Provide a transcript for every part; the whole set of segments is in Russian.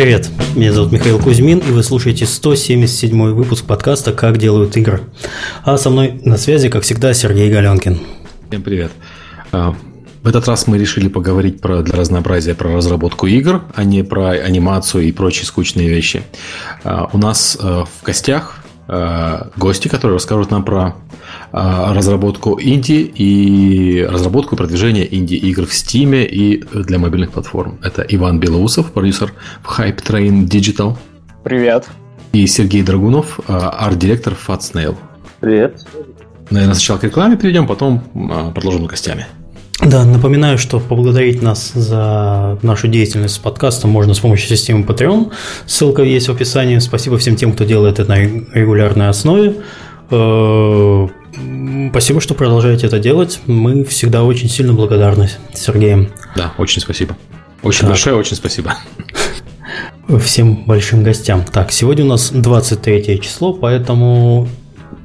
Привет, меня зовут Михаил Кузьмин, и вы слушаете 177 выпуск подкаста «Как делают игры». А со мной на связи, как всегда, Сергей Галенкин. Всем привет. А, в этот раз мы решили поговорить про, для разнообразия про разработку игр, а не про анимацию и прочие скучные вещи. А, у нас а, в гостях гости, которые расскажут нам про разработку инди и разработку и продвижение инди-игр в Steam и для мобильных платформ. Это Иван Белоусов, продюсер в Hype Train Digital. Привет. И Сергей Драгунов, а, арт-директор Fatsnail. Привет. Наверное, сначала к рекламе перейдем, потом а, продолжим гостями. Да, напоминаю, что поблагодарить нас за нашу деятельность с подкастом можно с помощью системы Patreon. Ссылка есть в описании. Спасибо всем тем, кто делает это на регулярной основе. Спасибо, что продолжаете это делать. Мы всегда очень сильно благодарны Сергеем. Да, очень спасибо. Очень так. большое, очень спасибо. Всем большим гостям. Так, сегодня у нас 23 число, поэтому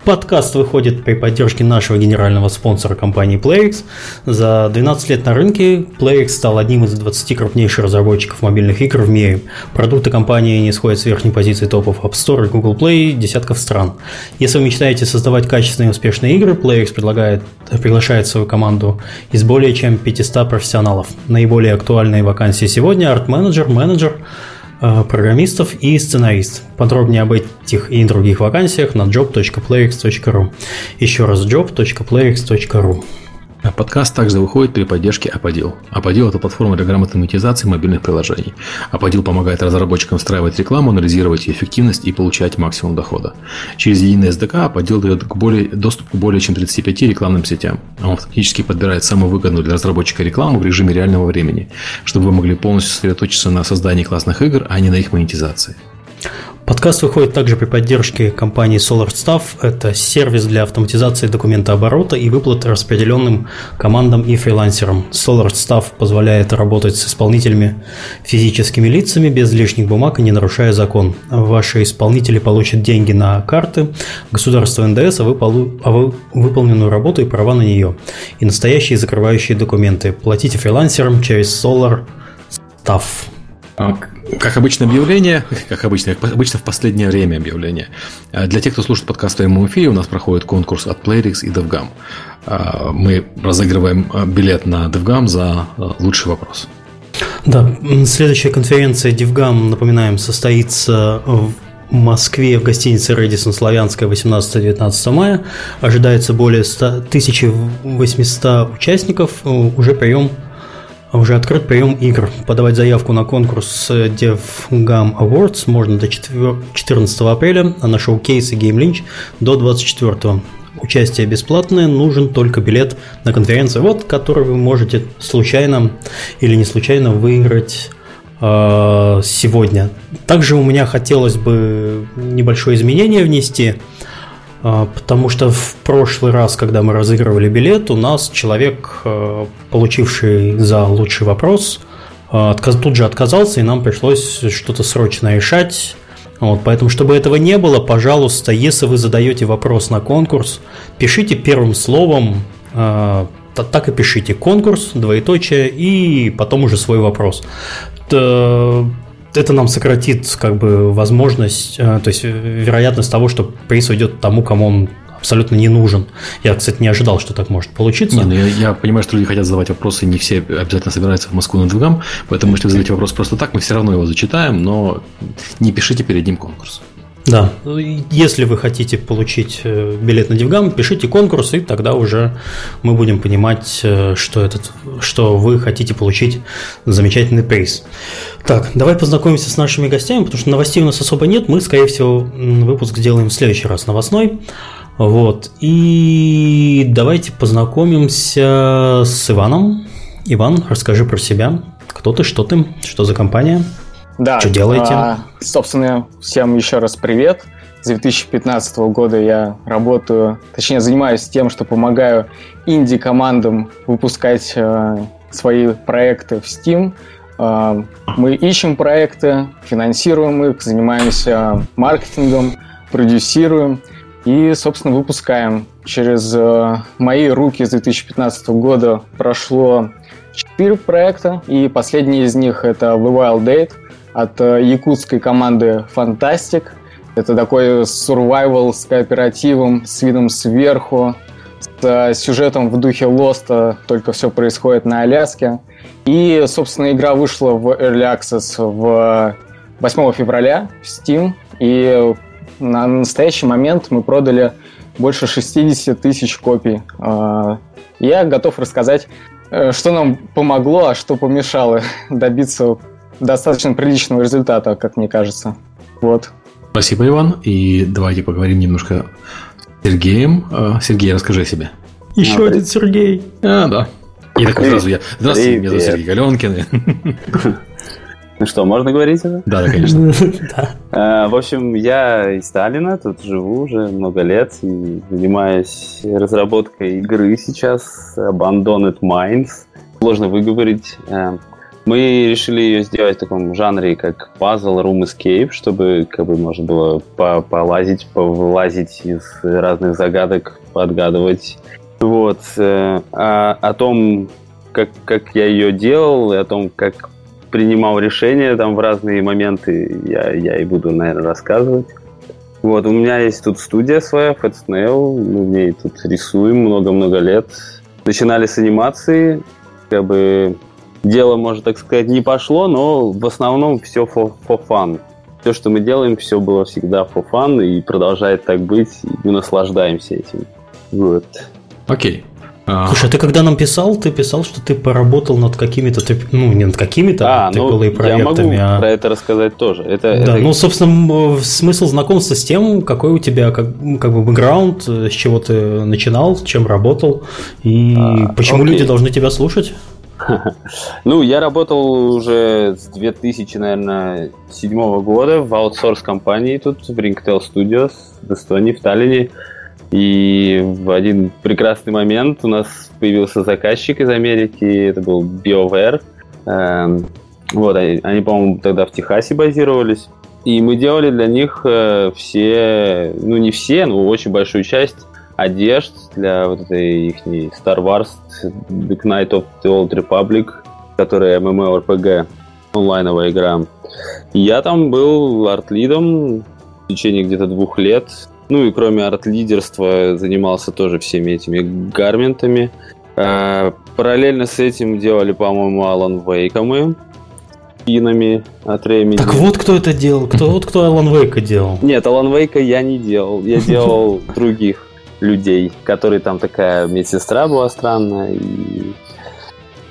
Подкаст выходит при поддержке нашего генерального спонсора компании PlayX. За 12 лет на рынке PlayX стал одним из 20 крупнейших разработчиков мобильных игр в мире. Продукты компании не сходят с верхней позиции топов App Store и Google Play десятков стран. Если вы мечтаете создавать качественные и успешные игры, PlayX предлагает, приглашает свою команду из более чем 500 профессионалов. Наиболее актуальные вакансии сегодня – арт-менеджер, менеджер, менеджер программистов и сценарист. Подробнее об этих и других вакансиях на job.playx.ru. Еще раз job.playx.ru. А подкаст также выходит при поддержке Аподил. Аподил – это платформа для грамотной монетизации мобильных приложений. Аподил помогает разработчикам встраивать рекламу, анализировать ее эффективность и получать максимум дохода. Через единый SDK Аподил дает к более, доступ к более чем 35 рекламным сетям. Он автоматически подбирает самую выгодную для разработчика рекламу в режиме реального времени, чтобы вы могли полностью сосредоточиться на создании классных игр, а не на их монетизации. Подкаст выходит также при поддержке компании SolarStaff. Это сервис для автоматизации документооборота и выплат распределенным командам и фрилансерам. SolarStaff позволяет работать с исполнительными физическими лицами без лишних бумаг и не нарушая закон. Ваши исполнители получат деньги на карты, государство НДС, а вы, полу... а вы выполненную работу и права на нее. И настоящие закрывающие документы. Платите фрилансерам через SolarStaff. Как обычно объявление, как обычно, как обычно в последнее время объявление. А для тех, кто слушает подкаст в прямом эфире, у нас проходит конкурс от Playrix и DevGam. А, мы разыгрываем а, билет на DevGam за лучший вопрос. Да, следующая конференция DevGam, напоминаем, состоится в Москве в гостинице Редисон Славянская 18-19 мая. Ожидается более 100, 1800 участников. Уже прием уже открыт прием игр. Подавать заявку на конкурс DevGam Awards можно до 14 апреля, а на шоу-кейс и Game Lynch до 24. Участие бесплатное, нужен только билет на конференцию, вот, который вы можете случайно или не случайно выиграть э, сегодня. Также у меня хотелось бы небольшое изменение внести – а, потому что в прошлый раз, когда мы разыгрывали билет, у нас человек, а, получивший за лучший вопрос, а, тут же отказался, и нам пришлось что-то срочно решать. Вот, поэтому, чтобы этого не было, пожалуйста, если вы задаете вопрос на конкурс, пишите первым словом, так и пишите конкурс, двоеточие, и потом уже свой вопрос это нам сократит как бы возможность, э, то есть э, вероятность того, что приз уйдет тому, кому он абсолютно не нужен. Я, кстати, не ожидал, что так может получиться. Не, ну я, я понимаю, что люди хотят задавать вопросы, не все обязательно собираются в Москву на Двигам, поэтому если вы задаете вопрос просто так, мы все равно его зачитаем, но не пишите перед ним конкурс. Да, если вы хотите получить э, билет на Дивгам, пишите конкурс, и тогда уже мы будем понимать, э, что, этот, что вы хотите получить замечательный приз. Так, давай познакомимся с нашими гостями, потому что новостей у нас особо нет. Мы, скорее всего, выпуск сделаем в следующий раз новостной. Вот. И давайте познакомимся с Иваном. Иван, расскажи про себя. Кто ты, что ты, что за компания? Да. Что делаете? А, собственно, всем еще раз привет. С 2015 года я работаю, точнее занимаюсь тем, что помогаю инди-командам выпускать э, свои проекты в Steam. Э, мы ищем проекты, финансируем их, занимаемся маркетингом, продюсируем и, собственно, выпускаем. Через э, мои руки с 2015 года прошло четыре проекта, и последний из них это The Wild Date – от э, якутской команды Fantastic. Это такой survival с кооперативом, с видом сверху, с э, сюжетом в духе Лоста, только все происходит на Аляске. И, собственно, игра вышла в Early Access в 8 февраля в Steam, и на настоящий момент мы продали больше 60 тысяч копий. А, я готов рассказать, э, что нам помогло, а что помешало добиться достаточно приличного результата, как мне кажется. Вот. Спасибо, Иван. И давайте поговорим немножко с Сергеем. А, Сергей, расскажи о себе. Еще а, один Сергей. А, да. И так сразу я. Здравствуйте, меня зовут Сергей Галенкин. Ну что, можно говорить уже? Да, да, конечно. А, в общем, я из Сталина, тут живу уже много лет и занимаюсь разработкой игры сейчас, Abandoned Minds. Сложно выговорить. Мы решили ее сделать в таком жанре, как пазл Room Escape, чтобы как бы можно было полазить, повылазить из разных загадок, подгадывать. Вот. Э, а о том, как, как я ее делал, и о том, как принимал решения там в разные моменты, я, я и буду, наверное, рассказывать. Вот, у меня есть тут студия своя, Fat Snail, мы в ней тут рисуем много-много лет. Начинали с анимации, как бы дело, можно так сказать, не пошло, но в основном все for, for fun. Все, что мы делаем, все было всегда for fun и продолжает так быть, и мы наслаждаемся этим. Вот. Окей. А. Слушай, а ты когда нам писал, ты писал, что ты поработал над какими-то, ну, не над какими-то а, ну, проектами. Я могу а... про это рассказать тоже. Это, да, это... ну, собственно, смысл знакомства с тем, какой у тебя как, как бы бэкграунд, с чего ты начинал, чем работал, и а, почему окей. люди должны тебя слушать? Ну, я работал уже с 2007 года в аутсорс-компании тут, в Ringtail Studios в Эстонии, в Таллине. И в один прекрасный момент у нас появился заказчик из Америки, это был BioWare. Эм, вот, они, по-моему, тогда в Техасе базировались. И мы делали для них э, все, ну не все, но очень большую часть одежд для вот этой их Star Wars The Knight of the Old Republic, которая MMORPG, онлайновая игра. Я там был арт-лидом в течение где-то двух лет. Ну и кроме арт-лидерства занимался тоже всеми этими гарментами. А, параллельно с этим делали, по-моему, Алан Вейка мы спинами от Remedy. Так вот кто это делал, кто вот кто Алан Вейка делал. Нет, Алан Вейка я не делал, я делал других людей, которые там такая медсестра была странная и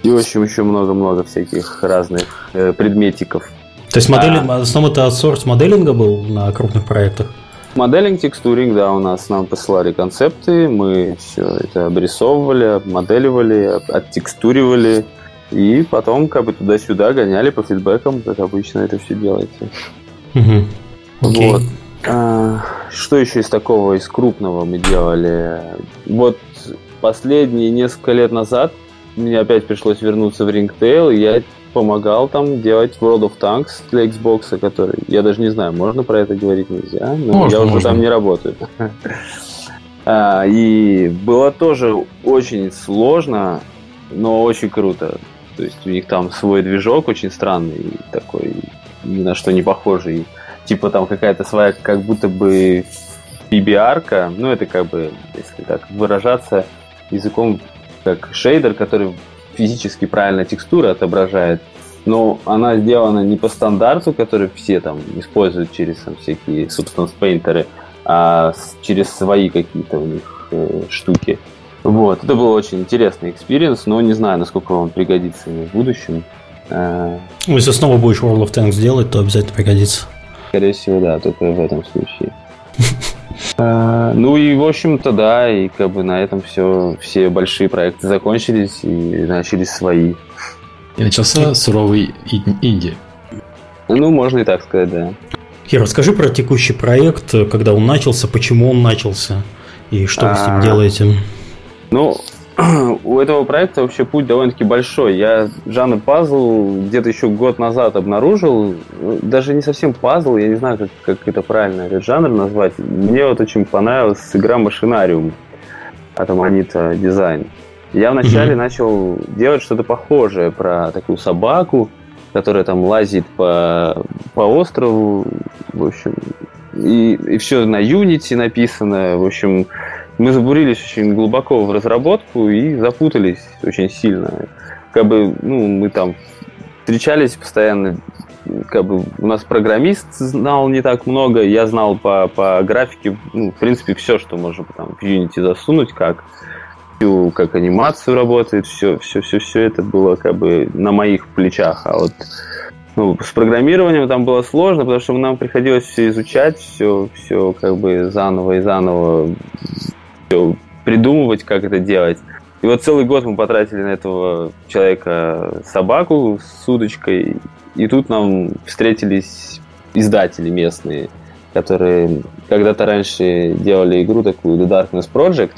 и, в общем, еще много-много всяких разных э, предметиков. То есть модель, а, в основном это аутсорс моделинга был на крупных проектах? Моделинг, текстуринг, да, у нас нам посылали концепты, мы все это обрисовывали, обмоделивали, оттекстуривали, и потом как бы туда-сюда гоняли по фидбэкам, как обычно это все делается. Угу. Окей. Вот. А, что еще из такого, из крупного мы делали? Вот последние несколько лет назад мне опять пришлось вернуться в Ringtail, и я помогал там делать World of Tanks для Xbox, который, я даже не знаю, можно про это говорить, нельзя, но можно, я уже можно. там не работаю. а, и было тоже очень сложно, но очень круто. То есть у них там свой движок очень странный, такой ни на что не похожий. Типа там какая-то своя, как будто бы PBR-ка, ну это как бы, если так выражаться языком, как шейдер, который физически правильно текстуры отображает, но она сделана не по стандарту, который все там используют через там, всякие Substance Painter, а через свои какие-то у них э, штуки. Вот, это был очень интересный experience, но не знаю, насколько он пригодится в будущем. Э, ну, если снова будешь World of Tanks делать, то обязательно пригодится. Скорее всего, да, только в этом случае. Э, ну и, в общем-то, да, и как бы на этом все, все большие проекты закончились и начались свои. И начался суровый инди. Ну, можно и так сказать, да. Кир, расскажи про текущий проект, когда он начался, почему он начался и что вы с ним а, делаете. Ну, у этого проекта вообще путь довольно-таки большой. Я жанр пазл где-то еще год назад обнаружил. Даже не совсем пазл, я не знаю, как, как это правильно этот жанр назвать. Мне вот очень понравилась игра Машинариум от Аманита Дизайн. Я вначале mm-hmm. начал делать что-то похожее про такую собаку, которая там лазит по, по острову, в общем, и, и все на Unity написано, в общем, мы забурились очень глубоко в разработку и запутались очень сильно. Как бы, ну, мы там встречались постоянно, как бы у нас программист знал не так много, я знал по, по графике, ну, в принципе, все, что можно там в Unity засунуть, как как анимацию работает, все, все, все, все это было как бы на моих плечах. А вот ну, с программированием там было сложно, потому что нам приходилось все изучать, все, все как бы заново и заново придумывать, как это делать. И вот целый год мы потратили на этого человека собаку с удочкой, и тут нам встретились издатели местные, которые когда-то раньше делали игру такую The Darkness Project.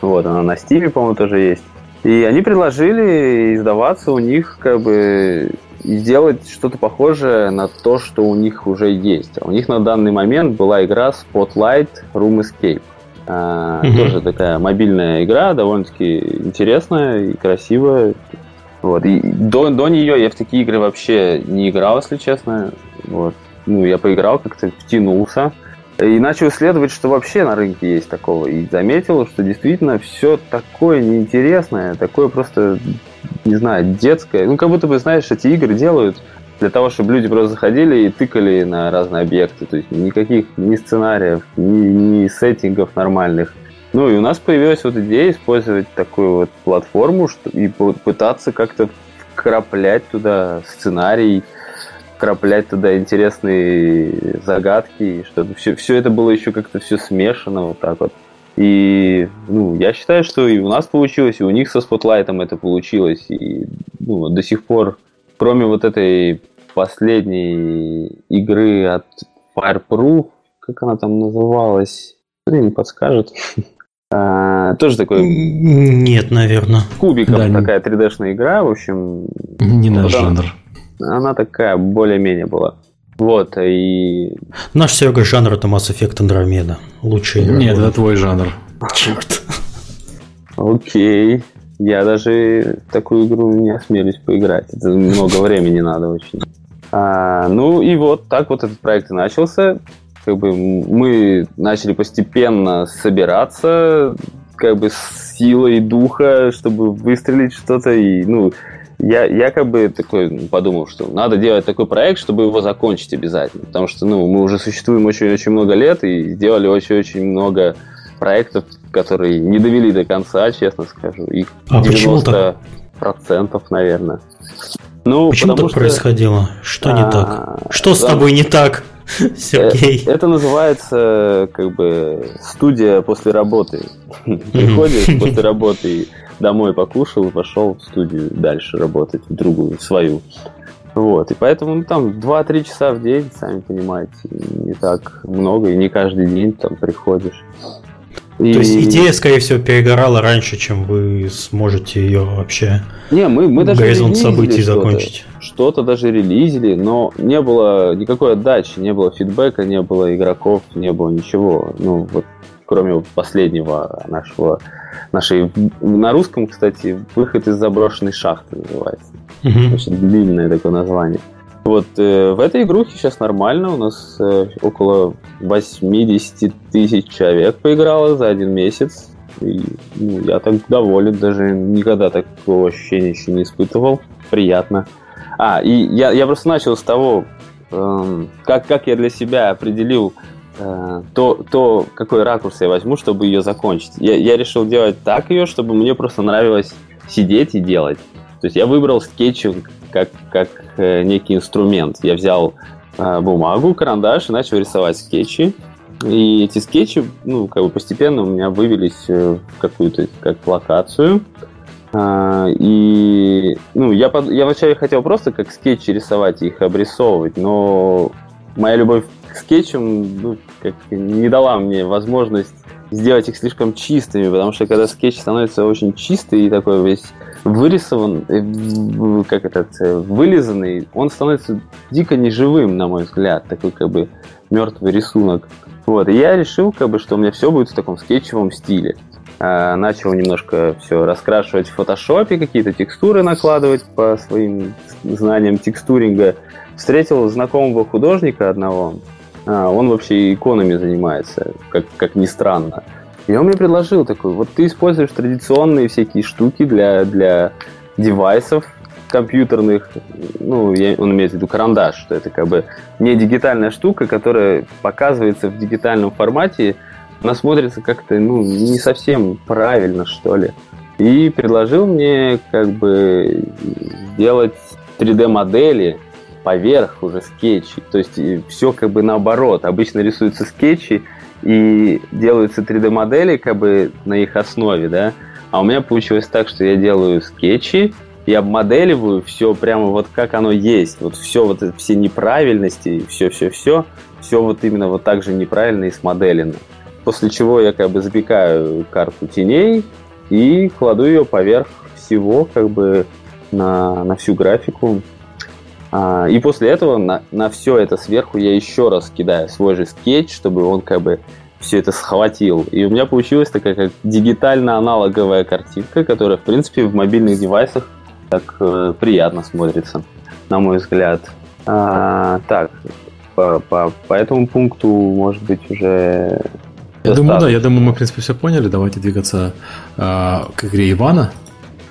Вот, она на Steam, по-моему, тоже есть. И они предложили издаваться у них как бы и сделать что-то похожее на то, что у них уже есть. А у них на данный момент была игра Spotlight Room Escape. Mm-hmm. Тоже такая мобильная игра, довольно-таки интересная и красивая. Вот. И до, до нее я в такие игры вообще не играл, если честно. Вот. Ну, я поиграл, как-то втянулся. И начал исследовать, что вообще на рынке есть такого. И заметил, что действительно все такое неинтересное, такое просто, не знаю, детское. Ну, как будто бы, знаешь, эти игры делают для того, чтобы люди просто заходили и тыкали на разные объекты. То есть никаких ни сценариев, ни, ни сеттингов нормальных. Ну и у нас появилась вот идея использовать такую вот платформу что, и пытаться как-то вкраплять туда сценарий, вкраплять туда интересные загадки, чтобы все, все это было еще как-то все смешано вот так вот. И ну, я считаю, что и у нас получилось, и у них со спотлайтом это получилось. И ну, до сих пор, кроме вот этой последней игры от Fireproof, как она там называлась, мне не подскажет. А, тоже такой... Нет, наверное. Кубиков да, такая 3D-шная игра, в общем... Не наш жанр она такая более-менее была. Вот, и... Наш Серега жанр это Mass Effect Andromeda. Лучший Нет, это твой жанр. Черт. Окей. Я даже такую игру не осмелюсь поиграть. Это много времени надо очень. А, ну и вот так вот этот проект и начался. Как бы мы начали постепенно собираться, как бы с силой духа, чтобы выстрелить что-то. И, ну, я, я как бы такой подумал, что надо делать такой проект, чтобы его закончить обязательно. Потому что ну, мы уже существуем очень-очень много лет и сделали очень-очень много проектов, которые не довели до конца, честно скажу. Их а 90 процентов, наверное. Ну, Почему так что... происходило? Что не так? А, что с тобой не так, Сергей? Э, это называется как бы студия после работы. Приходишь после работы домой покушал пошел в студию дальше работать, в другую, в свою. Вот, и поэтому ну, там 2-3 часа в день, сами понимаете, не так много, и не каждый день там приходишь. И... То есть идея, скорее всего, перегорала раньше, чем вы сможете ее вообще не, мы, мы даже горизонт событий что закончить. Что-то даже релизили, но не было никакой отдачи, не было фидбэка, не было игроков, не было ничего. Ну, вот кроме последнего нашего нашей на русском, кстати, выход из заброшенной шахты называется. Mm-hmm. Очень длинное такое название. Вот э, в этой игрухе сейчас нормально. У нас э, около 80 тысяч человек поиграло за один месяц. И ну, я так доволен, даже никогда такого ощущения еще не испытывал. Приятно. А, и я, я просто начал с того, э, как, как я для себя определил Э, то, то какой ракурс я возьму, чтобы ее закончить. Я, я решил делать так ее, чтобы мне просто нравилось сидеть и делать. То есть я выбрал скетчинг как, как э, некий инструмент. Я взял э, бумагу, карандаш и начал рисовать скетчи. И эти скетчи, ну, как бы постепенно у меня вывелись в какую-то как локацию. А, и, ну, я, под, я вначале хотел просто как скетчи рисовать и их обрисовывать, но моя любовь к скетчам ну, как не дала мне возможность сделать их слишком чистыми, потому что когда скетч становится очень чистый и такой весь вырисован, э, как этот, э, вылизанный, он становится дико неживым, на мой взгляд, такой как бы мертвый рисунок. Вот, и я решил, как бы, что у меня все будет в таком скетчевом стиле. А, начал немножко все раскрашивать в фотошопе, какие-то текстуры накладывать по своим знанием текстуринга, встретил знакомого художника одного. А, он вообще иконами занимается, как, как ни странно. И он мне предложил такой, вот ты используешь традиционные всякие штуки для, для девайсов компьютерных, ну, я, он имеет в виду карандаш, что это как бы не дигитальная штука, которая показывается в дигитальном формате, она смотрится как-то, ну, не совсем правильно, что ли. И предложил мне как бы сделать 3D-модели поверх уже скетчей. То есть все как бы наоборот. Обычно рисуются скетчи и делаются 3D-модели как бы на их основе, да. А у меня получилось так, что я делаю скетчи, и обмоделиваю все прямо вот как оно есть. Вот все вот все неправильности, все-все-все, все вот именно вот так же неправильно и смоделено. После чего я как бы запекаю карту теней и кладу ее поверх всего как бы на, на всю графику. А, и после этого на, на все это сверху я еще раз кидаю свой же скетч, чтобы он как бы все это схватил. И у меня получилась такая как дигитально-аналоговая картинка, которая, в принципе, в мобильных девайсах так э, приятно смотрится, на мой взгляд. А, так, по, по, по этому пункту, может быть, уже... Я думаю, да, я думаю, мы, в принципе, все поняли. Давайте двигаться а, к игре Ивана.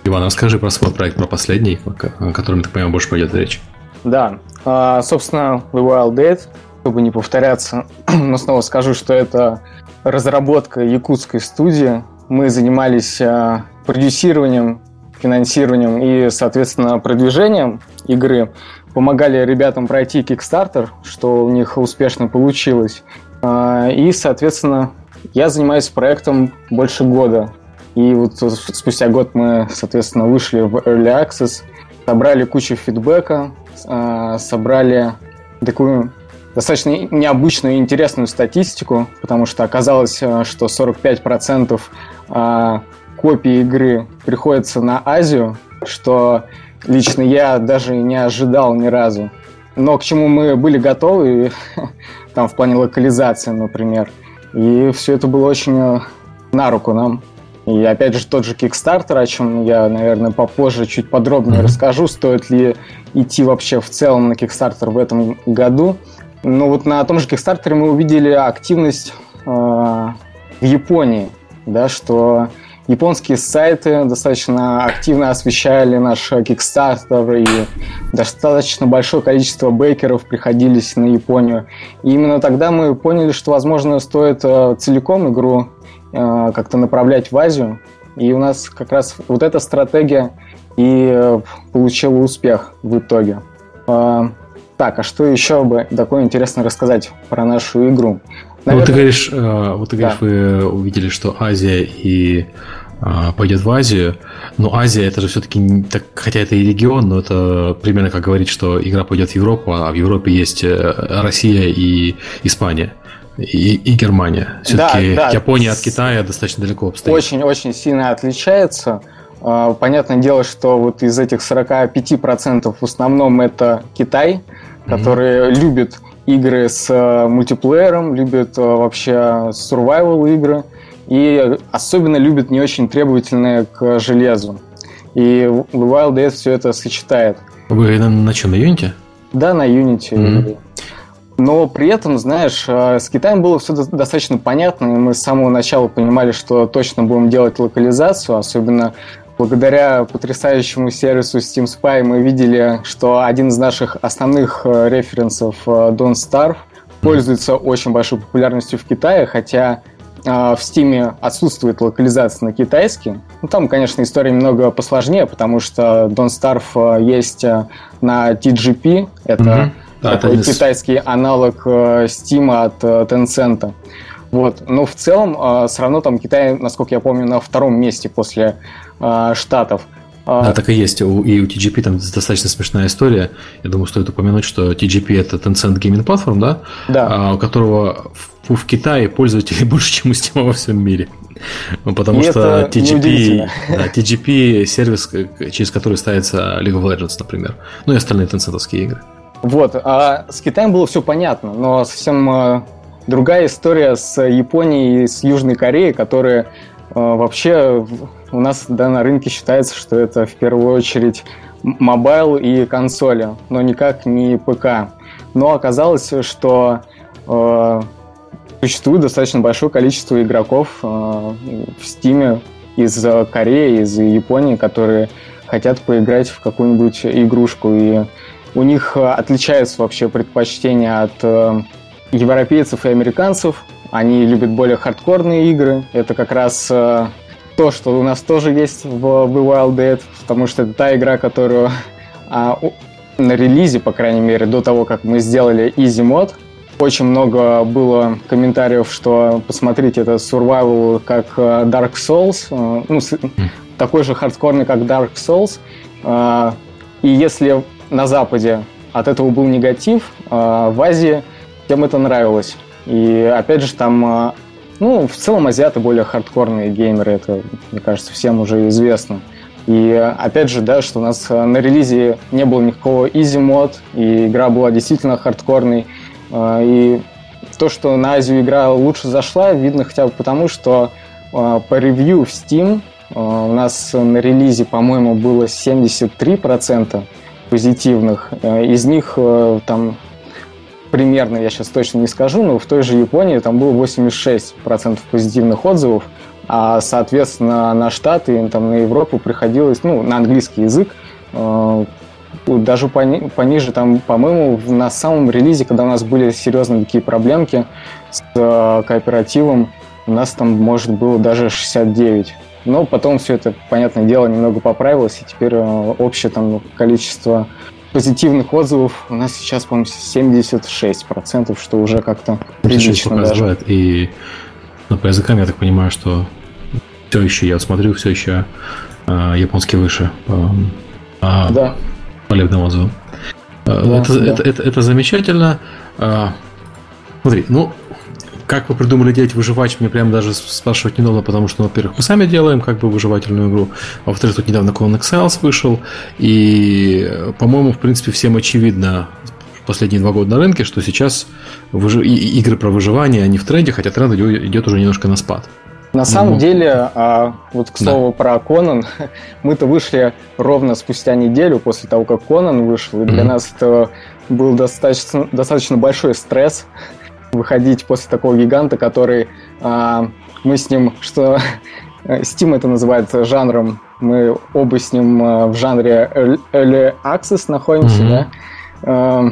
Иван, расскажи про свой проект, про последний, о котором, так понимаю, больше пойдет речь. Да, а, собственно, The Wild Dead, чтобы не повторяться, но снова скажу, что это разработка якутской студии. Мы занимались а, продюсированием, финансированием и, соответственно, продвижением игры. Помогали ребятам пройти Kickstarter, что у них успешно получилось. А, и, соответственно, я занимаюсь проектом больше года. И вот спустя год мы, соответственно, вышли в Early Access, собрали кучу фидбэка, а, собрали такую достаточно необычную и интересную статистику, потому что оказалось, а, что 45% а, копий игры приходится на Азию, что лично я даже не ожидал ни разу. Но к чему мы были готовы, там в плане локализации, например. И все это было очень на руку нам. И опять же тот же Kickstarter, о чем я, наверное, попозже чуть подробнее mm-hmm. расскажу, стоит ли идти вообще в целом на Kickstarter в этом году. Но вот на том же Kickstarter мы увидели активность э, в Японии, да, что японские сайты достаточно активно освещали наш Kickstarter, и достаточно большое количество бейкеров приходились на Японию. И именно тогда мы поняли, что, возможно, стоит э, целиком игру как-то направлять в Азию. И у нас как раз вот эта стратегия и э, получила успех в итоге. Э, так, а что еще бы такое интересно рассказать про нашу игру? Наверное... Вот ты говоришь, вот ты говоришь, да. вы увидели, что Азия и пойдет в Азию. Но Азия это же все-таки, так, хотя это и регион, но это примерно как говорить, что игра пойдет в Европу, а в Европе есть Россия и Испания и, и Германия. Все-таки да, да. Япония от Китая достаточно далеко обстоит. Очень-очень сильно отличается. А, понятное дело, что вот из этих 45% в основном это Китай, который mm-hmm. любит игры с э, мультиплеером, любит э, вообще survival игры и особенно любит не очень требовательные к железу. И Wild Dead все это сочетает. Вы на, на чем, на Unity? Да, на Unity. Mm-hmm. Но при этом, знаешь, э, с Китаем было все достаточно понятно, и мы с самого начала понимали, что точно будем делать локализацию, особенно благодаря потрясающему сервису Steam Spy мы видели, что один из наших основных э, референсов э, Don't Starve пользуется очень большой популярностью в Китае, хотя в Steam отсутствует локализация на китайский. Ну, там, конечно, история немного посложнее, потому что Don't Starve есть на TGP, это mm-hmm да, это китайский аналог э, Steam от э, Tencent. Вот. Но в целом э, все равно там Китай, насколько я помню, на втором месте после Штатов. Да, так и есть. И у TGP там достаточно смешная история. Я думаю, стоит упомянуть, что TGP это Tencent Gaming Platform, да? Да. А, у которого в, в Китае пользователей больше, чем у Steam во всем мире. Ну, потому и что TGP, да, TGP сервис, через который ставится League of Legends, например. Ну и остальные тенцентовские игры. Вот, а с Китаем было все понятно, но совсем э, другая история с Японией и с Южной Кореей, которые вообще у нас да, на рынке считается, что это в первую очередь mobile и консоли, но никак не ПК. Но оказалось, что э, существует достаточно большое количество игроков э, в Steam из Кореи, из Японии, которые хотят поиграть в какую-нибудь игрушку. И у них отличаются вообще предпочтения от э, европейцев и американцев. Они любят более хардкорные игры. Это как раз э, то, что у нас тоже есть в The Wild Dead, потому что это та игра, которую а, на релизе, по крайней мере, до того, как мы сделали Easy Mod, очень много было комментариев, что посмотрите, это survival как э, Dark Souls, э, ну, такой же хардкорный, как Dark Souls. Э, и если на Западе от этого был негатив, в Азии всем это нравилось. И опять же, там ну, в целом азиаты более хардкорные геймеры, это, мне кажется, всем уже известно. И опять же, да, что у нас э, на релизе не было никакого easy мод, и игра была действительно хардкорной. Э, и то, что на Азию игра лучше зашла, видно хотя бы потому, что по ревью в Steam у нас на релизе, по-моему, было 73% позитивных. Из них там примерно, я сейчас точно не скажу, но в той же Японии там было 86% позитивных отзывов, а, соответственно, на Штаты, там, на Европу приходилось, ну, на английский язык, э, даже пони, пониже, там, по-моему, на самом релизе, когда у нас были серьезные такие проблемки с э, кооперативом, у нас там, может, было даже 69. Но потом все это, понятное дело, немного поправилось, и теперь э, общее там количество позитивных отзывов у нас сейчас, по-моему, 76%, что уже как-то прилично даже. И ну, по языкам я так понимаю, что все еще, я смотрю, все еще э, японский выше по, э, да. полебным отзывам. Да, это, да. Это, это, это замечательно. Э, смотри, ну, как вы придумали делать выживач, мне прям даже спрашивать не надо, потому что, во-первых, мы сами делаем как бы выживательную игру, а во-вторых, тут недавно Conan Exiles вышел, и, по-моему, в принципе, всем очевидно, последние два года на рынке, что сейчас выжи... игры про выживание, они в тренде, хотя тренд идет уже немножко на спад. На самом ну, деле, а, вот к слову да. про Конан, мы-то вышли ровно спустя неделю после того, как Конан вышел, и для mm-hmm. нас это был достаточно, достаточно большой стресс, выходить после такого гиганта, который а, мы с ним, что Steam это называет жанром, мы оба с ним а, в жанре Early Access находимся, mm-hmm. да, а,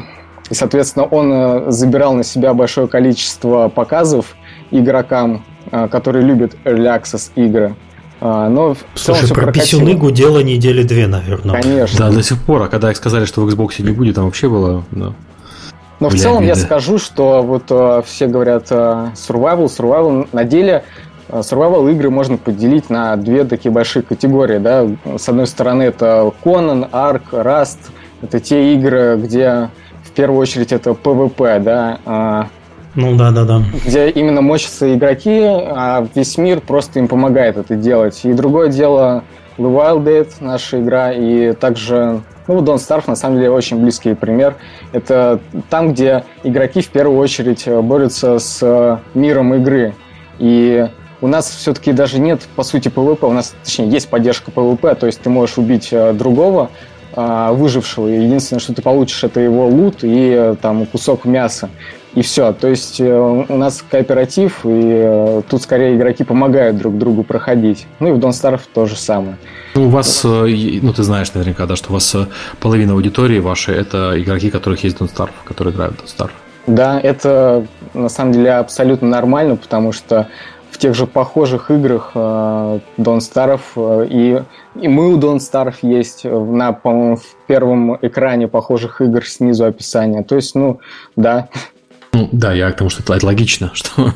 и, соответственно, он а, забирал на себя большое количество показов игрокам, а, которые любят Early Access игры. Но Слушай, про писюны гудела недели две, наверное. Конечно. Да, до сих пор. А когда сказали, что в Xbox не будет, там вообще было... Да. Но Бля, в целом вида. я скажу, что вот э, все говорят э, survival, survival. На деле э, survival игры можно поделить на две такие большие категории. Да? С одной стороны, это Conan, Ark, Rust. Это те игры, где в первую очередь это PvP, да, а, ну да, да, да. Где именно мочатся игроки, а весь мир просто им помогает это делать. И другое дело The Wild Dead, наша игра, и также ну, Don't Starve, на самом деле, очень близкий пример. Это там, где игроки в первую очередь э, борются с э, миром игры. И у нас все-таки даже нет, по сути, PvP. У нас, точнее, есть поддержка PvP, то есть ты можешь убить э, другого, выжившего, и единственное, что ты получишь, это его лут и там кусок мяса и все. То есть э, у нас кооператив, и э, тут скорее игроки помогают друг другу проходить. Ну и в Don't Starve то же самое. Ну, у вас, э, ну ты знаешь наверняка, да, что у вас половина аудитории вашей это игроки, которых есть Don't Starve, которые играют в Don't Starve. Да, это на самом деле абсолютно нормально, потому что в тех же похожих играх Don't Starve и, и мы у Don't Starve есть на, по-моему, в первом экране похожих игр снизу описания. То есть, ну, да, ну, да, я к тому, что это логично, что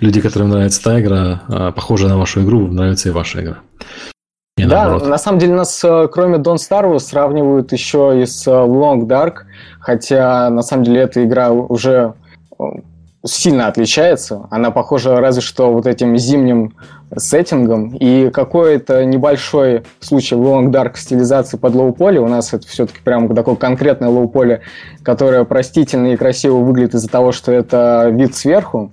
люди, которым нравится та игра, а, похожая на вашу игру, нравится и ваша игра. И да, наоборот. на самом деле нас, э, кроме Don't Starve, сравнивают еще и с э, Long Dark, хотя на самом деле эта игра уже э, сильно отличается. Она похожа разве что вот этим зимним сеттингом. И какой-то небольшой случай Long Dark стилизации под low poly. У нас это все-таки прям такое конкретное low poly, которое простительно и красиво выглядит из-за того, что это вид сверху.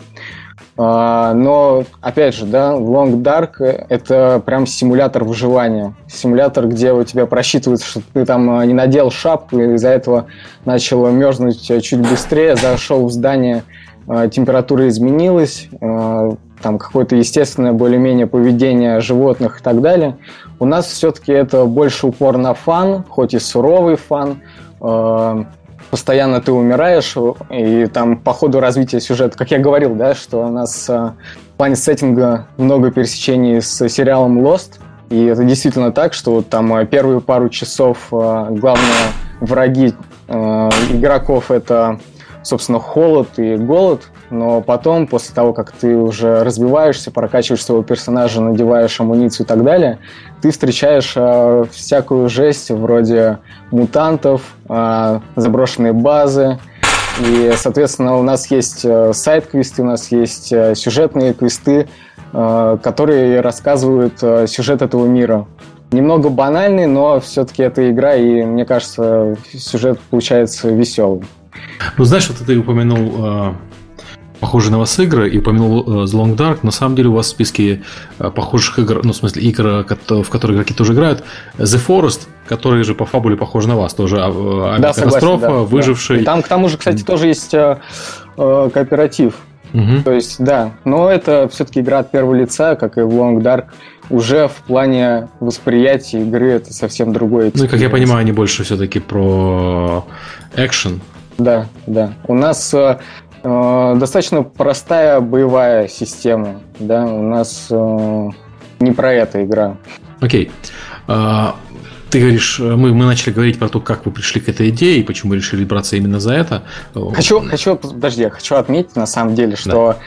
А, но, опять же, да, Long Dark — это прям симулятор выживания. Симулятор, где у тебя просчитывается, что ты там не надел шапку, и из-за этого начал мерзнуть чуть быстрее, зашел в здание, температура изменилась, там какое-то естественное более-менее поведение животных и так далее. У нас все-таки это больше упор на фан, хоть и суровый фан. Э, постоянно ты умираешь, и там по ходу развития сюжета, как я говорил, да, что у нас в плане сеттинга много пересечений с сериалом Lost, и это действительно так, что вот там первые пару часов главные враги игроков это, собственно, холод и голод, но потом, после того, как ты уже разбиваешься, прокачиваешь своего персонажа, надеваешь амуницию и так далее, ты встречаешь э, всякую жесть вроде мутантов, э, заброшенные базы, и, соответственно, у нас есть э, сайт-квесты, у нас есть э, сюжетные квесты, э, которые рассказывают сюжет этого мира. Немного банальный, но все-таки это игра, и мне кажется, сюжет получается веселый. Ну, знаешь, вот ты упомянул похожие на вас игры и упомянул э, The Long Dark. На самом деле у вас в списке э, похожих игр, ну, в смысле, игр, в которые игроки тоже играют, The Forest, который же по фабуле похож на вас, тоже а, да, катастрофа, да, выживший. Да. И там, к тому же, кстати, тоже есть э, э, кооператив. Угу. То есть, да, но это все-таки игра от первого лица, как и в Long Dark. Уже в плане восприятия игры это совсем другое. Ну как я понимаю, они больше все-таки про экшен. Да, да. У нас Э, достаточно простая боевая система, да, у нас э, не про это игра. Окей. Okay. Ты говоришь, мы, мы начали говорить про то, как вы пришли к этой идее и почему решили браться именно за это. Хочу, хочу, подожди, я хочу отметить на самом деле, что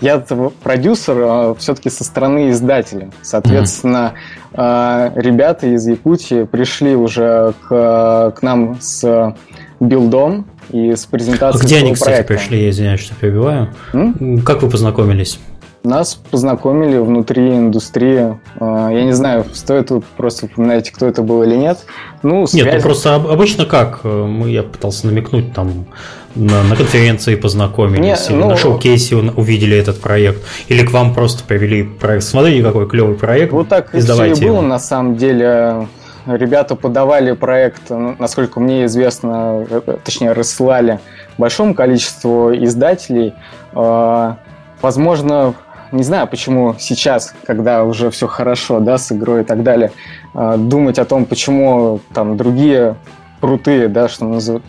да. я продюсер э, все-таки со стороны издателя. Соответственно, mm-hmm. ребята из Якутии пришли уже к, к нам с билдом, и с презентацией а Где они, кстати, проекта. пришли, я извиняюсь, что перебиваю. М? Как вы познакомились? Нас познакомили внутри индустрии. А, я не знаю, стоит тут просто упоминать, кто это был или нет. Ну, связи... Нет, ну просто обычно как? Мы, я пытался намекнуть там на, на конференции познакомились, Нет, или ну... на шоу-кейсе увидели этот проект, или к вам просто привели проект. Смотрите, какой клевый проект. Вот так все и было, на самом деле ребята подавали проект, насколько мне известно, э, э, точнее, рассылали большому количеству издателей. А, возможно, не знаю, почему сейчас, когда уже все хорошо, да, с игрой и так далее, а, думать о том, почему там другие крутые, да, что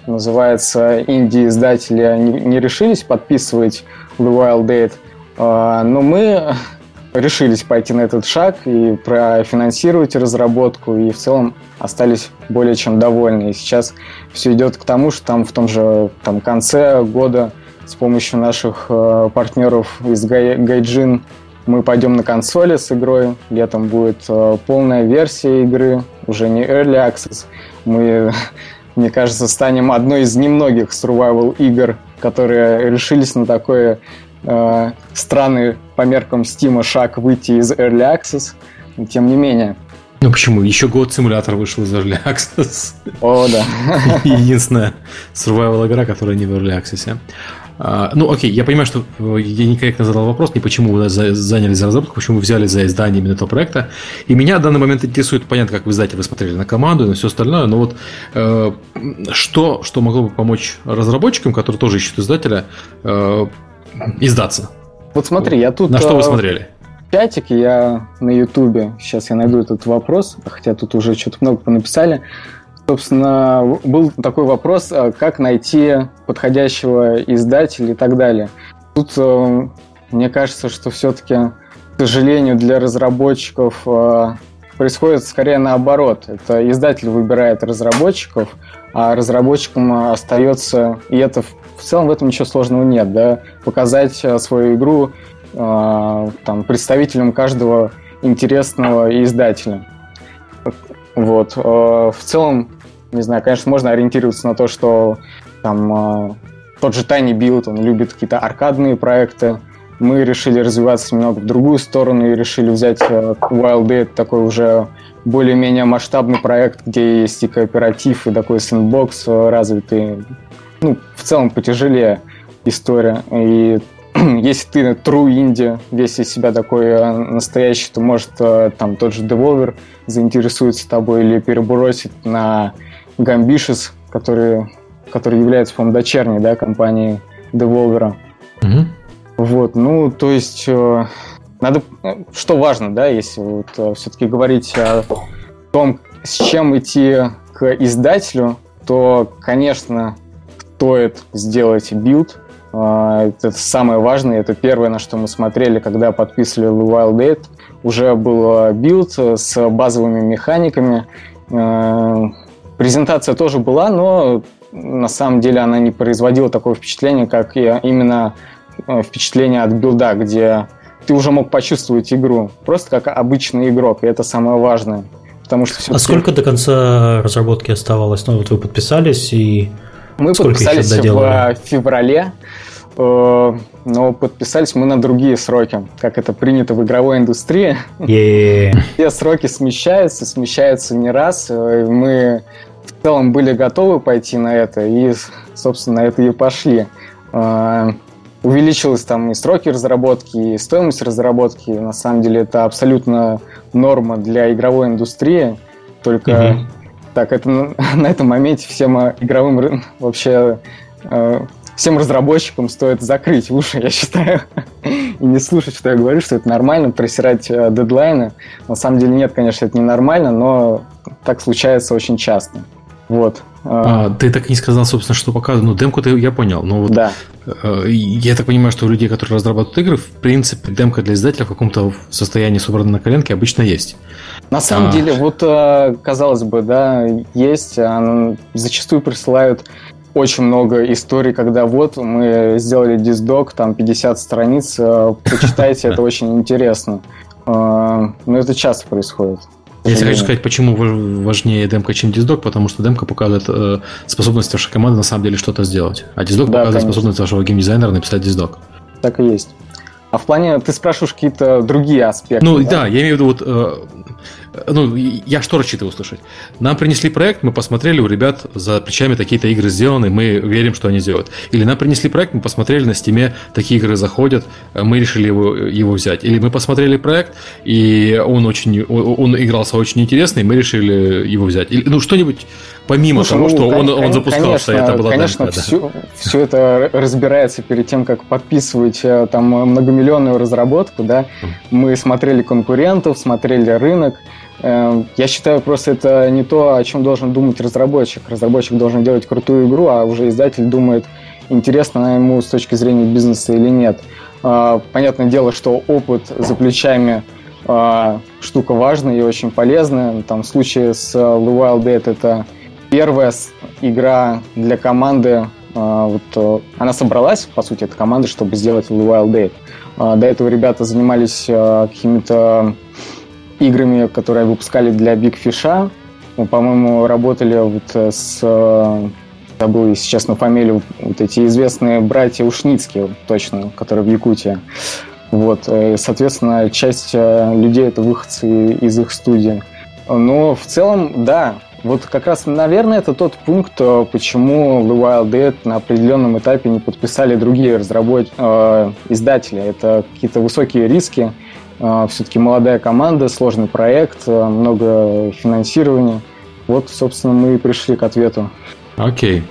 называется, инди-издатели не решились подписывать The Wild Date, а, но мы решились пойти на этот шаг и профинансировать разработку, и в целом остались более чем довольны. И сейчас все идет к тому, что там в том же там, конце года с помощью наших э, партнеров из Гай, Гайджин мы пойдем на консоли с игрой. Летом будет э, полная версия игры, уже не Early Access. Мы, мне кажется, станем одной из немногих survival игр, которые решились на такое э, странный по меркам Steam шаг выйти из Early Access, но тем не менее. Ну почему? Еще год симулятор вышел из Early Access. О, да. Единственная survival игра, которая не в Early Access. А, ну, окей, я понимаю, что э, я некорректно задал вопрос, не почему вы занялись за разработку, почему вы взяли за издание именно этого проекта. И меня в данный момент интересует, понятно, как вы издатель, вы смотрели на команду и на все остальное, но вот э, что, что могло бы помочь разработчикам, которые тоже ищут издателя, э, издаться? Вот смотри, я тут... На что вы э, смотрели? Чатик я на Ютубе, сейчас я найду этот вопрос, хотя тут уже что-то много понаписали. Собственно, был такой вопрос, э, как найти подходящего издателя и так далее. Тут э, мне кажется, что все-таки, к сожалению, для разработчиков происходит скорее наоборот. Это издатель выбирает разработчиков, а разработчикам остается, и это в целом в этом ничего сложного нет, да, показать э, свою игру э, там, представителям каждого интересного издателя. Вот. Э, в целом, не знаю, конечно, можно ориентироваться на то, что там э, тот же Tiny Build, он любит какие-то аркадные проекты. Мы решили развиваться немного в другую сторону и решили взять э, Wild Dead, такой уже более-менее масштабный проект, где есть и кооператив, и такой сэндбокс развитый, ну, в целом потяжелее история. И если ты true инди, весь из себя такой э, настоящий, то может э, там тот же Devolver заинтересуется тобой или перебросит на Gambitious, который, который является, по-моему, дочерней да, компанией Devolver. Mm-hmm. Вот, ну, то есть, э, надо, что важно, да, если вот все-таки говорить о том, с чем идти к издателю, то, конечно, стоит сделать билд. Э, это самое важное, это первое, на что мы смотрели, когда подписывали Wild Eight. Уже был билд с базовыми механиками. Презентация тоже была, но на самом деле она не производила такое впечатление, как именно Э, впечатление от билда, где ты уже мог почувствовать игру, просто как обычный игрок, и это самое важное. Потому что а сколько до конца разработки оставалось? Ну вот вы подписались и мы сколько подписались в феврале, э, но подписались мы на другие сроки, как это принято в игровой индустрии. Yeah. Все сроки смещаются, смещаются не раз. Э, мы в целом были готовы пойти на это, и, собственно, на это и пошли увеличилась там и сроки разработки, и стоимость разработки. На самом деле это абсолютно норма для игровой индустрии. Только так, это на этом моменте всем игровым вообще э, всем разработчикам стоит закрыть уши, я считаю, и не слушать, что я говорю, что это нормально, просирать э, дедлайны. На самом деле нет, конечно, это не нормально, но так случается очень часто. Вот. А, ты так и не сказал, собственно, что показывают. Ну, демку я понял. Но вот да. Э, я так понимаю, что у людей, которые разрабатывают игры, в принципе, демка для издателя в каком-то состоянии собрана на коленке обычно есть. На самом а... деле, вот э, казалось бы, да, есть. Зачастую присылают очень много историй, когда вот мы сделали диздок, там 50 страниц, э, почитайте, это очень интересно. Но это часто происходит. Я тебе хочу сказать, почему важнее демка, чем диздок, потому что демка показывает э, способность вашей команды на самом деле что-то сделать, а диздок да, показывает конечно. способность вашего геймдизайнера написать диздок. Так и есть. А в плане, ты спрашиваешь какие-то другие аспекты. Ну да, да я имею в виду вот э, ну, я что рассчитываю услышать? Нам принесли проект, мы посмотрели, у ребят за плечами такие-то игры сделаны, мы верим, что они сделают. Или нам принесли проект, мы посмотрели на стиме, такие игры заходят, мы решили его, его взять. Или мы посмотрели проект, и он очень, он игрался очень интересно, и мы решили его взять. Или, ну, что-нибудь помимо Слушай, того, ну, что он, он запускался, конечно, это было Конечно, демка, все, да. все это разбирается перед тем, как подписывать э, там многомиллионную разработку, да. Мы смотрели конкурентов, смотрели рынок, я считаю, просто это не то, о чем должен думать разработчик. Разработчик должен делать крутую игру, а уже издатель думает, интересно она ему с точки зрения бизнеса или нет. А, понятное дело, что опыт за плечами а, штука важная и очень полезная. Там в случае с The Wild Dead это первая игра для команды. А, вот, э, она собралась, по сути, эта команда, чтобы сделать The Wild Dead. До этого ребята занимались какими-то играми, которые выпускали для Big Fish. Мы, по-моему, работали вот с э, забыл сейчас на фамилию, вот эти известные братья Ушницкие, точно, которые в Якутии. Вот, э, соответственно, часть э, людей это выходцы из их студии. Но в целом, да, вот как раз, наверное, это тот пункт, почему The Wild Dead на определенном этапе не подписали другие разработ... э, издатели. Это какие-то высокие риски, а, Все-таки молодая команда, сложный проект, а, много финансирования. Вот, собственно, мы и пришли к ответу. Окей.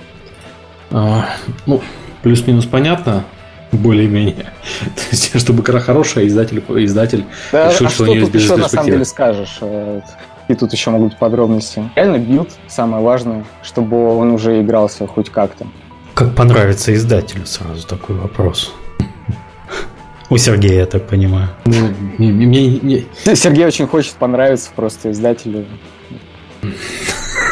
А, ну, плюс-минус понятно, более-менее. То есть, чтобы игра хорошая, издатель, издатель да, решил, а что, что у нее есть еще на самом деле скажешь? Э, и тут еще могут быть подробности. Реально билд самое важное, чтобы он уже игрался хоть как-то. Как понравится издателю, сразу такой вопрос. У Сергея, я так понимаю. Ну, мне, мне... Сергей очень хочет понравиться просто издателю.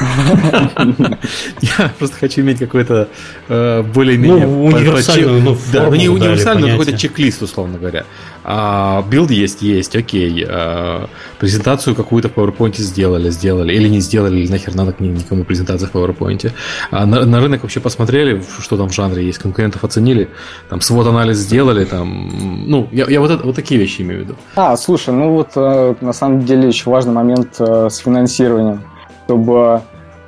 Я просто хочу иметь какой-то э, более-менее... Ну, универсальную, ну, да, ну, не универсальную, но какой-то чек-лист, условно говоря. А, билд есть, есть, окей. А, презентацию какую-то в PowerPoint сделали, сделали. Или не сделали, или нахер надо никому презентация в PowerPoint. А на, рынок вообще посмотрели, что там в жанре есть, конкурентов оценили, там SWOT-анализ сделали, там... Ну, я, я вот, вот такие вещи имею в виду. А, слушай, ну вот э, на самом деле еще важный момент э, с финансированием чтобы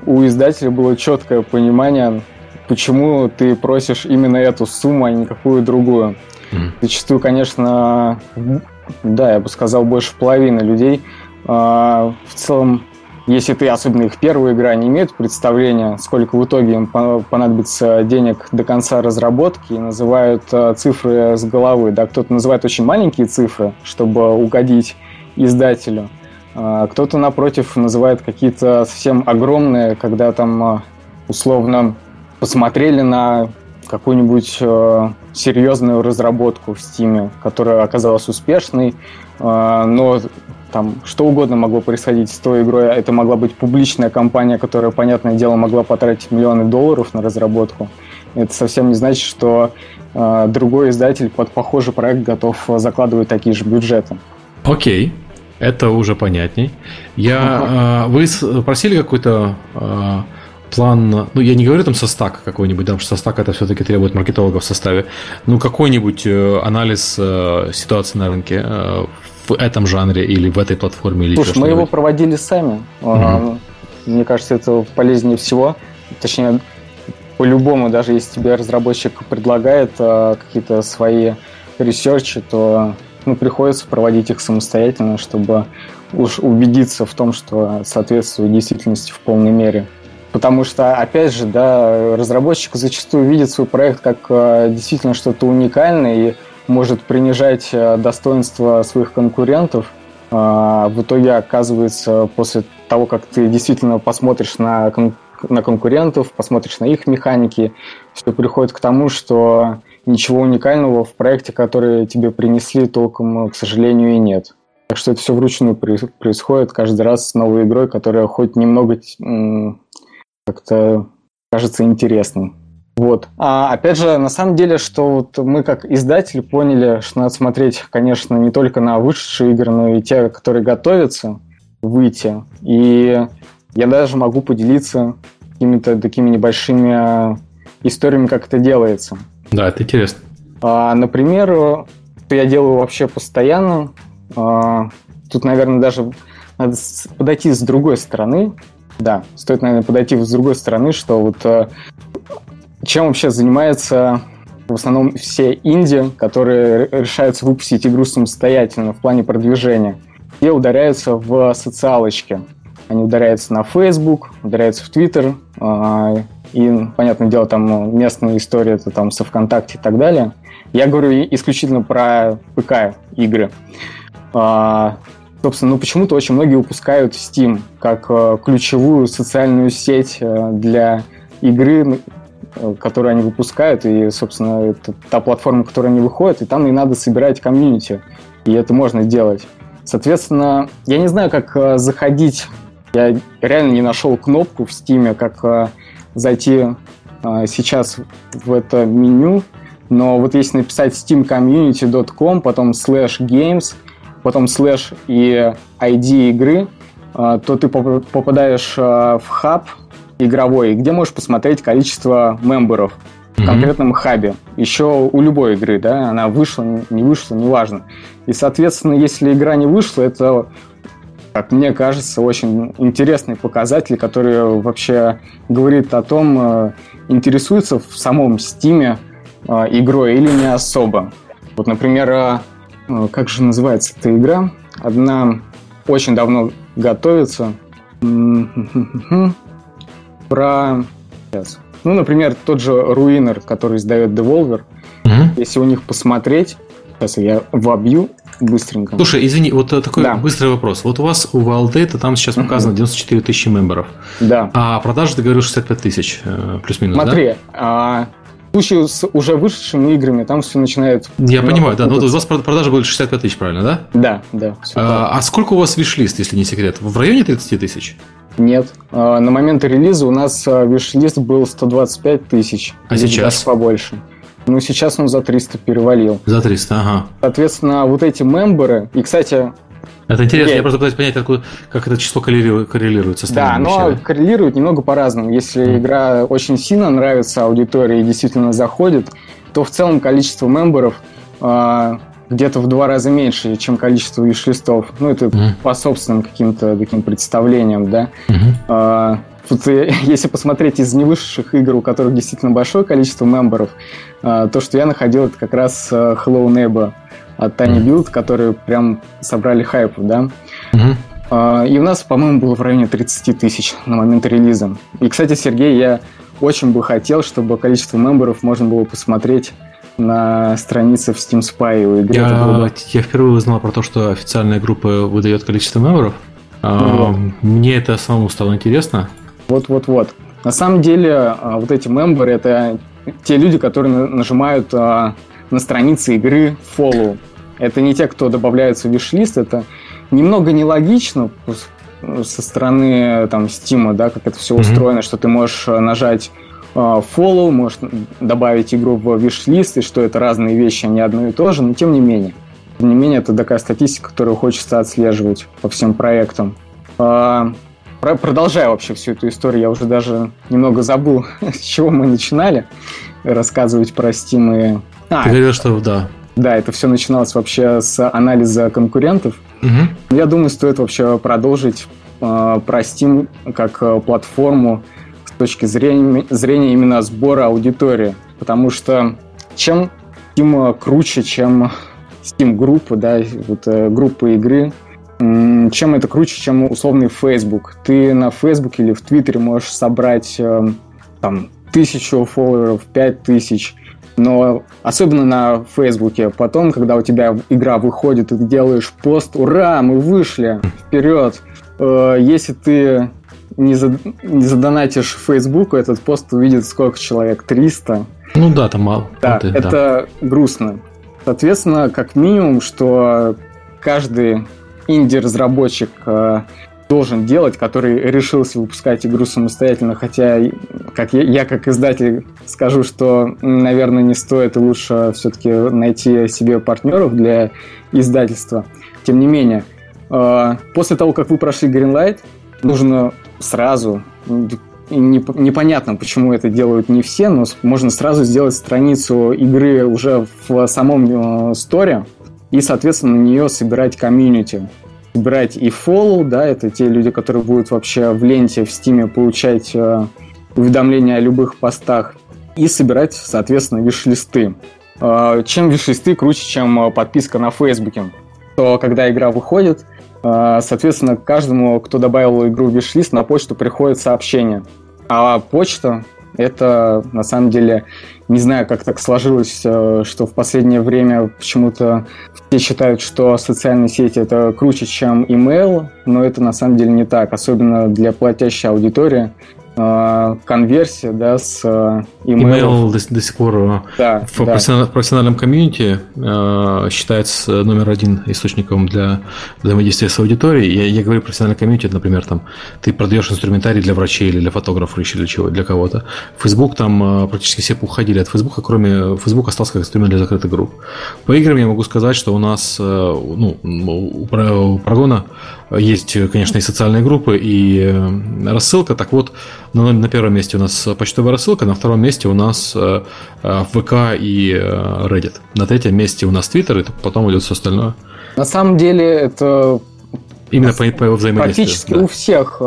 у издателя было четкое понимание, почему ты просишь именно эту сумму, а не какую другую. Mm. Зачастую, конечно, да, я бы сказал, больше половины людей а, в целом если ты, особенно их первая игра, не имеет представления, сколько в итоге им понадобится денег до конца разработки, и называют э, цифры с головы. Да, кто-то называет очень маленькие цифры, чтобы угодить издателю. А кто-то, напротив, называет какие-то совсем огромные, когда там э, условно посмотрели на какую-нибудь э, серьезную разработку в Steam, которая оказалась успешной, но там что угодно могло происходить с той игрой. Это могла быть публичная компания, которая, понятное дело, могла потратить миллионы долларов на разработку. Это совсем не значит, что э, другой издатель под похожий проект готов закладывать такие же бюджеты. Окей, это уже понятней. Я, э, вы просили какой-то э, план, ну, я не говорю там со стака какой-нибудь, потому что со стака это все-таки требует маркетологов в составе, ну, какой-нибудь э, анализ э, ситуации на рынке э, в этом жанре или в этой платформе? Или Слушай, мы его проводили сами. Угу. Мне кажется, это полезнее всего. Точнее, по-любому, даже если тебе разработчик предлагает а, какие-то свои ресерчи, то ну, приходится проводить их самостоятельно, чтобы уж убедиться в том, что соответствует действительности в полной мере. Потому что, опять же, да, разработчик зачастую видит свой проект как а, действительно что-то уникальное, и может принижать э, достоинство своих конкурентов, а, в итоге оказывается после того, как ты действительно посмотришь на, кон- на конкурентов, посмотришь на их механики, все приходит к тому, что ничего уникального в проекте, который тебе принесли, толком, к сожалению, и нет. Так что это все вручную происходит каждый раз с новой игрой, которая хоть немного как-то кажется интересной. Вот. А опять же, на самом деле, что вот мы как издатели поняли, что надо смотреть, конечно, не только на вышедшие игры, но и те, которые готовятся выйти. И я даже могу поделиться какими-то такими небольшими а, историями, как это делается. Да, это интересно. А, например, что я делаю вообще постоянно. А, тут, наверное, даже надо подойти с другой стороны. Да, стоит, наверное, подойти с другой стороны, что вот а, чем вообще занимаются в основном все инди, которые решаются выпустить игру самостоятельно в плане продвижения. Все ударяются в социалочки. Они ударяются на Facebook, ударяются в Twitter, а, и, понятное дело, там ну, местные истории, это там со ВКонтакте и так далее. Я говорю исключительно про ПК-игры. А, собственно, ну почему-то очень многие упускают Steam как э, ключевую социальную сеть э, для игры, Э, которые они выпускают, и, собственно, это та платформа, которая они выходят, и там и надо собирать комьюнити, и это можно делать. Соответственно, я не знаю, как заходить, я реально не нашел кнопку в Steam, как э, зайти сейчас в это меню, но вот если написать steamcommunity.com, потом slash games, потом slash и ID игры, то ты попадаешь в хаб, игровой, где можешь посмотреть количество мемберов в конкретном хабе. Еще у любой игры, да, она вышла, не вышла, неважно. И, соответственно, если игра не вышла, это, как мне кажется, очень интересный показатель, который вообще говорит о том, э, интересуется в самом Стиме э, игрой или не особо. Вот, например, э, как же называется эта игра? Одна очень давно готовится про... Сейчас. Ну, например, тот же Руинер, который издает Devolver. Угу. Если у них посмотреть, сейчас я вобью быстренько. Слушай, извини, вот такой да. быстрый вопрос. Вот у вас у Validate там сейчас показано 94 тысячи мемберов. Да. А продажи, ты говорил, 65 тысяч, э, плюс-минус, Смотри, да? а, в случае с уже вышедшими играми там все начинает... Я понимаю, да. Но ну, у вас продажи были 65 тысяч, правильно, да? Да, да. А, а сколько у вас виш-лист, если не секрет? В районе 30 тысяч? Нет. А, на момент релиза у нас а, виш-лист был 125 тысяч. А сейчас? Даже побольше. Ну, сейчас он за 300 перевалил. За 300, ага. Соответственно, вот эти мемберы... И, кстати... Это интересно, я, я просто пытаюсь понять, откуда, как это число коррелирует, коррелирует с Да, но коррелирует немного по-разному. Если mm. игра очень сильно нравится аудитории и действительно заходит, то в целом количество мемберов э, где-то в два раза меньше, чем количество виш-листов. Ну, это mm. по собственным каким-то таким представлениям, да. Mm-hmm. Тут, если посмотреть из невысших игр, у которых действительно большое количество мемберов, то, что я находил, это как раз Hello Neighbor от Tiny Build, которые прям собрали хайп, да. Uh-huh. И у нас, по-моему, было в районе 30 тысяч на момент релиза. И, кстати, Сергей, я очень бы хотел, чтобы количество мемберов можно было посмотреть на странице в Steam Spy у игры. Я, я впервые узнал про то, что официальная группа выдает количество мемберов. Вот. Мне это самому стало интересно. Вот-вот-вот. На самом деле, а, вот эти мемберы – это те люди, которые нажимают а, на странице игры follow. Это не те, кто добавляются в виш-лист, это немного нелогично со стороны там Steam, да, как это все mm-hmm. устроено, что ты можешь э, нажать follow, можешь добавить игру в виш-лист, и что это разные вещи, а не одно и то же, но тем не менее. Тем не менее, это такая статистика, которую хочется отслеживать по всем проектам. Продолжая вообще всю эту историю, я уже даже немного забыл, с чего мы начинали рассказывать про Steam и... А, Ты говорил, что да. Да, это все начиналось вообще с анализа конкурентов. Угу. Я думаю, стоит вообще продолжить э, про Steam как э, платформу с точки зрения, зрения именно сбора аудитории. Потому что чем Steam круче, чем Steam группы, да, вот э, группы игры, чем это круче, чем условный Facebook. Ты на Facebook или в Твиттере можешь собрать э, там тысячу фолловеров, пять тысяч, но особенно на Фейсбуке. Потом, когда у тебя игра выходит, ты делаешь пост, ура, мы вышли, вперед. Э, если ты не, зад... не задонатишь Фейсбуку, этот пост увидит сколько человек? 300? Ну да, там мало. Да, вот, это да. грустно. Соответственно, как минимум, что каждый инди-разработчик э, должен делать, который решился выпускать игру самостоятельно, хотя как я, я как издатель скажу, что, наверное, не стоит и лучше все-таки найти себе партнеров для издательства. Тем не менее, э, после того, как вы прошли Greenlight, нужно сразу непонятно, почему это делают не все, но можно сразу сделать страницу игры уже в самом э, сторе и, соответственно, на нее собирать комьюнити брать и follow, да, это те люди, которые будут вообще в ленте в Стиме получать э, уведомления о любых постах, и собирать, соответственно, виш-листы. Э, чем виш-листы круче, чем э, подписка на Фейсбуке? То, когда игра выходит, э, соответственно, каждому, кто добавил игру в виш-лист, на почту приходит сообщение. А почта это, на самом деле, не знаю, как так сложилось, э, что в последнее время почему-то все считают, что социальные сети это круче, чем email, но это на самом деле не так, особенно для платящей аудитории. Э, конверсия да, с э, email. Email до, до сих пор э, да, в да. профессиональном комьюнити э, считается номер один источником для взаимодействия с аудиторией. Я, я говорю профессиональный комьюнити, например, там ты продаешь инструментарий для врачей или для фотографов или для чего, для кого-то. Facebook там э, практически все уходили от Facebook, кроме Facebook остался как инструмент для закрытых групп. По играм я могу сказать, что у нас э, ну, у, у Прогона есть, конечно, и социальные группы, и э, рассылка. Так вот, на, на первом месте у нас почтовая рассылка, на втором месте у нас э, э ВК и э, Reddit. На третьем месте у нас Twitter, и потом идет все остальное. На самом деле это Именно по, по взаимодействию. Практически да. у всех,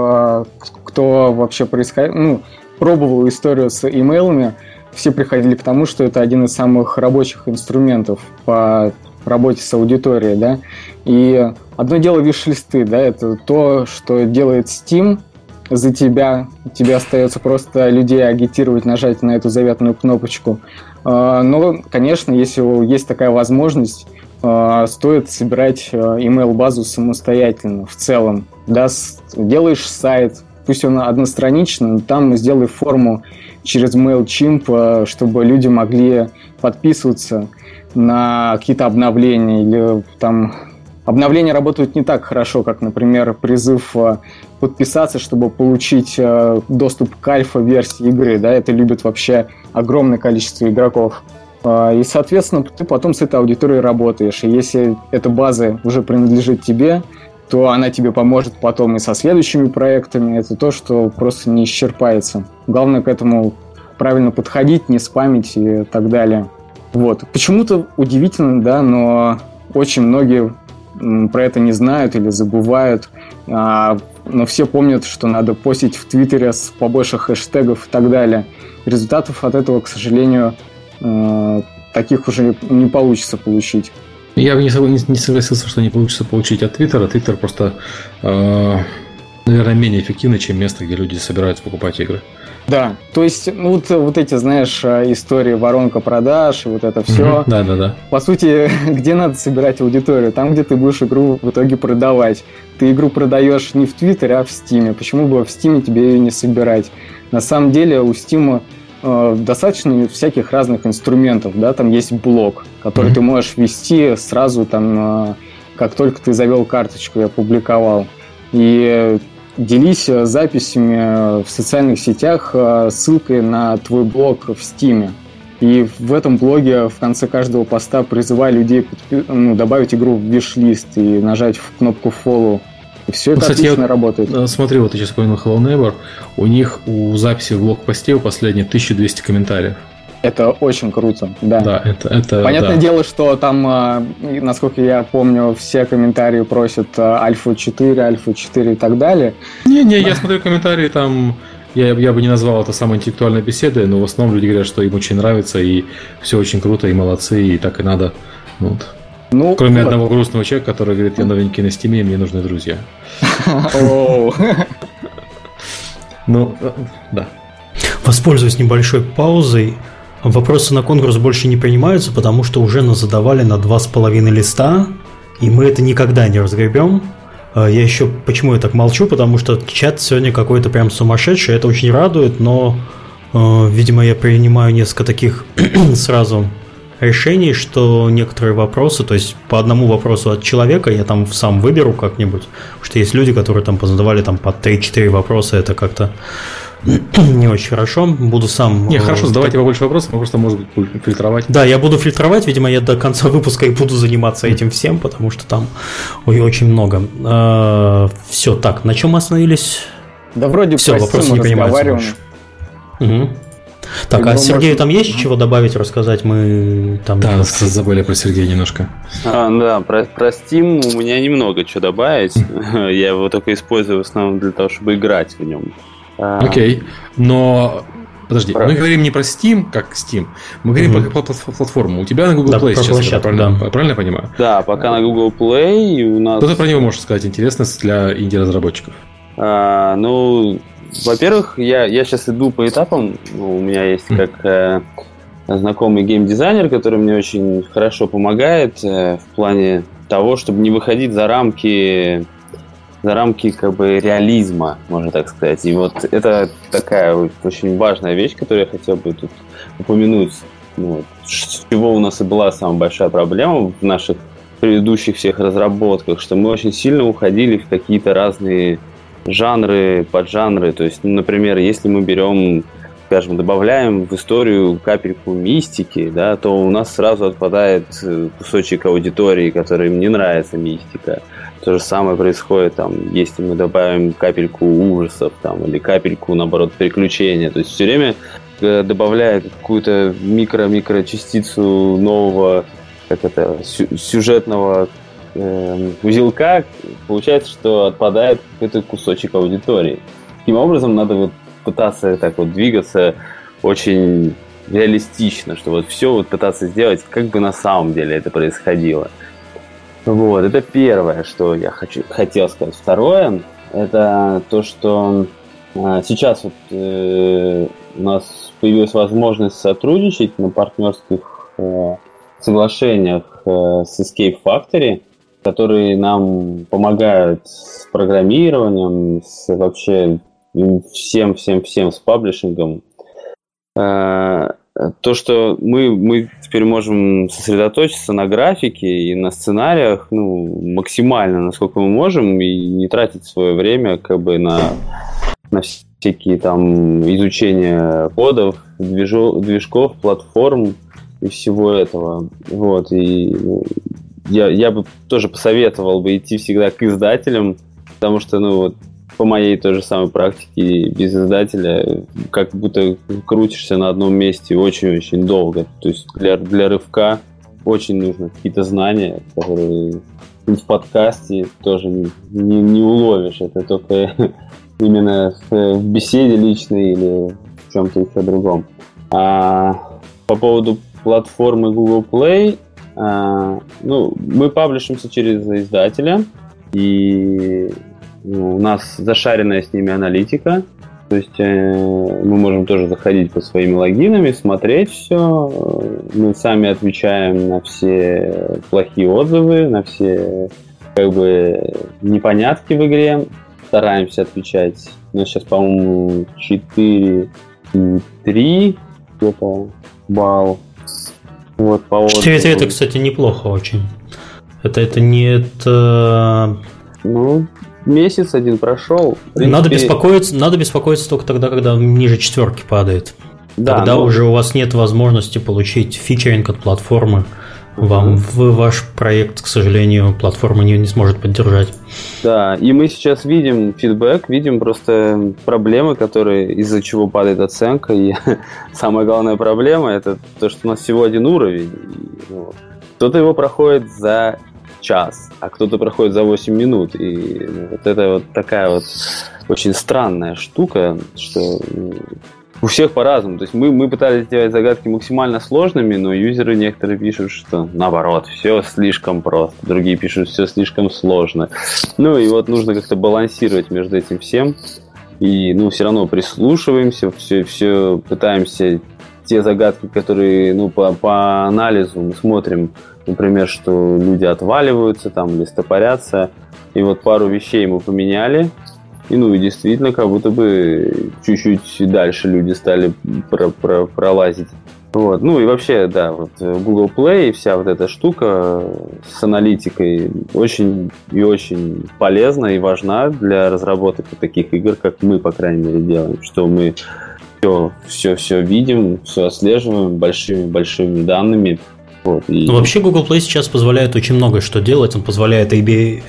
кто вообще происходит, ну, пробовал историю с имейлами, все приходили к тому, что это один из самых рабочих инструментов по работе с аудиторией, да. И одно дело виш-листы, да, это то, что делает Steam за тебя. Тебе остается просто людей агитировать, нажать на эту заветную кнопочку. А, но, конечно, если есть такая возможность, а, стоит собирать а, email-базу самостоятельно в целом. Да, делаешь сайт, пусть он одностраничный, но там сделай форму через MailChimp, чтобы люди могли подписываться на какие-то обновления или там обновления работают не так хорошо, как, например, призыв э, подписаться, чтобы получить э, доступ к альфа-версии игры. Да, это любит вообще огромное количество игроков. Э, и, соответственно, ты потом с этой аудиторией работаешь. И если эта база уже принадлежит тебе, то она тебе поможет потом и со следующими проектами. Это то, что просто не исчерпается. Главное к этому правильно подходить, не спамить и так далее. Вот. Почему-то удивительно, да, но очень многие про это не знают или забывают. А, но все помнят, что надо постить в Твиттере с побольше хэштегов и так далее. Результатов от этого, к сожалению, э, таких уже не получится получить. Я бы не согласился, что не получится получить от Твиттера. Твиттер просто, э, наверное, менее эффективный, чем место, где люди собираются покупать игры. Да, то есть, ну вот, вот эти, знаешь, э, истории воронка продаж и вот это все. Угу, да, да, да. По сути, где надо собирать аудиторию? Там, где ты будешь игру в итоге продавать. Ты игру продаешь не в Твиттере, а в Стиме. Почему бы в Стиме тебе ее не собирать? На самом деле у Стима э, достаточно всяких разных инструментов, да, там есть блог, который mm-hmm. ты можешь вести сразу там, э, как только ты завел карточку и опубликовал. И делись э, записями в социальных сетах э, ссылкой на твой блог в Стиме. И в этом блоге в конце каждого поста призывай людей ну, добавить игру в виш-лист и нажать в кнопку follow. И все это Кстати, отлично я работает. Э, смотри, вот ты сейчас упомянул Hello Neighbor. У них у записи в блог-посте у последней 1200 комментариев. Это очень круто, да. Да, это... это Понятное да. дело, что там, а, насколько я помню, все комментарии просят а, Альфа 4, Альфа 4 и так далее. Не-не, я смотрю комментарии там... Я, я бы не назвал это самой интеллектуальной беседой, но в основном люди говорят, что им очень нравится, и все очень круто, и молодцы, и так и надо. Вот. Ну, Кроме вот. одного грустного человека, который говорит, я новенький на стиме, мне нужны друзья. Ну, э, да. Воспользуюсь небольшой паузой. Вопросы на конкурс больше не принимаются, потому что уже нас задавали на два с половиной листа, и мы это никогда не разгребем. А, я еще почему я так молчу, потому что чат сегодня какой-то прям сумасшедший, это очень радует, но, а, видимо, я принимаю несколько таких сразу решений, что некоторые вопросы, то есть по одному вопросу от человека я там сам выберу как-нибудь, потому что есть люди, которые там позадавали там по 3-4 вопроса, это как-то не очень хорошо. Буду сам... Не, хорошо, задавайте побольше вопросов, мы просто, может быть, фильтровать. Да, я буду фильтровать, видимо, я до конца выпуска и буду заниматься этим всем, потому что там ой, очень много. А, все, так, на чем мы остановились? Да вроде все, вопросы не больше. Угу. Так, а Сергею может... там есть чего добавить, рассказать? Мы там... Да, забыли про Сергея немножко. А, да, про, про Steam у меня немного чего добавить. Я его только использую в основном для того, чтобы играть в нем. А. Окей, но Подожди, про... мы говорим не про Steam, как Steam, мы говорим mm-hmm. про платформу. У тебя на Google да, Play сейчас, площадку, правильно, да. правильно я понимаю? Да, пока на Google Play и у нас... Что ты про него можешь сказать интересно для инди-разработчиков? А, ну, во-первых, я, я сейчас иду по этапам. Ну, у меня есть mm. как э, знакомый геймдизайнер, который мне очень хорошо помогает э, в плане того, чтобы не выходить за рамки за рамки как бы реализма, можно так сказать. И вот это такая вот очень важная вещь, которую я хотел бы тут упомянуть. Ну, с чего у нас и была самая большая проблема в наших предыдущих всех разработках, что мы очень сильно уходили в какие-то разные жанры, поджанры. То есть, ну, например, если мы берем, скажем, добавляем в историю капельку мистики, да, то у нас сразу отпадает э, кусочек аудитории, которым не нравится мистика. То же самое происходит, там, если мы добавим капельку ужасов, там, или капельку, наоборот, приключения. То есть все время э, добавляя какую-то микро-микро частицу нового как это, сюжетного э, узелка, получается, что отпадает какой-то кусочек аудитории. Таким образом, надо вот пытаться так вот двигаться очень реалистично, что вот все вот пытаться сделать, как бы на самом деле это происходило. Вот, это первое, что я хочу, хотел сказать. Второе, это то, что э, сейчас вот э, у нас появилась возможность сотрудничать на партнерских э, соглашениях э, с Escape Factory которые нам помогают с программированием, с вообще всем-всем-всем с паблишингом. Э, то, что мы, мы теперь можем сосредоточиться на графике и на сценариях ну, максимально, насколько мы можем, и не тратить свое время как бы на, на всякие там изучения кодов, движу, движков, платформ и всего этого. Вот, и я, я бы тоже посоветовал бы идти всегда к издателям, потому что, ну, вот, по моей той же самой практике, без издателя, как будто крутишься на одном месте очень-очень долго. То есть для, для рывка очень нужны какие-то знания, которые в подкасте тоже не, не, не уловишь. Это только именно в, беседе личной или в чем-то еще другом. А по поводу платформы Google Play, а, ну, мы паблишимся через издателя, и у нас зашаренная с ними аналитика. То есть э, мы можем тоже заходить по своими логинами, смотреть все. Мы сами отвечаем на все плохие отзывы, на все как бы непонятки в игре. Стараемся отвечать. У нас сейчас, по-моему, 4 и 3 где-то балл. Вот, по отзывам. 4 это, кстати, неплохо очень. Это, это не это... Ну, месяц один прошел. Принципе... Надо беспокоиться, надо беспокоиться только тогда, когда ниже четверки падает. Да, Тогда но... уже у вас нет возможности получить фичеринг от платформы. Вам в ваш проект, к сожалению, платформа не, не сможет поддержать. Да, и мы сейчас видим фидбэк, видим просто проблемы, которые из-за чего падает оценка. И самая главная проблема это то, что у нас всего один уровень. Ну, кто-то его проходит за час, а кто-то проходит за 8 минут. И ну, вот это вот такая вот очень странная штука, что ну, у всех по-разному. То есть мы, мы пытались сделать загадки максимально сложными, но юзеры некоторые пишут, что наоборот, все слишком просто. Другие пишут, все слишком сложно. Ну и вот нужно как-то балансировать между этим всем. И ну, все равно прислушиваемся, все, все пытаемся те загадки, которые ну, по, по анализу мы смотрим, например, что люди отваливаются там или стопорятся. И вот пару вещей мы поменяли, и ну и действительно, как будто бы чуть-чуть дальше люди стали про про пролазить. Вот. Ну и вообще, да, вот Google Play и вся вот эта штука с аналитикой очень и очень полезна и важна для разработок таких игр, как мы, по крайней мере, делаем, что мы все, все, все видим, все отслеживаем большими-большими данными. Вот, и... Ну, вообще Google Play сейчас позволяет очень многое что делать. Он позволяет ABA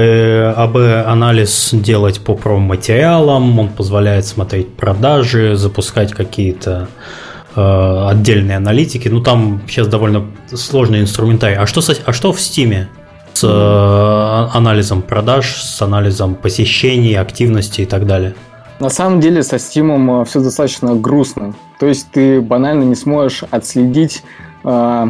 Э, АБ-анализ делать по промо-материалам, он позволяет смотреть продажи, запускать какие-то э, отдельные аналитики. Ну, там сейчас довольно сложный инструментарий. А что, со, а что в Steam с э, анализом продаж, с анализом посещений, активности и так далее? На самом деле со Steam э, все достаточно грустно. То есть ты банально не сможешь отследить, э,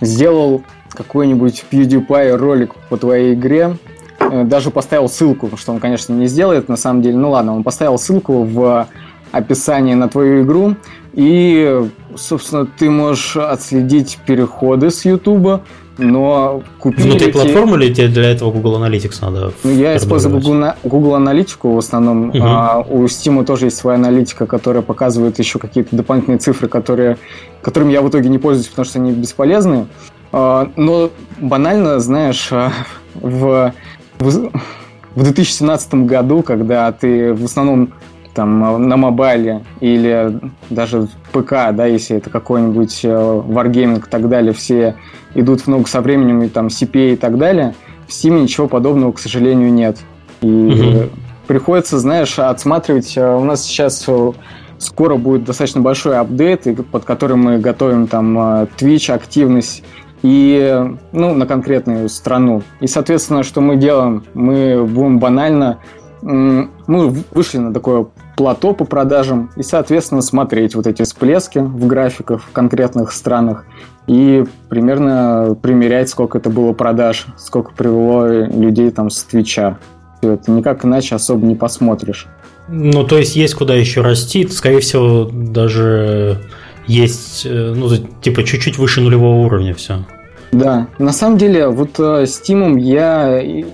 сделал какой-нибудь PewDiePie ролик по твоей игре, Э, даже поставил ссылку, что он, конечно, не сделает на самом деле. Ну ладно, он поставил ссылку в описании на твою игру, и, собственно, ты можешь отследить переходы с YouTube, но купить... Внутри платформы или тебе для этого Google Analytics надо? Ну, я использую Google, Google Аналитику в основном. Угу. А у Steam тоже есть своя аналитика, которая показывает еще какие-то дополнительные цифры, которые, которыми я в итоге не пользуюсь, потому что они бесполезны. А, но банально, знаешь, в в, в 2017 году, когда ты в основном там на мобайле или даже ПК, да, если это какой-нибудь э, Wargaming и так далее, все идут в ногу со временем, и там CPA и так далее, в Steam ничего подобного, к сожалению, нет. И угу. приходится, знаешь, отсматривать. Э, у нас сейчас э, скоро будет достаточно большой апдейт, под который мы готовим там Twitch, активность и ну, на конкретную страну. И, соответственно, что мы делаем? Мы будем банально... Мы вышли на такое плато по продажам и, соответственно, смотреть вот эти всплески в графиках в конкретных странах и примерно примерять, сколько это было продаж, сколько привело людей там с Твича. Это никак иначе особо не посмотришь. Ну, то есть есть куда еще расти, скорее всего, даже есть, э, ну, типа, чуть-чуть выше нулевого уровня все. Да, на самом деле, вот э, Steam я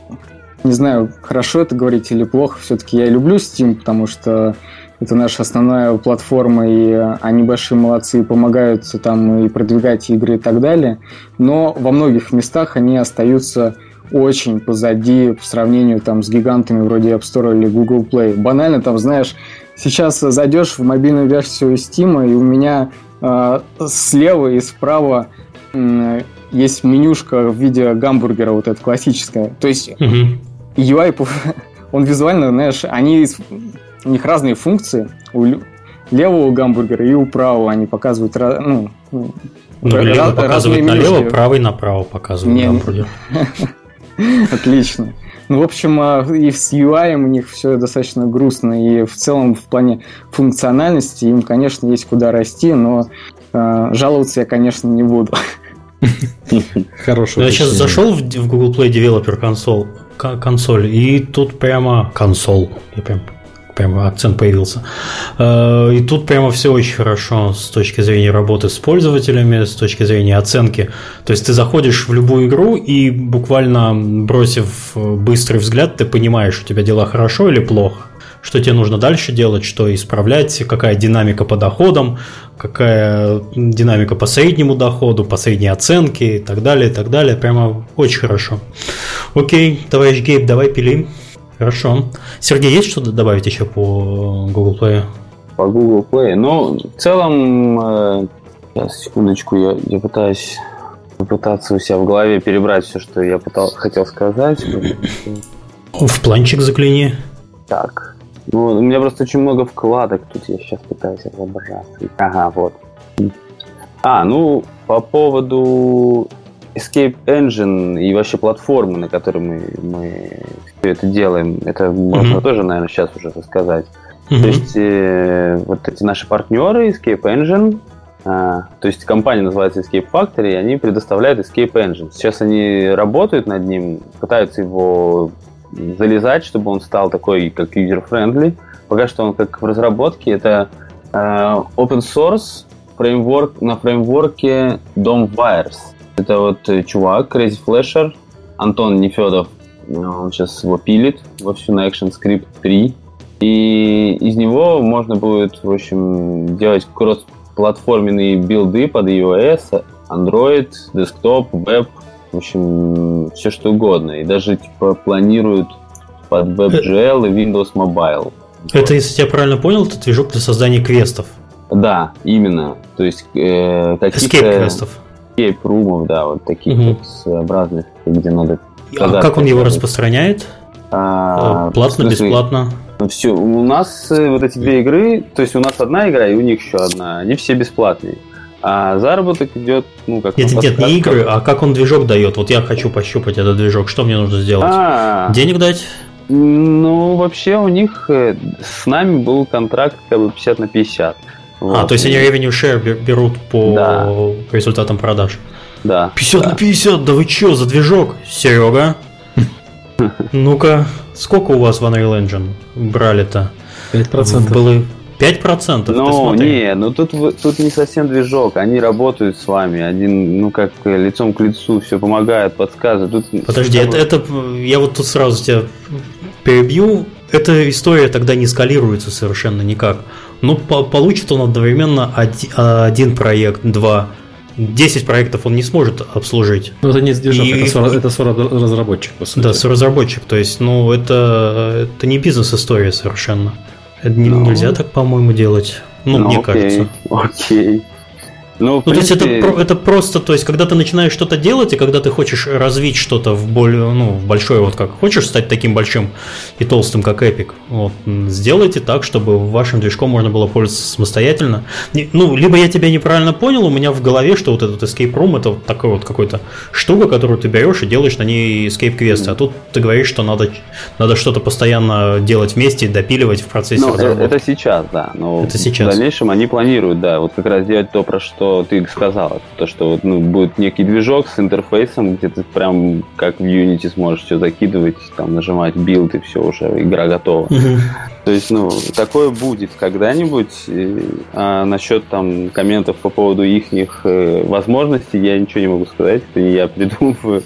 не знаю, хорошо это говорить или плохо, все-таки я люблю Steam, потому что это наша основная платформа, и они большие молодцы и помогают там и продвигать игры и так далее. Но во многих местах они остаются очень позади в сравнении там с гигантами вроде App Store или Google Play. Банально там, знаешь, сейчас зайдешь в мобильную версию Steam, и у меня э, слева и справа э, есть менюшка в виде гамбургера, вот эта классическая. То есть угу. UI, он визуально, знаешь, они, у них разные функции. У левого гамбургера и у правого они показывают, ну, ну, левый показывает налево, менюшки. правый направо показывает не, гамбургер. Отлично. Ну, в общем, а, и с UI у них все достаточно грустно, и в целом в плане функциональности им, конечно, есть куда расти, но э, жаловаться я, конечно, не буду. Хорошо. Я сейчас зашел в Google Play Developer консоль, консоль и тут прямо консоль. Я прям прямо акцент появился. Э, и тут прямо все очень хорошо с точки зрения работы с пользователями, с точки зрения оценки. То есть ты заходишь в любую игру и буквально бросив быстрый взгляд, ты понимаешь, у тебя дела хорошо или плохо что тебе нужно дальше делать, что исправлять, какая динамика по доходам, какая динамика по среднему доходу, по средней оценке и так далее, и так далее. Прямо очень хорошо. Окей, товарищ Гейб, давай пилим. Хорошо. Сергей, есть что-то добавить еще по Google Play? По Google Play? Ну, в целом, э, сейчас, секундочку, я, я пытаюсь попытаться у себя в голове перебрать все, что я пытал, хотел сказать. В планчик загляни. Так. Ну, у меня просто очень много вкладок тут, я сейчас пытаюсь разобраться. Ага, вот. А, ну, по поводу Escape Engine и вообще платформы, на которой мы, мы все это делаем, это можно mm-hmm. тоже, наверное, сейчас уже рассказать. Mm-hmm. То есть э, вот эти наши партнеры Escape Engine, а, то есть компания называется Escape Factory, и они предоставляют Escape Engine. Сейчас они работают над ним, пытаются его залезать, чтобы он стал такой, как user-friendly. Пока что он как в разработке. Это э, open source фреймворк на фреймворке DOM Wires. Это вот э, чувак, Crazy Flasher, Антон Нефедов, он сейчас его пилит вовсю на ActionScript 3. И из него можно будет, в общем, делать кросс-платформенные билды под iOS, Android, Desktop, Web, в общем, все что угодно. И даже типа планируют под WebGL и Windows Mobile. Это, если я правильно понял, это движок для создания квестов. Да, именно. То есть э, каких-то... Escape квестов escape да, вот таких угу. вот своеобразных, где надо... А как он его распространяет? А, э, Платно, смысле, бесплатно? Ну, все, у нас э, вот эти две игры, то есть у нас одна игра и у них еще одна, они все бесплатные. А заработок идет, ну, как Нет, нет, не игры, а как он движок дает. Вот я хочу пощупать этот движок, что мне нужно сделать? А-а-а. Денег дать? Ну, вообще у них э, с нами был контракт как бы 50 на 50. Вот. А, то есть они revenue share берут по да. результатам продаж. Да. 50 да. на 50, да вы чё, за движок? Серега? Ну-ка, сколько у вас в Unreal Engine брали-то? 5%. Было 5%? Ну, не, ну тут, тут не совсем движок. Они работают с вами. Один, ну, как лицом к лицу все помогают, подсказывают. Тут Подожди, это, это, я вот тут сразу тебя перебью. Эта история тогда не скалируется совершенно никак. Ну, по получит он одновременно один, один проект, два. 10 проектов он не сможет обслужить. Ну, это не и... это, это разработчик, по сути. Да, разработчик. То есть, ну, это, это не бизнес-история совершенно. Это ну... Нельзя так, по-моему, делать. Ну, ну мне окей, кажется. Окей. Ну, ну принципе... то есть это, это просто, то есть, когда ты начинаешь что-то делать, и когда ты хочешь развить что-то в более, ну, в большое, вот как хочешь стать таким большим и толстым, как Epic, вот, сделайте так, чтобы вашим движком можно было пользоваться самостоятельно. Ну, либо я тебя неправильно понял, у меня в голове, что вот этот Escape Room это вот такая вот какая-то штука, которую ты берешь и делаешь на ней Escape квесты, а тут ты говоришь, что надо, надо что-то постоянно делать вместе, допиливать в процессе ну, разработки. Это сейчас, да. Но это сейчас. В дальнейшем они планируют, да, вот как раз делать то, про что ты сказал, то, что ну, будет некий движок с интерфейсом, где ты прям как в Unity сможешь все закидывать, там нажимать build и все, уже игра готова. То есть, ну, такое будет когда-нибудь. А насчет там комментов по поводу их э, возможностей я ничего не могу сказать, это не я придумываю.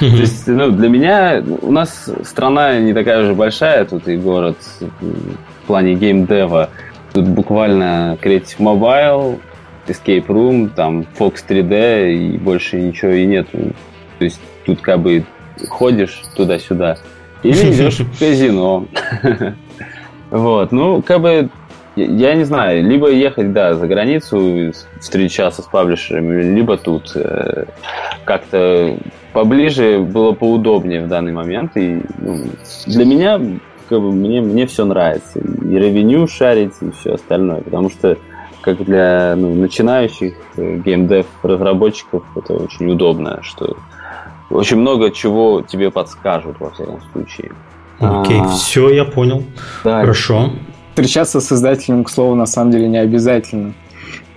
То есть, ну, для меня у нас страна не такая уже большая, тут и город в плане геймдева. Тут буквально Creative Mobile, Escape Room, там Fox 3D и больше ничего и нет. То есть тут как бы ходишь туда-сюда или идешь в казино. Вот, ну, как бы, я не знаю, либо ехать, да, за границу, встречаться с паблишерами, либо тут э, как-то поближе было поудобнее в данный момент. И ну, для меня, как бы, мне, мне все нравится. И ревеню шарить, и все остальное. Потому что как для ну, начинающих э, геймдев разработчиков это очень удобно, что очень много чего тебе подскажут, во всяком случае. Окей, а, все, я понял. Да. Хорошо. Встречаться с издателем, к слову, на самом деле не обязательно.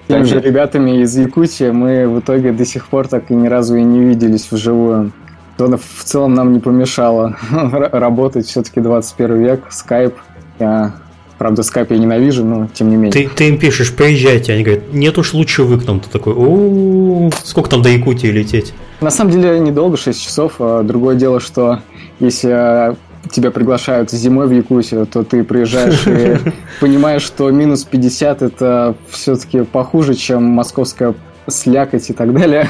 Теми же ребятами из Якутии мы в итоге до сих пор так и ни разу и не виделись вживую. То в целом нам не помешало работать все-таки 21 век, скайп. Я, правда, скайп я ненавижу, но тем не менее. Ты, ты им пишешь, приезжайте, они говорят, нет уж, лучше вы к нам. Ты такой, о сколько там до Якутии лететь? На самом деле недолго, 6 часов. А другое дело, что если тебя приглашают зимой в Якутию, то ты приезжаешь и понимаешь, что минус 50 это все-таки похуже, чем московская слякоть и так далее.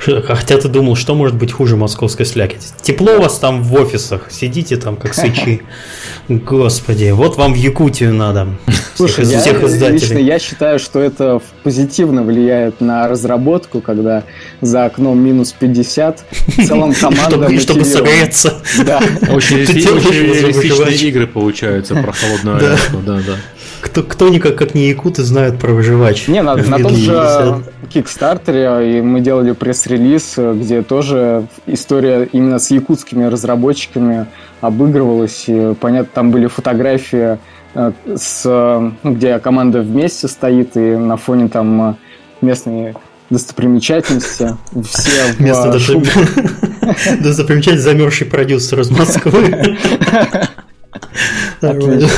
Хотя ты думал, что может быть хуже московской слякоти? Тепло у вас там в офисах, сидите там как сычи. Господи, вот вам в Якутию надо. Слушай, всех, я, издателей. лично я считаю, что это позитивно влияет на разработку, когда за окном минус 50, в целом команда Чтобы согреться. Да. Очень реалистичные игры получаются про холодную да, да кто, кто никак как не якуты знают про выживач. Не, на, на том же Кикстартере мы делали пресс-релиз, где тоже история именно с якутскими разработчиками обыгрывалась. И, понятно, там были фотографии, э, с, ну, где команда вместе стоит, и на фоне там местные достопримечательности. Все Место достопримечательности замерзший продюсер из Москвы. Отлично.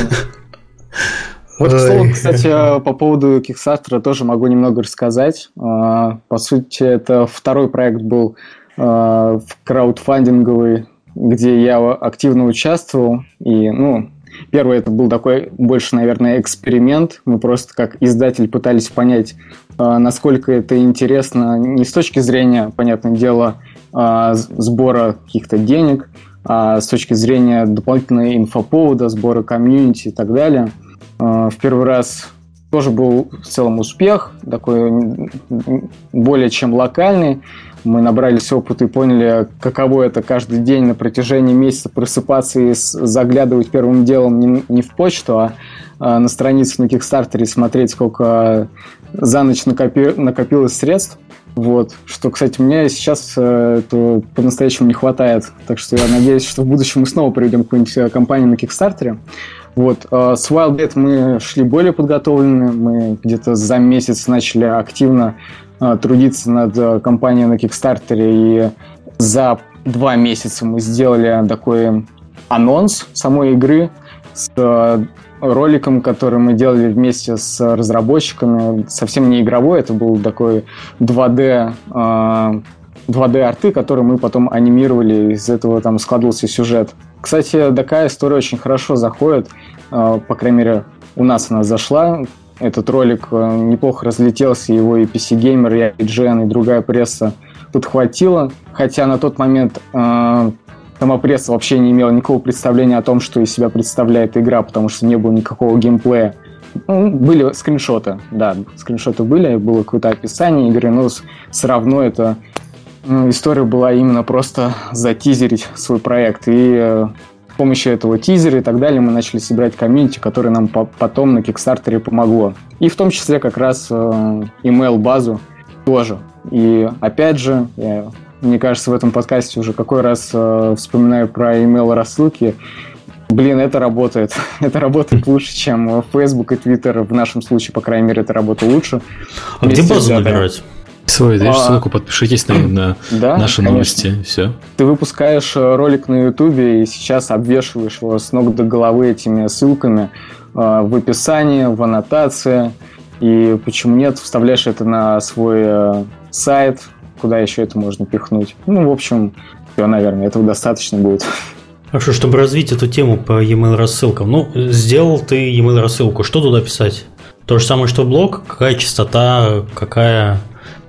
Вот, к слову, кстати, по поводу Kickstarter тоже могу немного рассказать. А, по сути, это второй проект был в краудфандинговый, где я активно участвовал. И, ну, первый это был такой больше, наверное, эксперимент. Мы просто как издатель пытались понять, насколько это интересно не с точки зрения, понятное дело, сбора каких-то денег, а с точки зрения дополнительного инфоповода, сбора комьюнити и так далее – в первый раз тоже был в целом успех, такой более чем локальный. Мы набрались опыта и поняли, каково это каждый день на протяжении месяца просыпаться и заглядывать первым делом не, в почту, а, а на страницу на Кикстартере смотреть, сколько за ночь накопи, накопилось средств. Вот. Что, кстати, мне сейчас э, по-настоящему не хватает. Так что я надеюсь, что в будущем мы снова приведем какую-нибудь э, компанию на Кикстартере. Вот. А с Wildbat мы шли более подготовлены. Мы где-то за месяц начали активно а, трудиться над а, компанией на Кикстартере. И за два месяца мы сделали такой анонс самой игры с роликом, который мы делали вместе с разработчиками. Совсем не игровой, это был такой 2D 2D-арты, которые мы потом анимировали, из этого там складывался сюжет. Кстати, такая история очень хорошо заходит, э, по крайней мере, у нас она зашла. Этот ролик э, неплохо разлетелся, его и PC Gamer, и IGN, и другая пресса подхватила, хотя на тот момент э, сама пресса вообще не имела никакого представления о том, что из себя представляет игра, потому что не было никакого геймплея. Ну, были скриншоты, да, скриншоты были, было какое-то описание игры, но все равно это история была именно просто затизерить свой проект. И э, с помощью этого тизера и так далее мы начали собирать комьюнити, которое нам потом на Кикстартере помогло. И в том числе как раз э, email-базу тоже. И опять же, я, мне кажется, в этом подкасте уже какой раз э, вспоминаю про email рассылки. Блин, это работает. это работает лучше, чем Facebook и Twitter. В нашем случае, по крайней мере, это работает лучше. А где базу набирать? Свой, даешь а, ссылку, подпишитесь на, на да, наши конечно. новости. Все. Ты выпускаешь э, ролик на Ютубе и сейчас обвешиваешь его с ног до головы этими ссылками э, в описании, в аннотации. И почему нет, вставляешь это на свой э, сайт, куда еще это можно пихнуть. Ну, в общем, все, наверное, этого достаточно будет. Хорошо, чтобы развить эту тему по e-mail рассылкам. Ну, сделал ты e-mail рассылку, что туда писать? То же самое, что блог? Какая частота, какая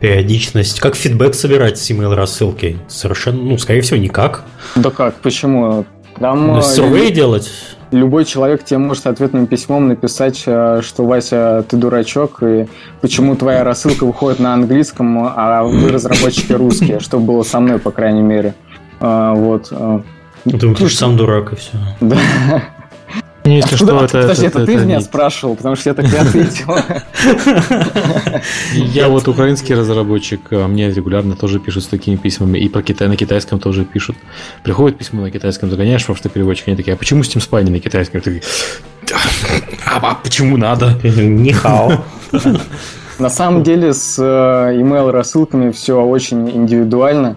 периодичность? Как фидбэк собирать с email рассылки? Совершенно, ну, скорее всего, никак. Да как, почему? Там ну, survey люб... делать? Любой человек тебе может ответным письмом написать, э, что Вася, ты дурачок, и почему твоя рассылка выходит на английском, а вы разработчики русские, что было со мной, по крайней мере. А, вот. Ты, ты сам дурак, и все. Да. Ну, если Откуда? что, это, Подожди, это, это ты это меня не... спрашивал, потому что я так и ответил. Я вот украинский разработчик, а мне регулярно тоже пишут с такими письмами, и про Китай на китайском тоже пишут. Приходит письмо на китайском, загоняешь в автопереводчик, они такие, а почему Steam Spy не на китайском? А, а почему надо? Нихао. На самом деле с э, email рассылками все очень индивидуально.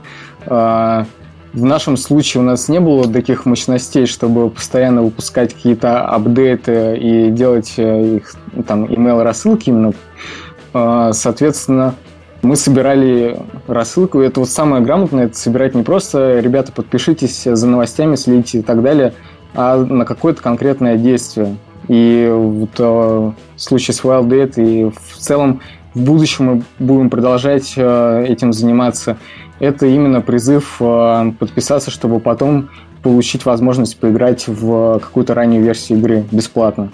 В нашем случае у нас не было таких мощностей, чтобы постоянно выпускать какие-то апдейты и делать э, их там email рассылки именно. А, соответственно, мы собирали рассылку, это вот самое грамотное, это собирать не просто «ребята, подпишитесь за новостями, следите» и так далее, а на какое-то конкретное действие. И вот э, в случае с WildDate и в целом в будущем мы будем продолжать э, этим заниматься. Это именно призыв э, подписаться, чтобы потом получить возможность поиграть в какую-то раннюю версию игры бесплатно.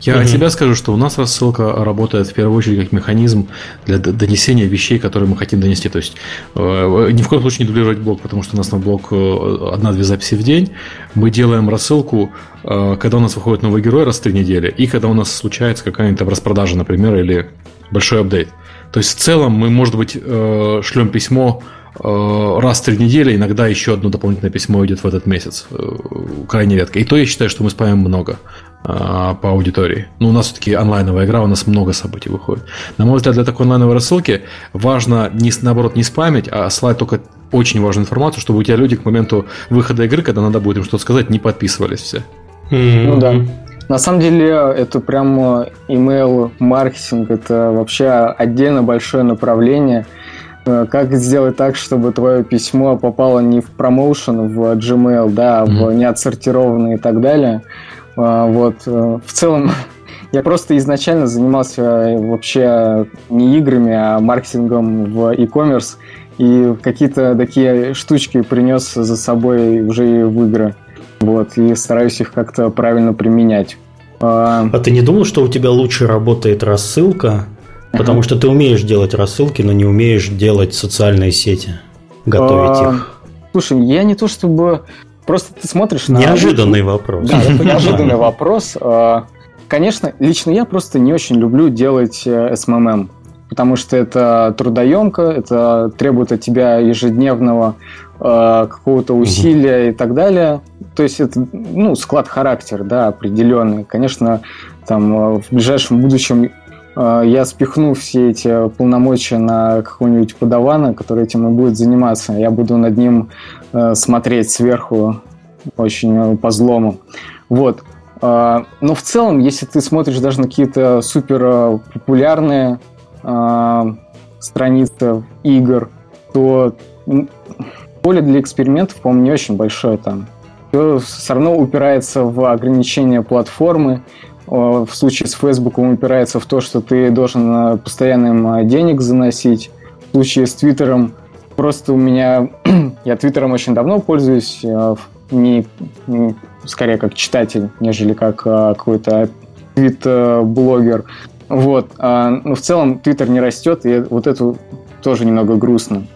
Я угу. от себя скажу, что у нас рассылка работает в первую очередь как механизм для донесения вещей, которые мы хотим донести. То есть э, ни в коем случае не дублировать блог, потому что у нас на блог э, одна-две записи в день. Мы делаем рассылку, э, когда у нас выходит новый герой раз в три недели, и когда у нас случается какая-нибудь распродажа, например, или большой апдейт. То есть в целом мы, может быть, э, шлем письмо э, раз в три недели, иногда еще одно дополнительное письмо идет в этот месяц. Э, крайне редко. И то я считаю, что мы спамим много. А, по аудитории. Ну, у нас все-таки онлайновая игра, у нас много событий выходит. На мой взгляд, для такой онлайновой рассылки важно, не, наоборот, не спамить, а слать только очень важную информацию, чтобы у тебя люди к моменту выхода игры, когда надо будет им что-то сказать, не подписывались все. Mm-hmm. Ну да. На самом деле, это прям email маркетинг, это вообще отдельно большое направление. Э, как сделать так, чтобы твое письмо попало не в промоушен, в Gmail, да, а mm-hmm. в неотсортированный и так далее, а, вот. Э, в целом, я просто изначально занимался э, вообще не играми, а маркетингом в e-commerce. И какие-то такие штучки принес за собой уже и в игры. Вот, и стараюсь их как-то правильно применять. А ты не думал, что у тебя лучше работает рассылка? Потому что ты умеешь делать рассылки, но не умеешь делать социальные сети, готовить а, их. Слушай, я не то чтобы Просто ты смотришь на... Неожиданный вопрос. Да, это неожиданный вопрос. А, конечно, лично я просто не очень люблю делать SMMM, э, потому что это трудоемко, это требует от тебя ежедневного э, какого-то усилия и так далее. То есть это ну, склад характера, да, определенный. Конечно, там э, в ближайшем будущем я спихну все эти полномочия на какого-нибудь подавана, который этим и будет заниматься. Я буду над ним Э, смотреть сверху очень э, по злому. Вот. А, но в целом, если ты смотришь даже на какие-то супер э, популярные а, страницы игр, то поле для экспериментов, по-моему, не очень большое там. Все равно упирается в ограничения платформы. В случае с Facebook упирается в то, что ты должен постоянно им денег заносить. В случае с Твиттером Просто у меня... я Твиттером очень давно пользуюсь, э, не, не скорее как читатель, нежели как какой-то твит-блогер. Вот. Но в целом Твиттер не растет, и вот это тоже немного грустно.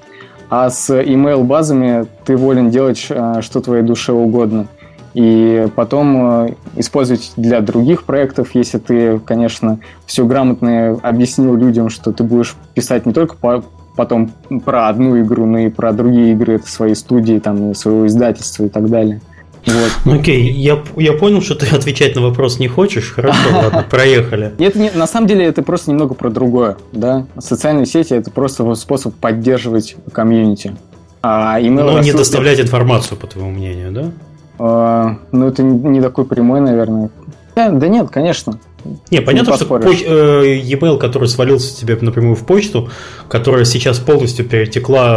А с email-базами ты волен делать, что твоей душе угодно. И потом использовать для других проектов, если ты, конечно, все грамотно объяснил людям, что ты будешь писать не только по потом про одну игру, но и про другие игры это своей студии, там, своего издательства и так далее. Вот. Ну, окей, я, я понял, что ты отвечать на вопрос не хочешь. Хорошо, ладно, проехали. Это не, на самом деле это просто немного про другое. Да? Социальные сети это просто способ поддерживать комьюнити. А Но не доставлять информацию, по твоему мнению, да? А, ну, это не такой прямой, наверное. Да, да нет, конечно. Не, понятно, что поч- э, e-mail, который свалился тебе напрямую в почту, которая сейчас полностью перетекла,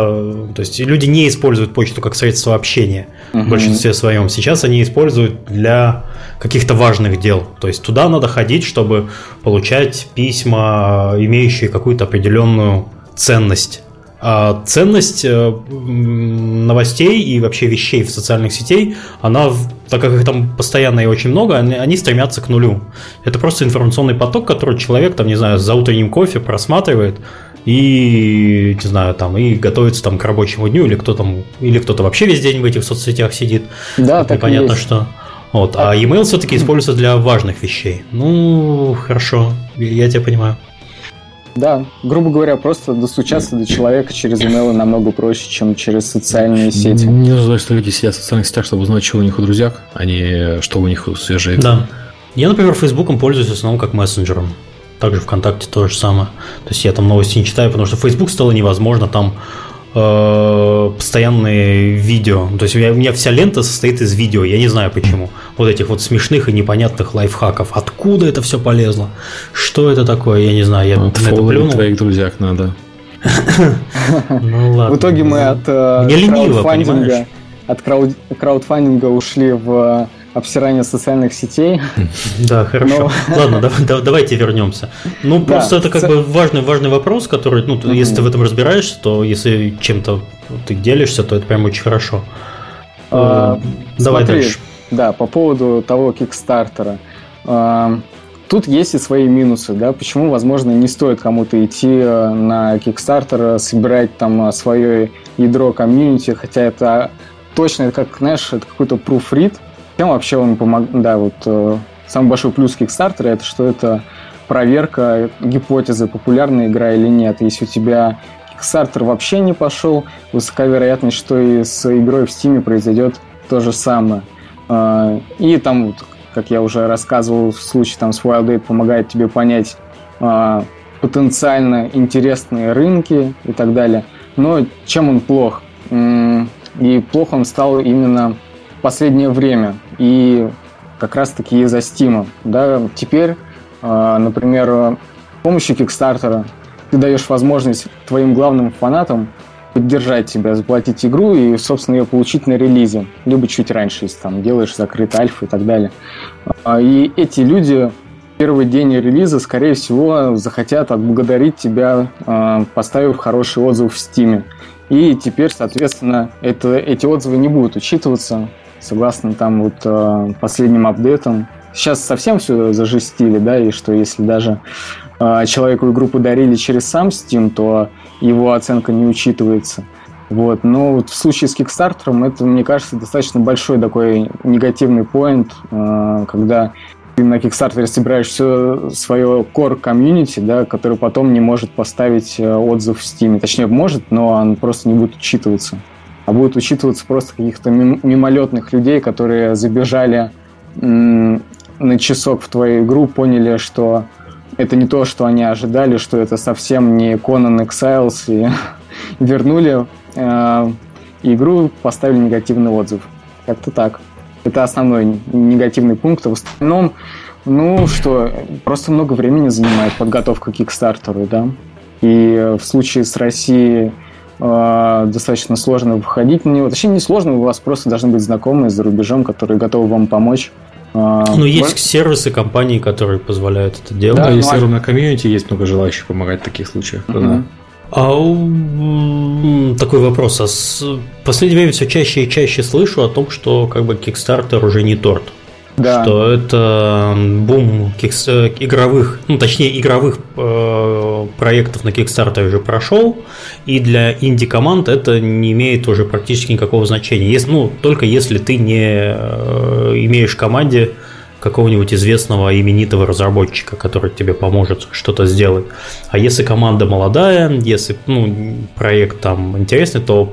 то есть люди не используют почту как средство общения uh-huh. в большинстве своем. Сейчас они используют для каких-то важных дел. То есть туда надо ходить, чтобы получать письма, имеющие какую-то определенную ценность. А ценность э, новостей и вообще вещей в социальных сетей, она, так как их там постоянно и очень много, они, они стремятся к нулю. Это просто информационный поток, который человек, там, не знаю, за утренним кофе просматривает и, не знаю, там, и готовится там к рабочему дню, или кто там, или кто-то вообще весь день в этих соцсетях сидит. Да, так Непонятно что. Вот. А e-mail все-таки используется для важных вещей. Ну, хорошо, я тебя понимаю. Да, грубо говоря, просто достучаться до человека через email намного проще, чем через социальные сети. Не нужно, что люди сидят в социальных сетях, чтобы узнать, что у них у друзьях, а не что у них свежее. Да. Я, например, Фейсбуком пользуюсь в основном как мессенджером. Также ВКонтакте то же самое. То есть я там новости не читаю, потому что Facebook стало невозможно там э, постоянные видео. То есть у меня, у меня вся лента состоит из видео, я не знаю почему. Вот этих вот смешных и непонятных лайфхаков. Откуда это все полезло? Что это такое? Я не знаю. Я вот на это плюнул. твоих друзьях надо. Ну ладно. В итоге мы от э, краудфандинга от краудфандинга ушли в обсирание социальных сетей. Да, хорошо. Но... Ладно, да, давайте вернемся. Ну, просто это как бы важный, важный вопрос, который, ну, если ты в этом разбираешься, то если чем-то ты делишься, то это прям очень хорошо. А, э, давай дальше. Да, по поводу того кикстартера. А, тут есть и свои минусы, да, почему, возможно, не стоит кому-то идти э, на Kickstarter, собирать там э, свое ядро комьюнити, хотя это точно, это как, знаешь, это какой-то proofread, чем вообще он помогает? Да, вот э, самый большой плюс Kickstarter это что это проверка гипотезы, популярная игра или нет. Если у тебя Kickstarter вообще не пошел, высока вероятность, что и с игрой в Steam произойдет то же самое. Э, и там, вот, как я уже рассказывал, в случае там с Wild Date помогает тебе понять э, потенциально интересные рынки и так далее. Но чем он плох? И плохо он стал именно последнее время, и как раз-таки из-за Steam. Да, теперь, а, например, с помощью Kickstarter ты даешь возможность твоим главным фанатам поддержать тебя, заплатить игру и, собственно, ее получить на релизе, либо чуть раньше, если там делаешь закрытый альфа и так далее. А, и эти люди первый день релиза, скорее всего, захотят отблагодарить тебя, а, поставив хороший отзыв в Steam. И теперь, соответственно, это, эти отзывы не будут учитываться согласно там вот э, последним апдейтам. Сейчас совсем все зажестили, да, и что если даже э, человеку игру подарили через сам Steam, то его оценка не учитывается. Вот. Но вот в случае с Kickstarter это, мне кажется, достаточно большой такой негативный поинт, э, когда ты на Kickstarter собираешь все свое core комьюнити, да, который потом не может поставить отзыв в Steam. Точнее, может, но он просто не будет учитываться а будет учитываться просто каких-то мимолетных людей, которые забежали на часок в твою игру, поняли, что это не то, что они ожидали, что это совсем не Conan Exiles, и вернули э, игру, поставили негативный отзыв. Как-то так. Это основной негативный пункт. А в остальном, ну что, просто много времени занимает подготовка к Кикстартеру, да. И в случае с Россией а, достаточно сложно выходить на него. Точнее, не сложно, у вас просто должны быть знакомые за рубежом, которые готовы вам помочь. А, ну, есть сервисы, компании, которые позволяют это делать. Да, если ну, а... комьюнити, есть много желающих помогать в таких случаях. Uh-huh. Да. А такой вопрос. А с... В последнее время все чаще и чаще слышу о том, что как бы Kickstarter уже не торт да. что это бум кикс, игровых, ну точнее игровых э, проектов на Kickstarter уже прошел, и для инди-команд это не имеет уже практически никакого значения. Если, ну, только если ты не э, имеешь в команде какого-нибудь известного именитого разработчика, который тебе поможет что-то сделать. А если команда молодая, если ну, проект там интересный, то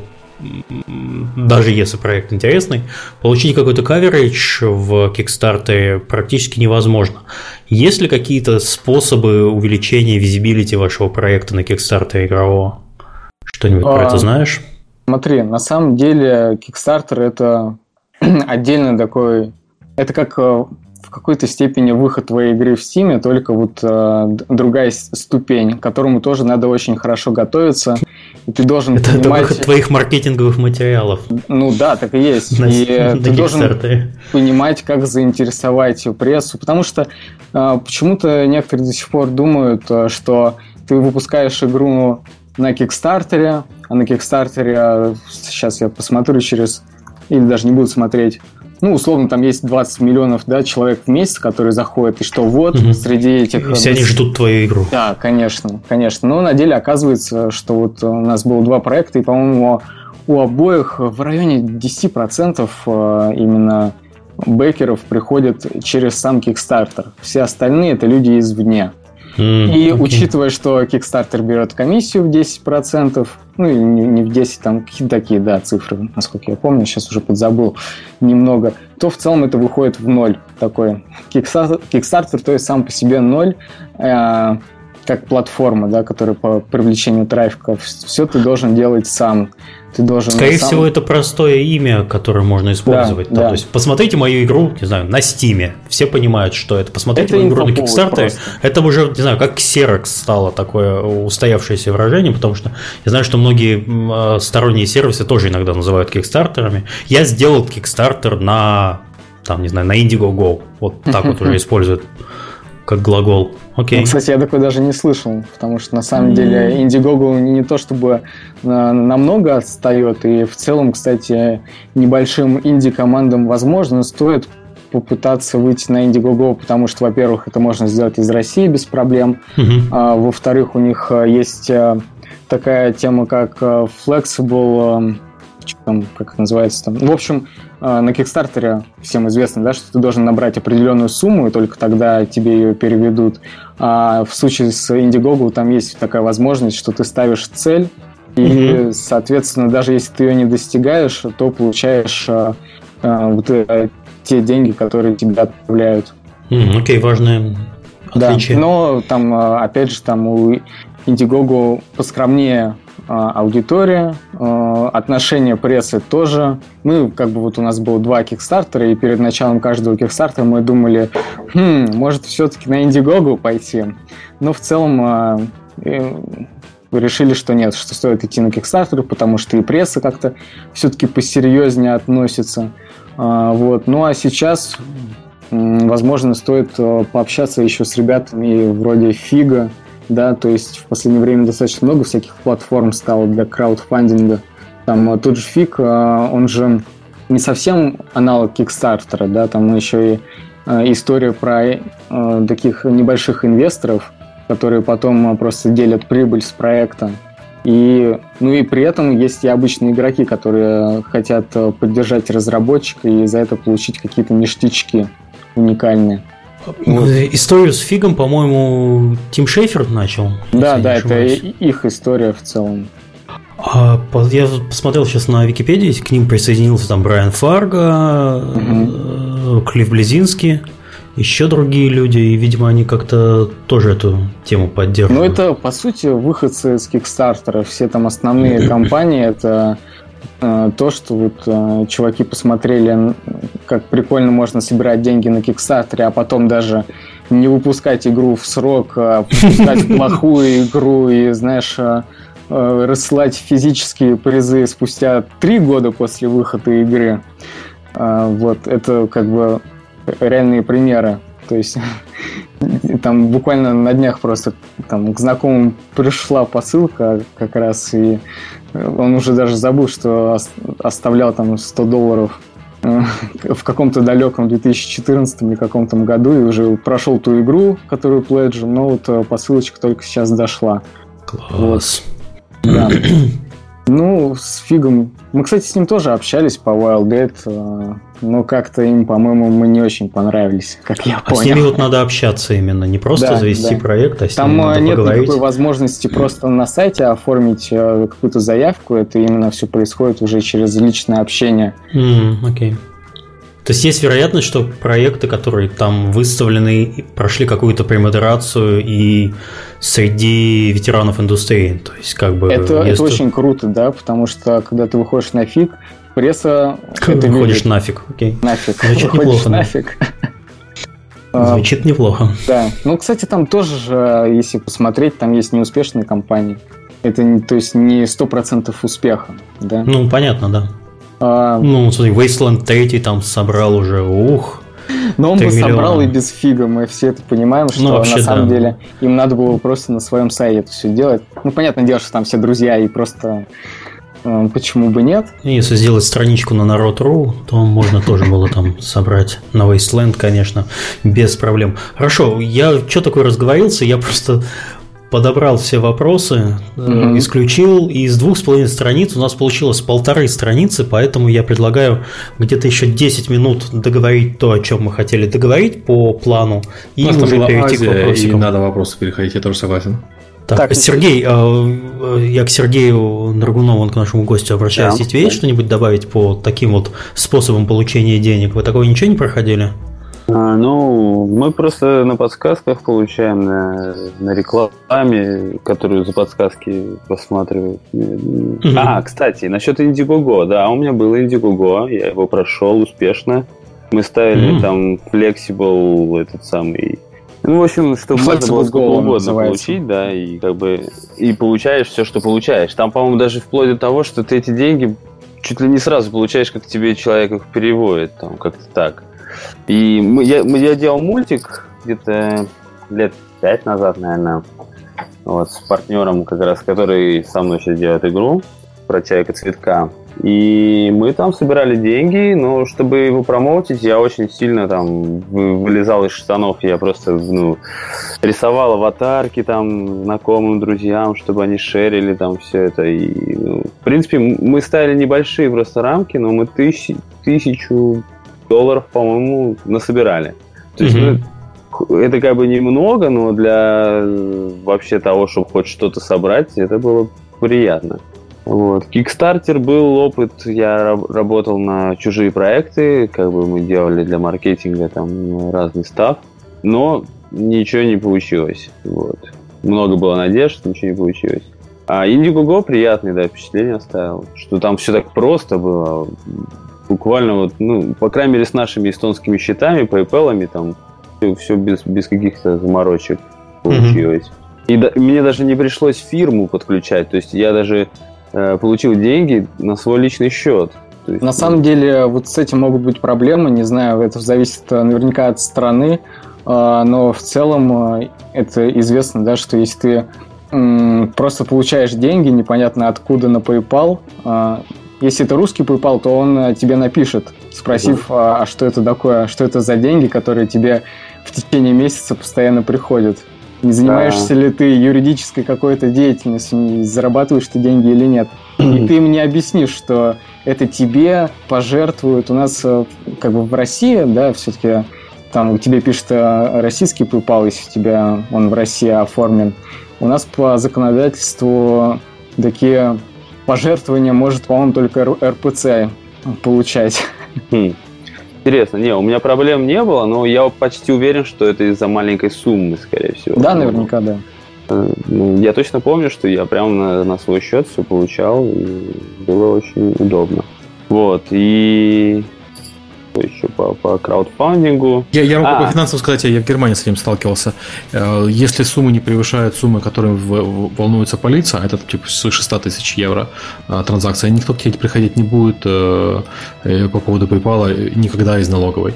даже если проект интересный, получить какой-то каверидж в Kickstarter практически невозможно. Есть ли какие-то способы увеличения визибилити вашего проекта на Kickstarter игрового? Что-нибудь а, про это а, знаешь? Смотри, на самом деле Kickstarter это отдельно такой... Это как э, в какой-то степени выход твоей игры в Steam, только вот э, другая ступень, к которому тоже надо очень хорошо готовиться. И ты должен это, понимать... это выход твоих маркетинговых материалов. Ну да, так и есть. На, и ты должен понимать, как заинтересовать прессу, потому что э, почему-то некоторые до сих пор думают, э, что ты выпускаешь игру на Кикстартере, а на Кикстартере, сейчас я посмотрю через, или даже не буду смотреть, ну, условно, там есть 20 миллионов да, человек в месяц, которые заходят, и что вот угу. среди этих... Все они ждут твою игру. Да, конечно, конечно. Но на деле оказывается, что вот у нас было два проекта, и, по-моему, у обоих в районе 10% э, именно бэкеров приходят через сам Kickstarter. Все остальные это люди извне. Mm, и okay. учитывая, что Kickstarter берет комиссию в 10%, ну или не, не в 10, там какие-то такие, да, цифры, насколько я помню, сейчас уже подзабыл немного, то в целом это выходит в ноль такой. Kickstarter, Kickstarter то есть сам по себе ноль, э, как платформа, да, которая по привлечению трафика, все ты должен делать сам. Ты должен Скорее сам... всего, это простое имя, которое можно использовать. Да, да. То есть, посмотрите мою игру, не знаю, на Стиме. Все понимают, что это. Посмотрите это мою игру на Kickstarter. Это уже, не знаю, как Xerox стало такое устоявшееся выражение, потому что я знаю, что многие а, сторонние сервисы тоже иногда называют Kickstarterами. Я сделал Kickstarter на, там, не знаю, на Indiegogo. Вот так вот уже используют как глагол. Окей. Ну, кстати, я такой даже не слышал, потому что на самом деле Indiegogo не то чтобы э, намного отстает, и в целом, кстати, небольшим инди-командам, возможно, стоит попытаться выйти на Indiegogo, потому что, во-первых, это можно сделать из России без проблем, uh-huh. а, во-вторых, у них э, есть э, такая тема, как Flexible там, как это называется там. В общем, э, на Кикстартере всем известно, да, что ты должен набрать определенную сумму, и только тогда тебе ее переведут. А в случае с Indiegogo там есть такая возможность, что ты ставишь цель, и, mm-hmm. соответственно, даже если ты ее не достигаешь, то получаешь а, а, вот а, те деньги, которые тебе отправляют. Окей, mm, okay, важное отличие. Да, но там, опять же, там у Indiegogo поскромнее аудитория, а, отношение прессы тоже. Мы, как бы вот у нас было два кикстартера, и перед началом каждого кикстартера мы думали, хм, может все-таки на Indiegogo пойти. Но в целом а, решили, что нет, что стоит идти на кикстартер, потому что и пресса как-то все-таки посерьезнее относится. Вот. Ну а сейчас, возможно, стоит пообщаться еще с ребятами вроде Фига, да, то есть в последнее время достаточно много всяких платформ стало для краудфандинга. Там э, тот же Фиг, э, он же не совсем аналог Кикстартера, да, там еще и э, история про таких небольших инвесторов, которые потом просто делят прибыль с проекта. И, ну и при этом есть и обычные игроки, которые хотят поддержать разработчика и за это получить какие-то ништячки уникальные. Вот. Историю с Фигом, по-моему, Тим Шейфер начал. Да, да, это их история в целом. А, я посмотрел сейчас на Википедии, к ним присоединился там Брайан Фарго, угу. Клифф Близинский, еще другие люди, и, видимо, они как-то тоже эту тему поддерживают. Ну, это, по сути, выходцы с Кикстартера. Все там основные компании, это Э, то, что вот э, чуваки посмотрели, как прикольно можно собирать деньги на Кикстартере, а потом даже не выпускать игру в срок, а выпускать плохую игру и, знаешь, э, рассылать физические призы спустя три года после выхода игры. Вот, это как бы реальные примеры. То есть там буквально на днях просто там, к знакомым пришла посылка как раз, и он уже даже забыл, что оставлял там 100 долларов э, в каком-то далеком 2014 или каком-то году и уже прошел ту игру, которую пледжил, но вот э, посылочка только сейчас дошла. Класс. Вот. Да. Ну, с Фигом... Мы, кстати, с ним тоже общались по Wild Dead, э, но как-то им, по-моему, мы не очень понравились, как я а понял. с ними вот надо общаться именно, не просто да, завести да. проект, а с Там ними надо нет поговорить. никакой возможности просто на сайте оформить э, какую-то заявку, это именно все происходит уже через личное общение. Mm, окей. Okay. То есть есть вероятность, что проекты, которые там выставлены, прошли какую-то премодерацию и среди ветеранов индустрии. То есть как бы... Это, это очень круто, да, потому что когда ты выходишь на фиг, пресса... Выходишь нафиг, окей. Нафиг. Звучит неплохо. нафиг. Звучит неплохо. Да. Ну, кстати, там тоже же, если посмотреть, там есть неуспешные компании. Это, то есть, не сто процентов успеха, да? Ну, понятно, да. А... Ну, смотри, Wasteland 3 там собрал уже, ух, но он бы миллиона. собрал и без фига, мы все это понимаем, что ну, вообще, на самом да. деле им надо было просто на своем сайте это все делать. Ну, понятное дело, что там все друзья и просто почему бы нет. Если сделать страничку на народ.ру, то можно тоже было там собрать на Wasteland, конечно, без проблем. Хорошо, я что такое разговорился, я просто подобрал все вопросы, угу. исключил, и из двух с половиной страниц у нас получилось полторы страницы, поэтому я предлагаю где-то еще 10 минут договорить то, о чем мы хотели договорить по плану, и уже перейти Азия, к вопросикам. И надо вопросы переходить, я тоже согласен. Так, так Сергей, э, я к Сергею Драгунову, к нашему гостю обращаюсь. Да. Есть что-нибудь добавить по таким вот способам получения денег? Вы такого ничего не проходили? А, ну, мы просто на подсказках получаем, на, на рекламе, которую за подсказки посматривают. Угу. А, кстати, насчет Indiegogo, да, у меня был Indiegogo, я его прошел успешно. Мы ставили угу. там Flexible, этот самый ну, в общем, чтобы можно было сколько угодно называется. получить, да, и как бы и получаешь все, что получаешь. Там, по-моему, даже вплоть до того, что ты эти деньги чуть ли не сразу получаешь, как тебе человек их переводит, там, как-то так. И мы, я, я делал мультик где-то лет пять назад, наверное, вот, с партнером, как раз, который со мной сейчас делает игру про чайка цветка. И мы там собирали деньги, но чтобы его промоутить, я очень сильно там вылезал из штанов. Я просто ну, рисовал аватарки там знакомым, друзьям, чтобы они шерили там все это. И, ну, в принципе, мы ставили небольшие просто рамки, но мы тысяч, тысячу долларов, по-моему, насобирали. То есть, mm-hmm. ну, это как бы немного, но для вообще того, чтобы хоть что-то собрать, это было приятно. Вот. Кикстартер был опыт, я работал на чужие проекты, как бы мы делали для маркетинга там разный став, но ничего не получилось. Вот. Много было надежд, ничего не получилось. А Indiegogo приятное да, впечатление оставил, что там все так просто было. Буквально вот, ну, по крайней мере, с нашими эстонскими счетами, PayPal, там все, все без, без каких-то заморочек получилось. Mm-hmm. И да, мне даже не пришлось фирму подключать. То есть я даже получил деньги на свой личный счет. Есть, на самом деле, вот с этим могут быть проблемы, не знаю, это зависит э, наверняка от страны, э, но в целом это известно, да, что если ты просто получаешь деньги, непонятно откуда на PayPal, если это русский PayPal, то он тебе напишет, спросив, а, а что это такое, что это за деньги, которые тебе в течение месяца постоянно приходят. Не занимаешься да. ли ты юридической какой-то деятельностью, не зарабатываешь ты деньги или нет. И ты мне объяснишь, что это тебе пожертвуют. У нас э, как бы в России, да, все-таки там тебе пишет э, российский PayPal, если у тебя он в России оформлен. У нас по законодательству такие пожертвования может, по-моему, только РПЦ получать. Интересно, не, у меня проблем не было, но я почти уверен, что это из-за маленькой суммы, скорее всего. Да, наверняка, да. Э, ну, я точно помню, что я прямо на, на свой счет все получал, и было очень удобно. Вот, и еще по, по краудфандингу. Я, я могу а. по финансам сказать, я в Германии с этим сталкивался. Э, если суммы не превышают суммы, которыми волнуется полиция, а это типа свыше 100 тысяч евро э, транзакция, никто к тебе приходить не будет э, по поводу PayPal никогда из налоговой.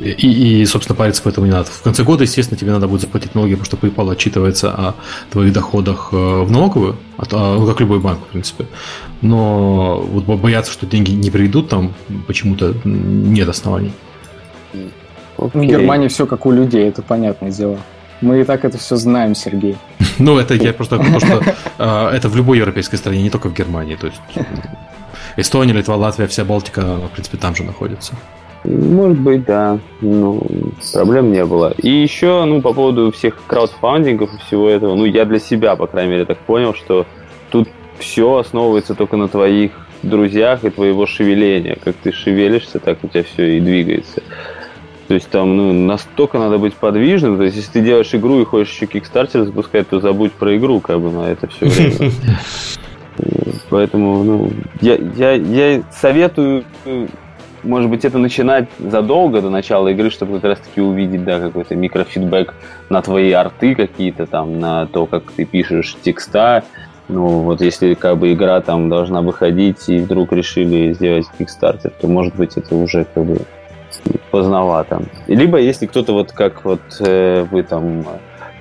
И, и, собственно, париться поэтому не надо. В конце года, естественно, тебе надо будет заплатить налоги, потому что PayPal отчитывается о твоих доходах в налоговую, ну, как любой банк, в принципе. Но вот бояться, что деньги не придут, там почему-то нет оснований. Okay. В Германии все как у людей, это понятное дело. Мы и так это все знаем, Сергей. Ну, это я просто потому что а, это в любой европейской стране, не только в Германии. То есть Эстония, Литва, Латвия, вся Балтика, в принципе, там же находится. Может быть, да. Ну, проблем не было. И еще, ну, по поводу всех краудфандингов и всего этого, ну, я для себя, по крайней мере, так понял, что тут все основывается только на твоих друзьях и твоего шевеления. Как ты шевелишься, так у тебя все и двигается. То есть там ну, настолько надо быть подвижным. То есть, если ты делаешь игру и хочешь еще кикстартер запускать, то забудь про игру, как бы на это все время. Поэтому, ну, я, я, я советую, может быть, это начинать задолго до начала игры, чтобы как раз-таки увидеть, да, какой-то микрофидбэк на твои арты какие-то там, на то, как ты пишешь текста, ну, вот если как бы игра там должна выходить, и вдруг решили сделать Kickstarter, то, может быть, это уже как бы поздновато. Либо если кто-то вот как вот э, вы там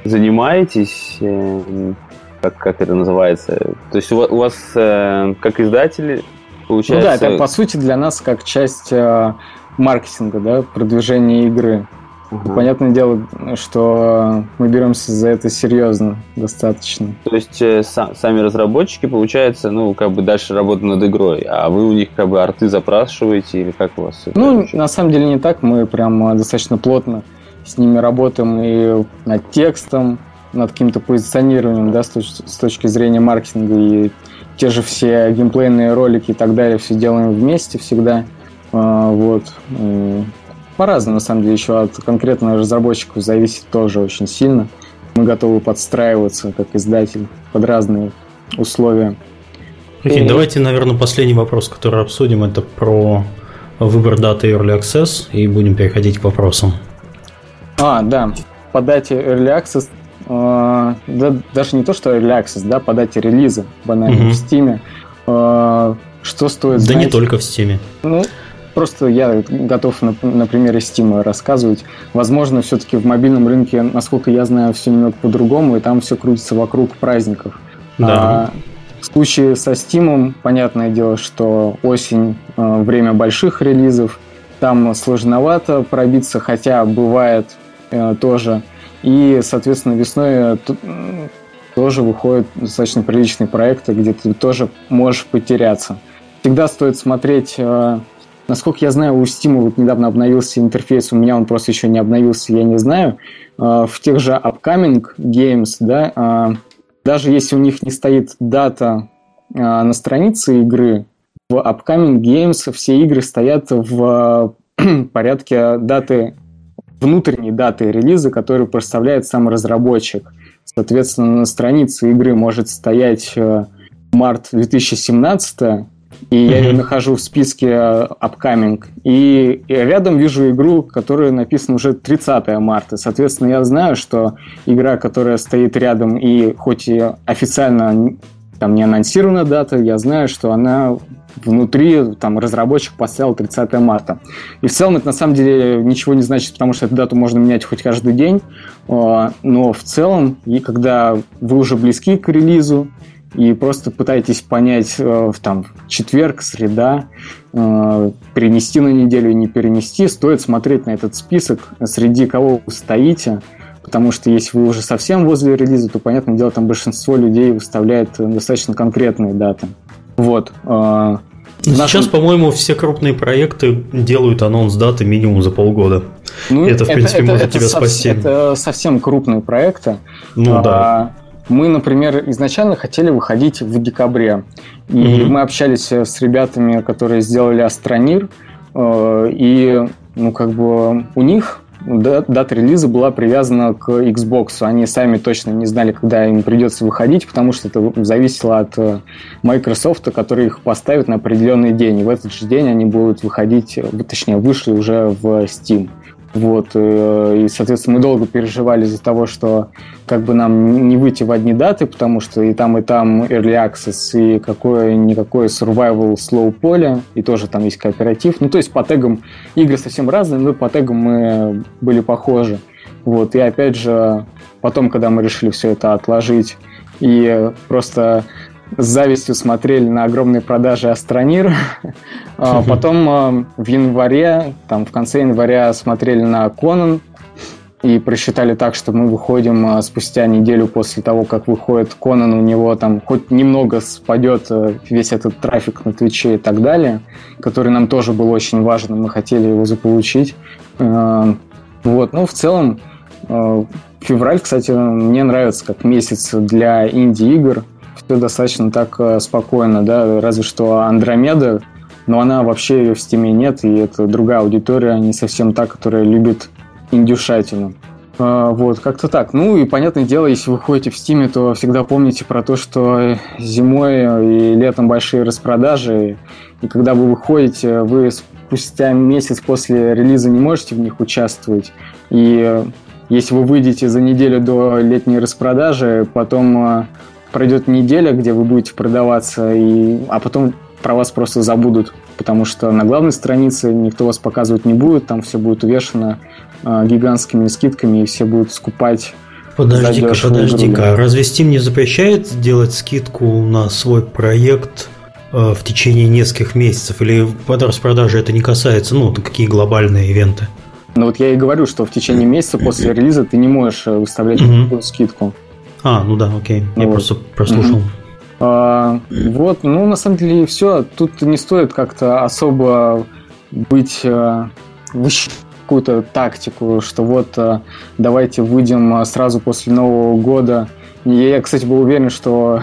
занимаетесь, э, как, как это называется, то есть у вас, у вас э, как издатели получается... Ну да, это по сути для нас как часть э, маркетинга, да, продвижения игры. Угу. Понятное дело, что мы беремся за это серьезно достаточно. То есть э, сам, сами разработчики, получается, ну, как бы дальше работают над игрой, а вы у них как бы арты запрашиваете или как у вас? Ну, на самом деле не так, мы прям достаточно плотно с ними работаем и над текстом, над каким-то позиционированием, да, с, точ- с точки зрения маркетинга и те же все геймплейные ролики и так далее, все делаем вместе всегда. А, вот. По-разному, на самом деле, еще от конкретного разработчика зависит тоже очень сильно. Мы готовы подстраиваться, как издатель, под разные условия. Окей, okay, и... давайте, наверное, последний вопрос, который обсудим, это про выбор даты Early Access, и будем переходить к вопросам. А, да, по дате Early Access, да, даже не то, что Access, да, по дате релиза, банально, угу. в Steam, э, что стоит Да знать? не только в Steam. Ну, Просто я готов на, на примере Steam рассказывать. Возможно, все-таки в мобильном рынке, насколько я знаю, все немного по-другому, и там все крутится вокруг праздников. Да. А, в случае со Steam, понятное дело, что осень э, время больших релизов, там сложновато пробиться, хотя бывает э, тоже. И, соответственно, весной э, тоже выходят достаточно приличные проекты, где ты тоже можешь потеряться. Всегда стоит смотреть Насколько я знаю, у Steam вот недавно обновился интерфейс, у меня он просто еще не обновился, я не знаю. А, в тех же upcoming games, да, даже если у них не стоит дата на странице игры, в upcoming games все игры стоят в порядке даты, внутренней даты релиза, которую представляет сам разработчик. Соответственно, на странице игры может стоять март 2017, и mm-hmm. я ее нахожу в списке э, upcoming, и рядом вижу игру, которая написана уже 30 марта. Соответственно, я знаю, что игра, которая стоит рядом, и хоть и официально там не анонсирована дата, я знаю, что она внутри там разработчик поставил 30 марта. И в целом это на самом деле ничего не значит, потому что эту дату можно менять хоть каждый день, э, но в целом, и когда вы уже близки к релизу, и просто пытаетесь понять э, в там четверг, среда, э, перенести на неделю, не перенести, стоит смотреть на этот список, среди кого вы стоите, потому что если вы уже совсем возле релиза, то, понятное дело, там большинство людей выставляет достаточно конкретные даты. Вот. Э, Сейчас, по-моему, все крупные проекты делают анонс даты минимум за полгода. Ну, это, в принципе, это, может это, тебя это спасти. Это совсем крупные проекты. Ну а, да. Мы, например, изначально хотели выходить в декабре. И mm-hmm. мы общались с ребятами, которые сделали Астронир. Э, и, ну, как бы у них дата релиза была привязана к Xbox. Они сами точно не знали, когда им придется выходить, потому что это зависело от э, Microsoft, который их поставит на определенный день. И в этот же день они будут выходить, точнее, вышли уже в Steam. Вот, э, и, соответственно, мы долго переживали из-за того, что как бы нам не выйти в одни даты, потому что и там, и там Early Access, и какое-никакое Survival Slow поле, и тоже там есть кооператив. Ну, то есть по тегам игры совсем разные, но по тегам мы были похожи. Вот, и опять же, потом, когда мы решили все это отложить, и просто с завистью смотрели на огромные продажи Астронир. А потом а, в январе, там в конце января смотрели на Конан и просчитали так, что мы выходим а, спустя неделю после того, как выходит Конан, у него там хоть немного спадет весь этот трафик на Твиче и так далее, который нам тоже был очень важен, мы хотели его заполучить. Вот, ну, в целом, февраль, кстати, мне нравится как месяц для инди-игр, все достаточно так э, спокойно, да, разве что Андромеда, но она вообще ее в стиме нет, и это другая аудитория, не совсем та, которая любит индюшатину. А, вот, как-то так. Ну и понятное дело, если выходите в Стиме, то всегда помните про то, что зимой и летом большие распродажи, и когда вы выходите, вы спустя месяц после релиза не можете в них участвовать. И если вы выйдете за неделю до летней распродажи, потом э, пройдет неделя, где вы будете продаваться, и, а потом про вас просто забудут, потому что на главной странице никто вас показывать не будет, там все будет увешано э, гигантскими скидками, и все будут скупать Подожди-ка, подожди-ка, разве Steam не запрещает делать скидку на свой проект э, в течение нескольких месяцев? Или под распродажи это не касается? Ну, какие глобальные ивенты? Но вот я и говорю, что в течение месяца после релиза ты не можешь э, выставлять скидку. А, ну да, окей. Я вот. просто прослушал. mm А, вот, ну на самом деле все. Тут не стоит как-то особо быть э, какую-то тактику, что вот э, давайте выйдем сразу после Нового года. Я, кстати, был уверен, что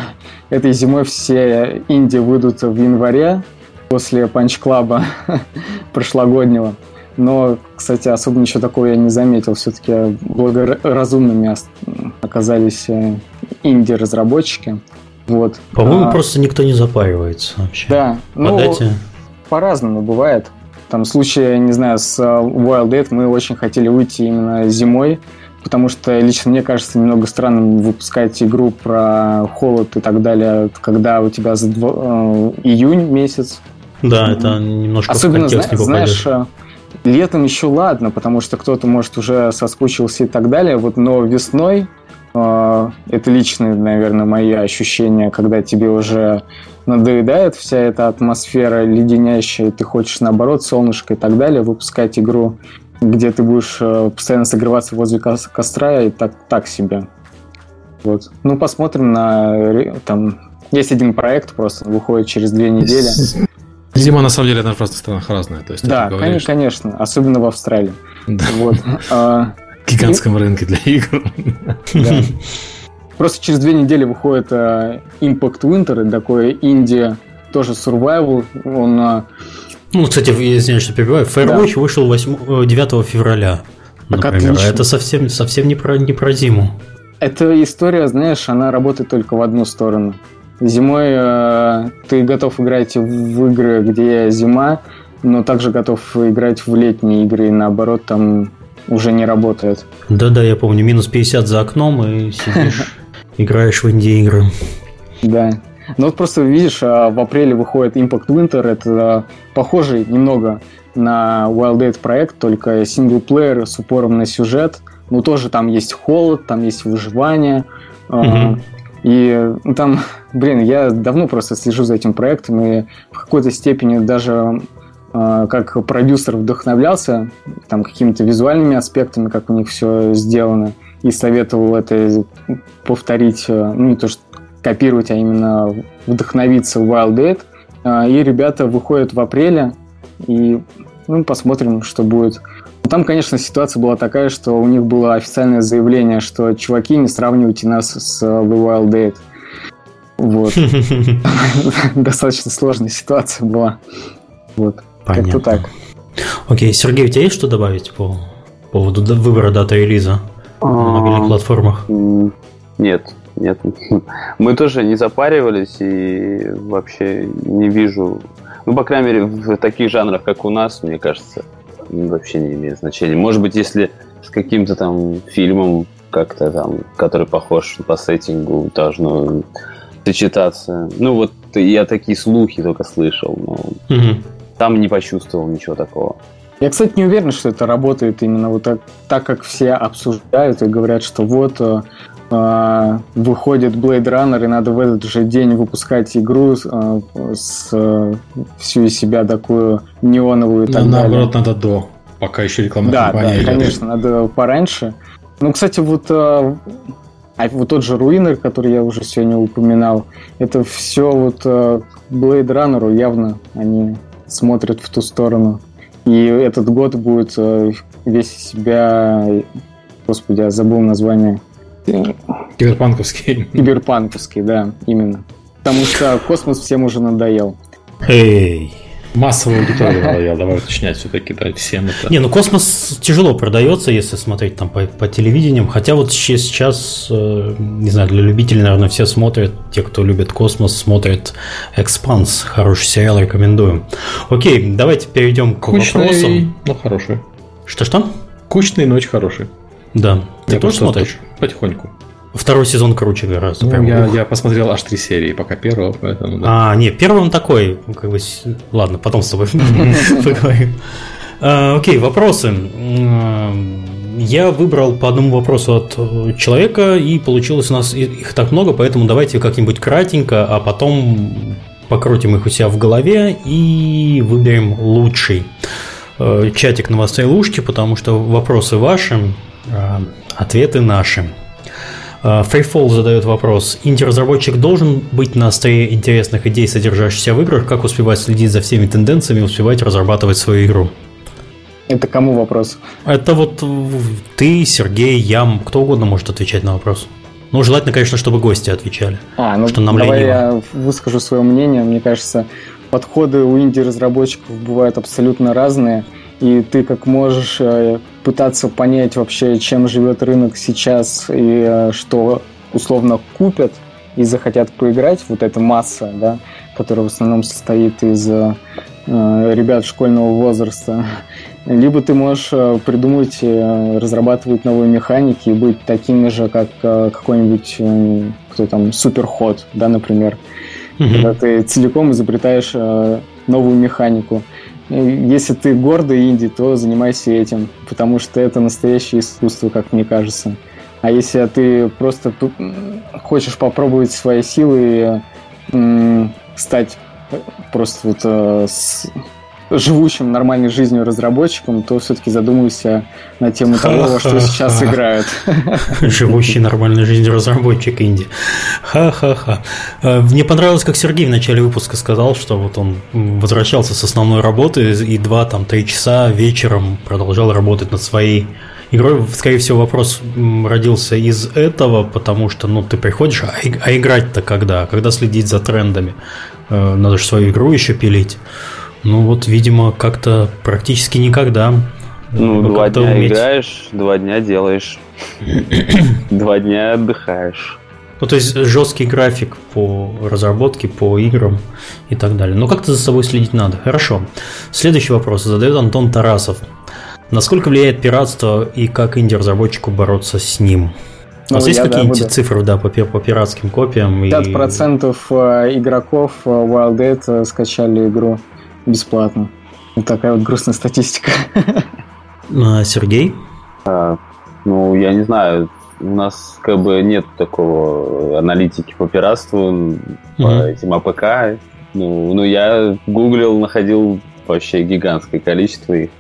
этой зимой все инди выйдут в январе после Punch Club а прошлогоднего. Но, кстати, особо ничего такого я не заметил. Все-таки благоразумными оказались э, инди-разработчики. Вот. По-моему, а, просто никто не запаривается вообще. Да, ну, по-разному бывает. Там в случае, не знаю, с э, Wild Eight мы очень хотели выйти именно зимой, потому что лично мне кажется немного странным выпускать игру про холод и так далее, когда у тебя за дво... э, июнь месяц. Да, это немножко Особенно, в контекст зна- не знаешь, э, летом еще ладно, потому что кто-то, может, уже соскучился и так далее, вот, но весной э, это личные, наверное, мои ощущения, когда тебе уже надоедает вся эта атмосфера леденящая, ты хочешь, наоборот, солнышко и так далее, выпускать игру, где ты будешь э, постоянно согреваться возле костра и так, так себе. Вот. Ну, посмотрим на... Там, есть один проект, просто выходит через две недели. Зима, на самом деле, на разных странах разная. То есть, да, говоришь... конечно, особенно в Австралии. Да. Вот. А, Гигантском рынке для игр. Да. Просто через две недели выходит uh, Impact Winter, такой инди, тоже survival. Он... Uh... Ну, кстати, я извиняюсь, что перебиваю. Firewatch да. вышел 8, 9 февраля, например. Отлично. Это совсем, совсем не, про, не про зиму. Эта история, знаешь, она работает только в одну сторону. Зимой э, ты готов играть в игры, где зима, но также готов играть в летние игры, и наоборот, там уже не работает. Да-да, я помню, минус 50 за окном, и сидишь играешь в инди-игры. Да. Ну вот просто видишь, а, в апреле выходит Impact Winter, это похожий немного на Wild Dead проект, только синглплеер с упором на сюжет. Ну тоже там есть холод, там есть выживание. Mm-hmm. И ну, там, блин, я давно просто слежу за этим проектом и в какой-то степени даже э, как продюсер вдохновлялся там какими-то визуальными аспектами, как у них все сделано и советовал это повторить, э, ну не то что копировать, а именно вдохновиться в Wild Dead. А, и ребята выходят в апреле, и ну, посмотрим, что будет. Там, конечно, ситуация была такая, что у них было официальное заявление, что чуваки, не сравнивайте нас с The Wild Dead. Вот. Достаточно сложная ситуация была. Вот. Как-то так. Окей, Сергей, у тебя есть что добавить по поводу выбора даты релиза? на мобильных а, платформах? Нет, нет. Мы тоже не запаривались и вообще не вижу... Ну, по крайней мере, в таких жанрах, как у нас, мне кажется, вообще не имеет значения. Может быть, если с каким-то там фильмом как-то там, который похож по сеттингу, должно сочетаться. Ну, вот я такие слухи только слышал, но угу. там не почувствовал ничего такого. Я, кстати, не уверен, что это работает именно вот так, так как все обсуждают и говорят, что вот э, выходит Blade Runner, и надо в этот же день выпускать игру э, с всю из себя такую неоновую так ну, далее. Наоборот, надо до, пока еще рекламная да, кампания Да, идет. конечно, надо пораньше. Ну, кстати, вот, э, а вот тот же Руинер, который я уже сегодня упоминал, это все вот Blade Runner явно они смотрят в ту сторону. И этот год будет весь себя... Господи, я забыл название. Киберпанковский. Киберпанковский, да, именно. Потому что космос всем уже надоел. Эй! Массовая аудитория надоела, давай уточнять все-таки, да, всем это. Не, ну космос тяжело продается, если смотреть там по, по телевидениям, хотя вот сейчас, э, не знаю, для любителей, наверное, все смотрят, те, кто любит космос, смотрят Экспанс, хороший сериал, рекомендую. Окей, давайте перейдем к Кучный, вопросам. но хороший. Что-что? Кучный, но очень хороший. Да. Ты Я тоже смотришь? Потихоньку. Второй сезон круче гораздо. Ну, я, я посмотрел аж три серии, пока первого, поэтому да. А, нет, первый он такой, как бы, ладно, потом с тобой поговорим. А, окей, вопросы. Я выбрал по одному вопросу от э, человека, и получилось у нас их так много, поэтому давайте как-нибудь кратенько, а потом покрутим их у себя в голове и выберем лучший. э, чатик новостей лужки, потому что вопросы ваши, ответы наши. Фрейфол задает вопрос. Инди-разработчик должен быть на острие интересных идей, содержащихся в играх? Как успевать следить за всеми тенденциями и успевать разрабатывать свою игру? Это кому вопрос? Это вот ты, Сергей, я, кто угодно может отвечать на вопрос. Ну, желательно, конечно, чтобы гости отвечали. А, ну что нам давай лениво. я выскажу свое мнение. Мне кажется, подходы у инди-разработчиков бывают абсолютно разные. И ты как можешь э, пытаться понять вообще, чем живет рынок сейчас и э, что условно купят и захотят поиграть, вот эта масса, да, которая в основном состоит из э, ребят школьного возраста, либо ты можешь э, придумать, э, разрабатывать новые механики и быть такими же, как какой-нибудь, кто там, суперход, да, например. Mm-hmm. Когда ты целиком изобретаешь новую механику. Если ты гордый инди, то занимайся этим, потому что это настоящее искусство, как мне кажется. А если ты просто хочешь попробовать свои силы и стать просто вот живущим нормальной жизнью разработчиком, то все-таки задумывайся на тему того, во что сейчас играют. Живущий нормальной жизнью разработчик инди. Ха-ха-ха. Э, мне понравилось, как Сергей в начале выпуска сказал, что вот он возвращался с основной работы и два там три часа вечером продолжал работать над своей игрой. Скорее всего, вопрос родился из этого, потому что, ну, ты приходишь, а, а играть-то когда? Когда следить за трендами? Э, надо же свою игру еще пилить. Ну вот, видимо, как-то практически никогда. Ну, два дня уметь. играешь, два дня делаешь, два дня отдыхаешь. Ну, то есть жесткий график по разработке, по играм и так далее. Но как-то за собой следить надо. Хорошо. Следующий вопрос задает Антон Тарасов. Насколько влияет пиратство и как инди-разработчику бороться с ним? У вас ну, есть какие-нибудь да, цифры да, по, по пиратским копиям? 50% и... Э, игроков э, Wild Dead э, скачали игру бесплатно. Вот такая вот грустная статистика. А, Сергей? А, ну, я не знаю. У нас как бы нет такого аналитики по пиратству, mm-hmm. по этим APK. Ну, ну, я гуглил, находил вообще гигантское количество их.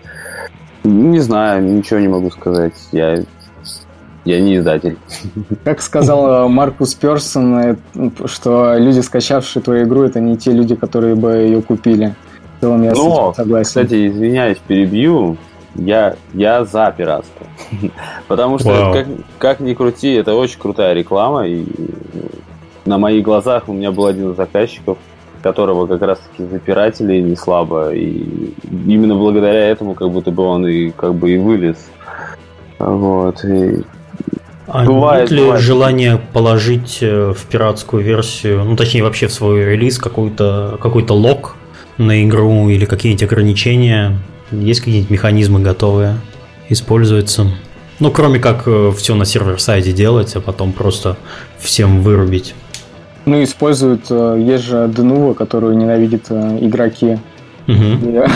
Не знаю, ничего не могу сказать. Я я не издатель. Как сказал Маркус Персон, э, что люди, скачавшие твою игру, это не те люди, которые бы ее купили. В целом я Но, согласен. кстати, извиняюсь, перебью. Я, я за пиратство. Потому что, как, как ни крути, это очень крутая реклама. И на моих глазах у меня был один из заказчиков, которого как раз-таки запиратели не слабо. И именно благодаря этому как будто бы он и как бы и вылез. Вот. И а бывает, нет ли бывает. желание положить э, в пиратскую версию, ну точнее вообще в свой релиз какой-то какой-то лог, на игру или какие-нибудь ограничения? Есть какие-нибудь механизмы готовые? Используются? Ну, кроме как э, все на сервер-сайде делать, а потом просто всем вырубить. Ну, используют, э, есть же Denuvo, которую ненавидят э, игроки. Угу.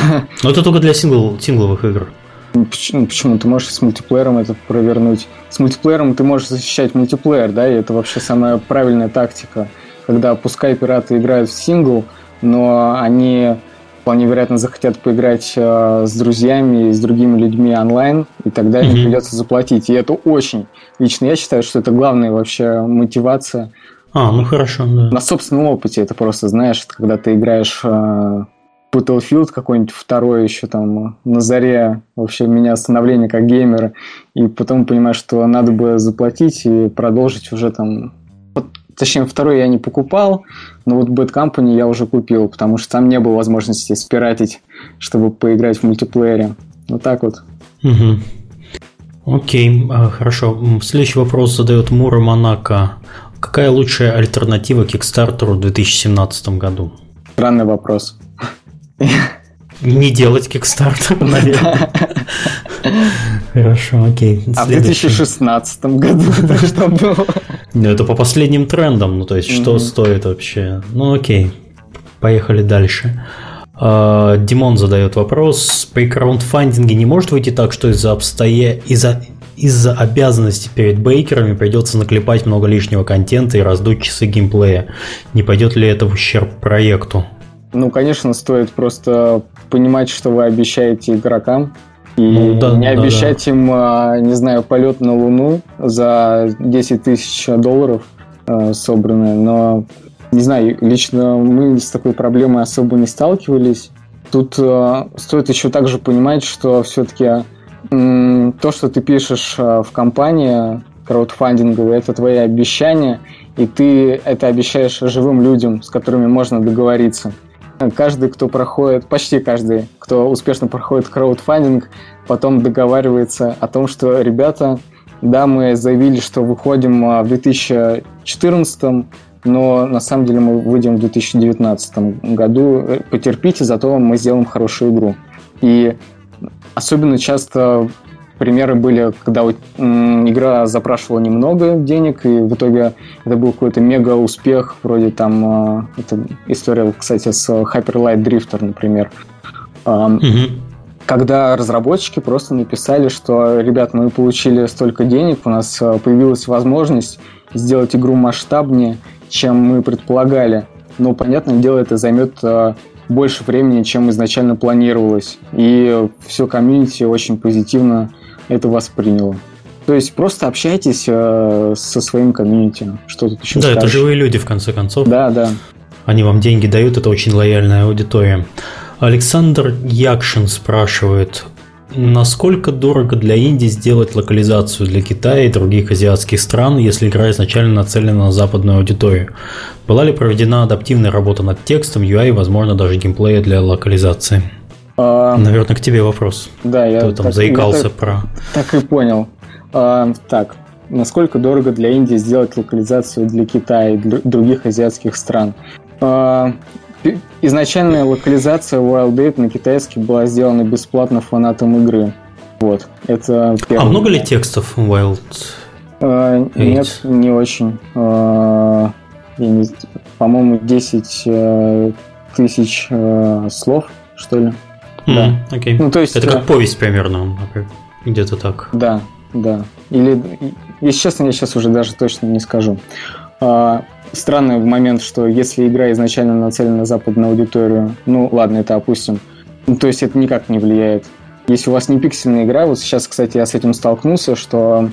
Но это только для сингл, сингловых игр. Ну, почему, почему? Ты можешь с мультиплеером это провернуть. С мультиплеером ты можешь защищать мультиплеер, да, и это вообще самая правильная тактика. Когда пускай пираты играют в сингл, но они вполне вероятно захотят поиграть э, с друзьями и с другими людьми онлайн, и тогда им придется заплатить. И это очень, лично я считаю, что это главная вообще мотивация. А, ну хорошо, да. На собственном опыте это просто, знаешь, когда ты играешь э, Battlefield какой-нибудь второй еще там на заре вообще меня становление как геймера, и потом понимаешь, что надо бы заплатить и продолжить уже там Точнее, второй я не покупал, но вот Bad Company я уже купил, потому что там не было возможности спиратить, чтобы поиграть в мультиплеере. Вот так вот. Угу. Окей, а, хорошо. Следующий вопрос задает Мура Монако. Какая лучшая альтернатива Kickstarter в 2017 году? Странный вопрос. Не делать Kickstarter, наверное. Хорошо, окей. А в 2016 году что было? Ну, это по последним трендам, ну, то есть, что стоит вообще? Ну, окей, поехали дальше. А, Димон задает вопрос. При краундфандинге не может выйти так, что из-за обстоя... из-за из-за обязанностей перед бейкерами придется наклепать много лишнего контента и раздуть часы геймплея. Не пойдет ли это в ущерб проекту? Ну, конечно, стоит просто понимать, что вы обещаете игрокам, и ну, да, не да, обещать да. им, а, не знаю, полет на Луну за 10 тысяч долларов э, собранные, но не знаю, лично мы с такой проблемой особо не сталкивались. Тут э, стоит еще также понимать, что все-таки э, то, что ты пишешь э, в компании краудфандинговой, это твои обещания, и ты это обещаешь живым людям, с которыми можно договориться. Каждый, кто проходит, почти каждый, кто успешно проходит краудфандинг, потом договаривается о том, что, ребята, да, мы заявили, что выходим а, в 2014, но на самом деле мы выйдем в 2019 году. Потерпите, зато мы сделаем хорошую игру. И особенно часто примеры были, когда игра запрашивала немного денег, и в итоге это был какой-то мега успех, вроде там, а, это история, кстати, с Hyper Light Drifter, например. Угу. Когда разработчики просто написали, что, ребят, мы получили столько денег, у нас а, появилась возможность сделать игру масштабнее, чем мы предполагали. Но, понятное дело, это займет а, больше времени, чем изначально планировалось. И все комьюнити очень позитивно это восприняло. То есть просто общайтесь э, со своим комьюнити. Что тут еще Да, скажешь? это живые люди, в конце концов. Да, да. Они вам деньги дают, это очень лояльная аудитория. Александр Якшин спрашивает, насколько дорого для Индии сделать локализацию для Китая и других азиатских стран, если игра изначально нацелена на западную аудиторию? Была ли проведена адаптивная работа над текстом, UI возможно, даже геймплея для локализации? А, Наверное, к тебе вопрос. Да, я Кто там так, заикался так, про... Так и понял. А, так, насколько дорого для Индии сделать локализацию для Китая и других азиатских стран? А, изначальная локализация Wild Date на китайский была сделана бесплатно фанатам игры. Вот, это первое. А много ли текстов Wild а, Нет, не очень. А, не, по-моему, 10 э, тысяч э, слов, что ли. Да. Окей. Ну, то есть, это как повесть примерно, где-то так. Да, да. Или, если честно, я сейчас уже даже точно не скажу. А, странный момент, что если игра изначально нацелена на западную аудиторию, ну ладно, это опустим. Ну, то есть это никак не влияет. Если у вас не пиксельная игра, вот сейчас, кстати, я с этим столкнулся, что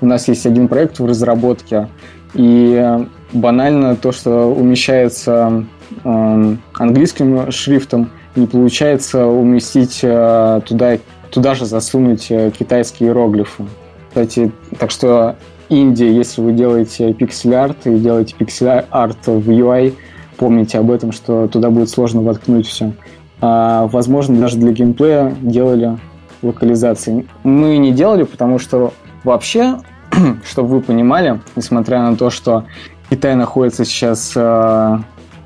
у нас есть один проект в разработке, и банально то, что умещается э, английским шрифтом, не получается уместить э, туда, туда же засунуть э, китайские иероглифы. Кстати, так что Индия, если вы делаете пиксель-арт и делаете пиксель-арт в UI, помните об этом, что туда будет сложно воткнуть все. А, возможно, даже для геймплея делали локализации. Мы не делали, потому что вообще, чтобы вы понимали, несмотря на то, что Китай находится сейчас э,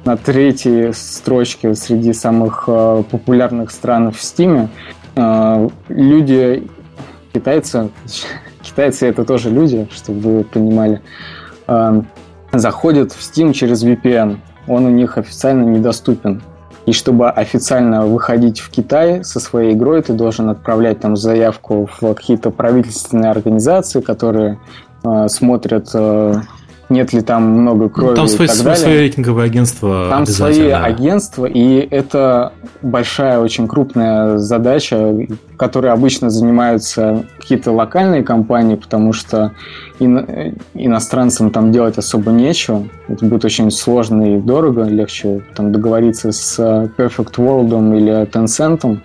на третьей строчке среди самых э, популярных стран в Стиме. Э, люди, китайцы, китайцы это тоже люди, чтобы вы понимали, э, заходят в Steam через VPN. Он у них официально недоступен. И чтобы официально выходить в Китай со своей игрой, ты должен отправлять там заявку в какие-то правительственные организации, которые э, смотрят э, нет ли там много крови там свои, и так далее. свои рейтинговые агентства. Там свои агентства, и это большая, очень крупная задача, которой обычно занимаются какие-то локальные компании, потому что ино- иностранцам там делать особо нечего. Это будет очень сложно и дорого, легче там договориться с Perfect World или Tencent.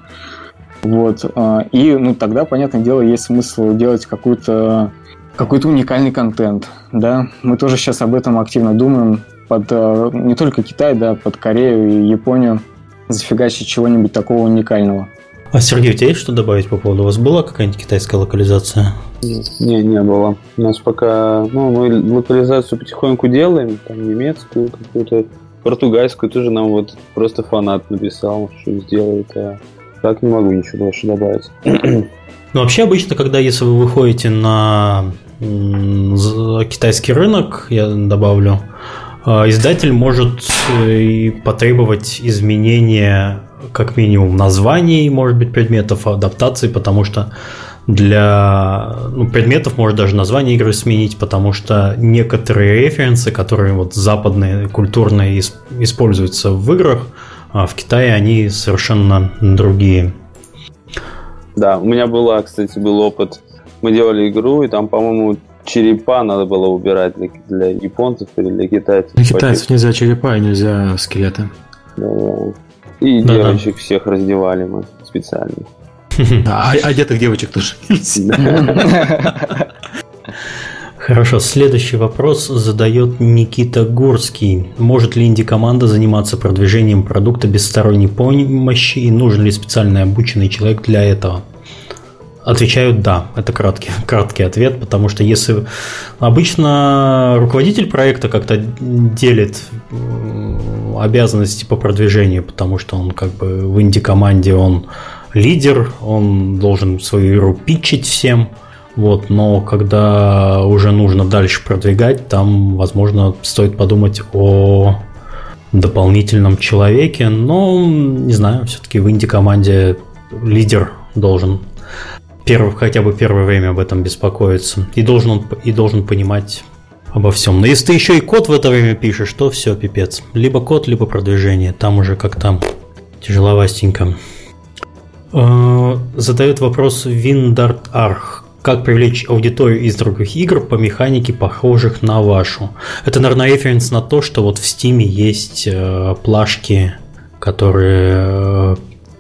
Вот. А, и ну, тогда, понятное дело, есть смысл делать какую-то какой-то уникальный контент, да. Мы тоже сейчас об этом активно думаем под э, не только Китай, да, под Корею и Японию зафигачить чего-нибудь такого уникального. А Сергей, у тебя есть что добавить по поводу? У вас была какая-нибудь китайская локализация? Не, не было. У нас пока, ну, мы локализацию потихоньку делаем, там немецкую какую-то, португальскую тоже нам вот просто фанат написал, что сделает, а так не могу ничего больше добавить. Ну, вообще обычно, когда если вы выходите на китайский рынок, я добавлю, а, издатель может э, потребовать изменения как минимум названий, может быть, предметов, адаптации, потому что для ну, предметов может даже название игры сменить, потому что некоторые референсы, которые вот западные, культурные используются в играх, а в Китае они совершенно другие. Да, у меня была, кстати, был опыт. Мы делали игру, и там, по-моему, черепа надо было убирать для, для японцев или для китайцев. Для китайцев нельзя черепа и нельзя скелеты. Да, И да, девочек да. всех раздевали мы специально. А одетых девочек тоже Хорошо, следующий вопрос задает Никита Гурский. Может ли инди-команда заниматься продвижением продукта без сторонней помощи и нужен ли специальный обученный человек для этого? Отвечаю да, это краткий, краткий ответ, потому что если обычно руководитель проекта как-то делит обязанности по продвижению, потому что он как бы в инди-команде он лидер, он должен свою игру питчить всем, вот, но когда уже нужно дальше продвигать, там, возможно, стоит подумать о дополнительном человеке, но, не знаю, все-таки в инди-команде лидер должен перв, хотя бы первое время об этом беспокоиться. И должен и должен понимать обо всем. Но если ты еще и код в это время пишешь, то все, пипец. Либо код, либо продвижение. Там уже как там тяжеловастенько. Э, задает вопрос Виндарт Арх. Как привлечь аудиторию из других игр по механике, похожих на вашу? Это, наверное, референс на то, что вот в Steam есть э, плашки, которые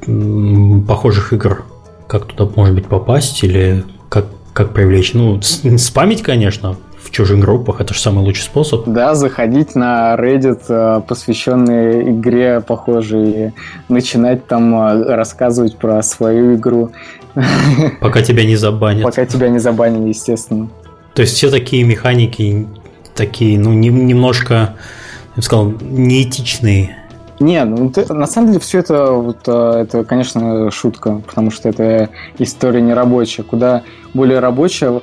э, похожих игр. Как туда, может быть, попасть или как, как привлечь? Ну, спамить, конечно, в чужих группах, это же самый лучший способ. Да, заходить на Reddit, э, посвященный игре похожей, и начинать там э, рассказывать про свою игру. Пока тебя не забанят. Пока тебя не забанили, естественно. То есть все такие механики, такие, ну, немножко, я бы сказал, неэтичные. Не, ну ты, на самом деле все это, вот, э, это, конечно, шутка, потому что это история не рабочая. Куда более рабочая,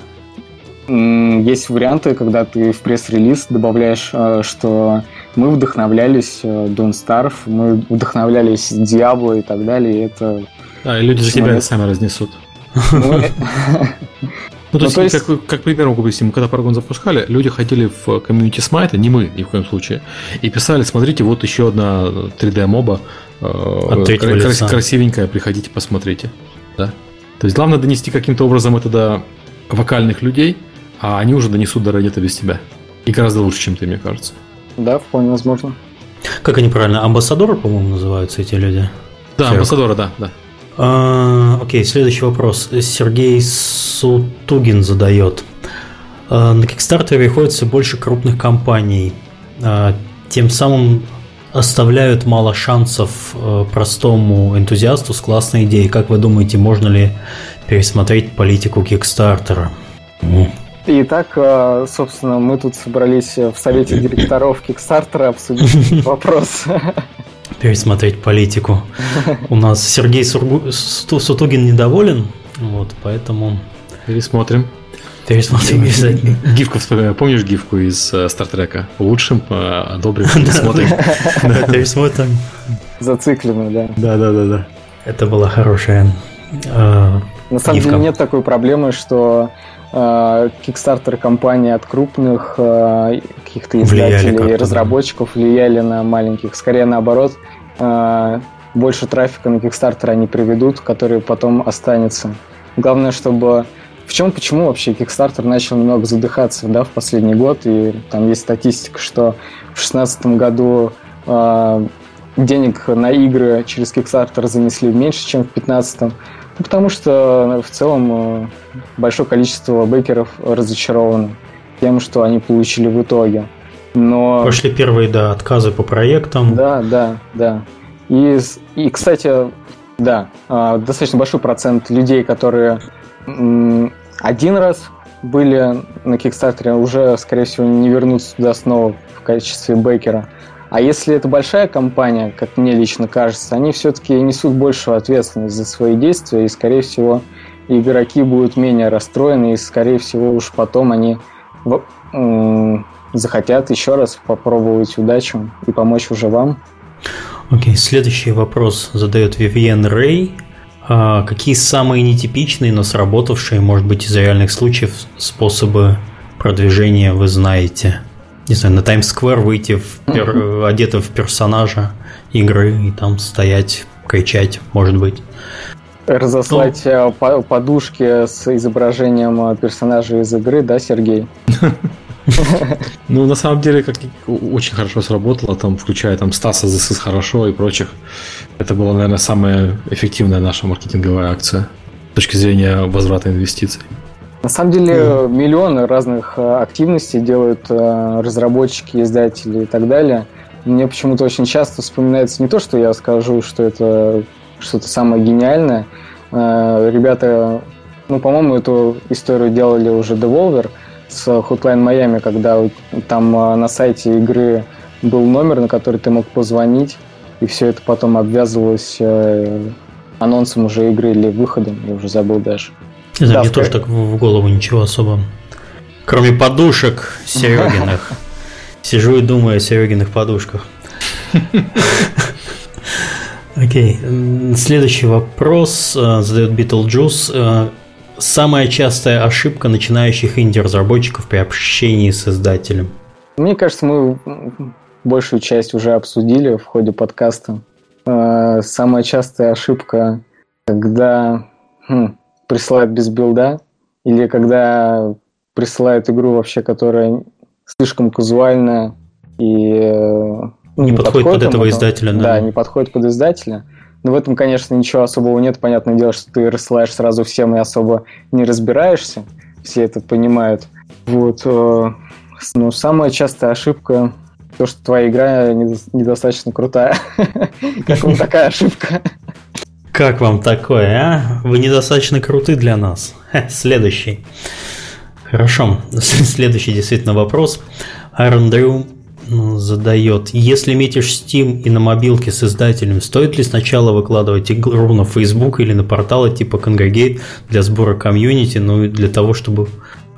есть варианты, когда ты в пресс-релиз добавляешь, э, что мы вдохновлялись э, Don't Starve, мы вдохновлялись Diablo и так далее. И это... Да, и люди за тебя сами разнесут. Ну, то, ну, есть, есть... Как, как пример могу привести, мы когда Парагон запускали, люди ходили в комьюнити Смайта, не мы ни в коем случае, и писали, смотрите, вот еще одна 3D-моба, э, крас- красивенькая, приходите, посмотрите. Да? То есть главное донести каким-то образом это до вокальных людей, а они уже донесут до Reddit без тебя. И гораздо лучше, чем ты, мне кажется. Да, вполне возможно. Как они правильно? Амбассадоры, по-моему, называются эти люди? Да, Серег. амбассадоры, да, да. А, окей, следующий вопрос. Сергей Сутугин задает. А, на Kickstarter выходит все больше крупных компаний. А, тем самым оставляют мало шансов простому энтузиасту с классной идеей. Как вы думаете, можно ли пересмотреть политику Kickstarter? Итак, э, собственно, мы тут собрались в совете директоров Kickstarter обсудить вопрос. Пересмотреть политику. У нас Сергей Сургу... Сутугин недоволен, вот, поэтому... Пересмотрим. Пересмотрим обязательно. Гифку вспоминаю. Помнишь гифку из Стартрека? Э, Лучшим э, одобрим, пересмотрим. Пересмотрим. Зациклено, да. Да, да, да, да. Это была хорошая На самом деле нет такой проблемы, что Kickstarter компании от крупных э, каких-то издателей и разработчиков влияли на маленьких. Скорее наоборот, э, больше трафика на Kickstarter они приведут, который потом останется. Главное, чтобы... В чем, почему вообще Kickstarter начал немного задыхаться да, в последний год, и там есть статистика, что в 2016 году э, денег на игры через Kickstarter занесли меньше, чем в 2015 ну, потому что э, в целом э, большое количество бейкеров разочарованы тем, что они получили в итоге. Но... Пошли первые, да, отказы по проектам. Да, да, да. И, и кстати, да, а, достаточно большой процент людей, которые один раз были на Кикстартере, уже, скорее всего, не вернутся туда снова в качестве бейкера. А если это большая компания, как мне лично кажется, они все-таки несут большую ответственность за свои действия, и, скорее всего, игроки будут менее расстроены, и, скорее всего, уж потом они захотят еще раз попробовать удачу и помочь уже вам. Окей, okay, следующий вопрос задает Вивьен Рэй. А какие самые нетипичные, но сработавшие, может быть, из реальных случаев способы продвижения вы знаете? Не знаю, на Таймс-сквер выйти в пер... одетым в персонажа игры и там стоять, кричать, может быть. Разослать ну, подушки с изображением персонажа из игры, да, Сергей? Ну, на самом деле, как очень хорошо сработало, там, включая там Стаса This хорошо и прочих. Это была, наверное, самая эффективная наша маркетинговая акция с точки зрения возврата инвестиций. На самом деле mm. миллионы разных э, активностей делают э, разработчики, издатели и так далее. Мне почему-то очень часто вспоминается не то, что я скажу, что это что-то самое гениальное. Э, ребята, ну, по-моему, эту историю делали уже Devolver с Hotline Miami, когда там на сайте игры был номер, на который ты мог позвонить, и все это потом обвязывалось анонсом уже игры или выходом, я уже забыл даже. Не знаю, да, мне тоже так в голову ничего особо. Кроме подушек Серегиных. Сижу и думаю о Серегиных подушках. Окей. Следующий вопрос э, задает Beetlejuice. Э, самая частая ошибка начинающих инди-разработчиков при общении с издателем? Мне кажется, мы большую часть уже обсудили в ходе подкаста. Э, самая частая ошибка, когда хм, присылают без билда, или когда присылают игру вообще, которая слишком казуальная и э, ну, не, не подходит, подходит под этого потом, издателя. Да. да, не подходит под издателя. Но в этом, конечно, ничего особого нет. Понятное дело, что ты рассылаешь сразу всем и особо не разбираешься. Все это понимают. Вот. Э, ну, самая частая ошибка то, что твоя игра недостаточно крутая. Как вам такая ошибка? Как вам такое, а? Вы недостаточно круты для нас. Следующий. Хорошо. Следующий действительно вопрос. Ну, задает. Если метишь Steam и на мобилке с издателем, стоит ли сначала выкладывать игру на Facebook или на порталы типа Congregate для сбора комьюнити, ну и для того, чтобы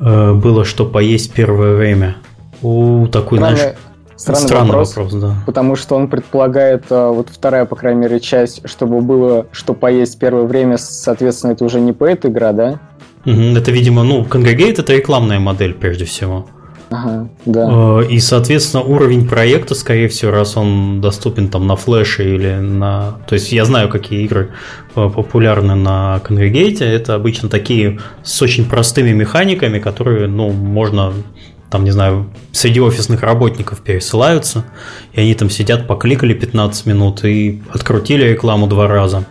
э, было что поесть первое время? У такой, Странный, знаешь, Странный, Странный вопрос, вопрос, да. Потому что он предполагает, а, вот вторая, по крайней мере, часть, чтобы было что поесть первое время, соответственно, это уже не поэт игра, да? Это, видимо, ну, Congregate это рекламная модель прежде всего. Ага, да. А, и, соответственно, уровень проекта, скорее всего, раз он доступен там на флеше или на... То есть я знаю, какие игры а, популярны на Congregate. Это обычно такие с очень простыми механиками, которые, ну, можно там, не знаю, среди офисных работников пересылаются, и они там сидят, покликали 15 минут и открутили рекламу два раза.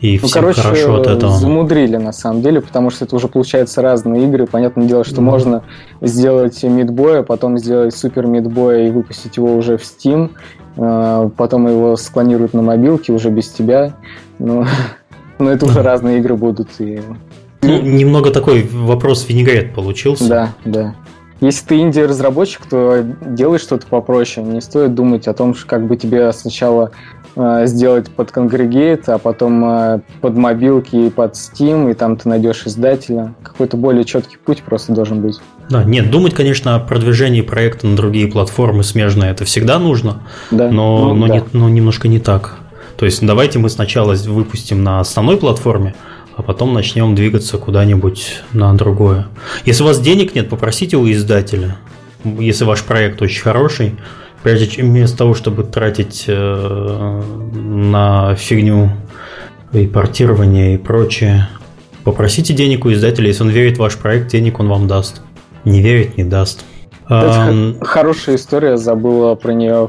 И ну, всем короче, хорошо от этого. замудрили на самом деле, потому что это уже получается разные игры. Понятное дело, что mm можно сделать мидбой, а потом сделать супер мидбой и выпустить его уже в Steam. А, потом его склонируют на мобилке уже без тебя. Но, но это уже разные игры будут. И... Ну, немного такой вопрос винегрет получился. Да, да. Если ты инди-разработчик, то делай что-то попроще. Не стоит думать о том, как бы тебе сначала э, сделать под Congregate, а потом э, под мобилки и под Steam, и там ты найдешь издателя. Какой-то более четкий путь просто должен быть. Да, нет, думать, конечно, о продвижении проекта на другие платформы смежные, это всегда нужно, да. но, ну, но, да. не, но немножко не так. То есть давайте мы сначала выпустим на основной платформе, а потом начнем двигаться куда-нибудь на другое. Если у вас денег нет, попросите у издателя. Если ваш проект очень хороший, прежде чем вместо того, чтобы тратить э, на фигню и портирование и прочее, попросите денег у издателя. Если он верит в ваш проект, денег он вам даст. Не верит, не даст. Это хорошая история, забыла про нее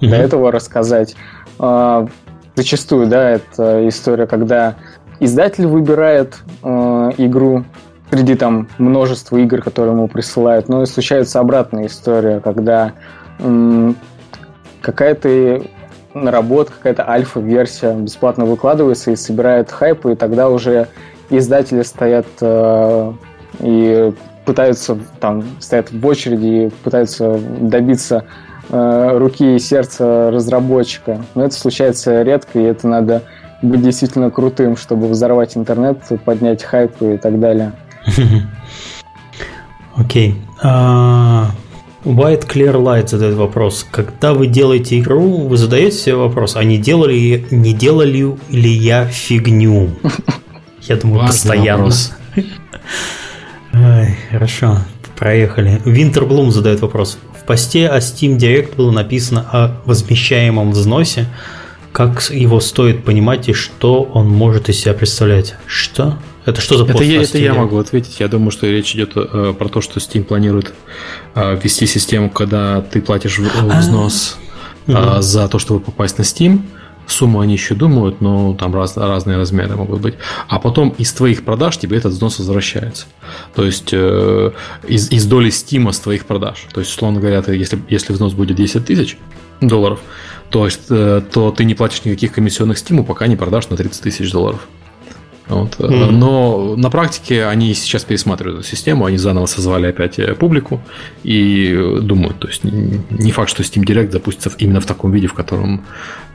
до этого рассказать. А, зачастую, да, это история, когда издатель выбирает э, игру среди там множества игр, которые ему присылают, но и случается обратная история, когда э, какая-то наработка, какая-то альфа-версия бесплатно выкладывается и собирает хайп, и тогда уже издатели стоят э, и пытаются там стоят в очереди и пытаются добиться э, руки и сердца разработчика. Но это случается редко, и это надо быть действительно крутым, чтобы взорвать интернет, поднять хайп и так далее. Окей. А, White Clear Light задает вопрос. Когда вы делаете игру, вы задаете себе вопрос, а не делали, не делали ли я фигню? Я думаю, постоянно. Ой, хорошо. проехали. Винтерблум задает вопрос. В посте о Steam Direct было написано о возмещаемом взносе. Как его стоит понимать и что он может из себя представлять? Что? Это что за пост? Это, я, это я могу ответить. Я думаю, что речь идет э, про то, что Steam планирует э, ввести систему, когда ты платишь взнос э, за то, чтобы попасть на Steam Сумму они еще думают, но там раз, разные размеры могут быть. А потом из твоих продаж тебе этот взнос возвращается. То есть э, из, из доли стима с твоих продаж. То есть, условно говоря, ты, если, если взнос будет 10 тысяч долларов, то, э, то ты не платишь никаких комиссионных стиму, пока не продашь на 30 тысяч долларов. Вот. Mm-hmm. Но на практике они сейчас пересматривают эту систему, они заново созвали опять э, публику и думают, то есть не факт, что Steam Direct запустится именно в таком виде, в котором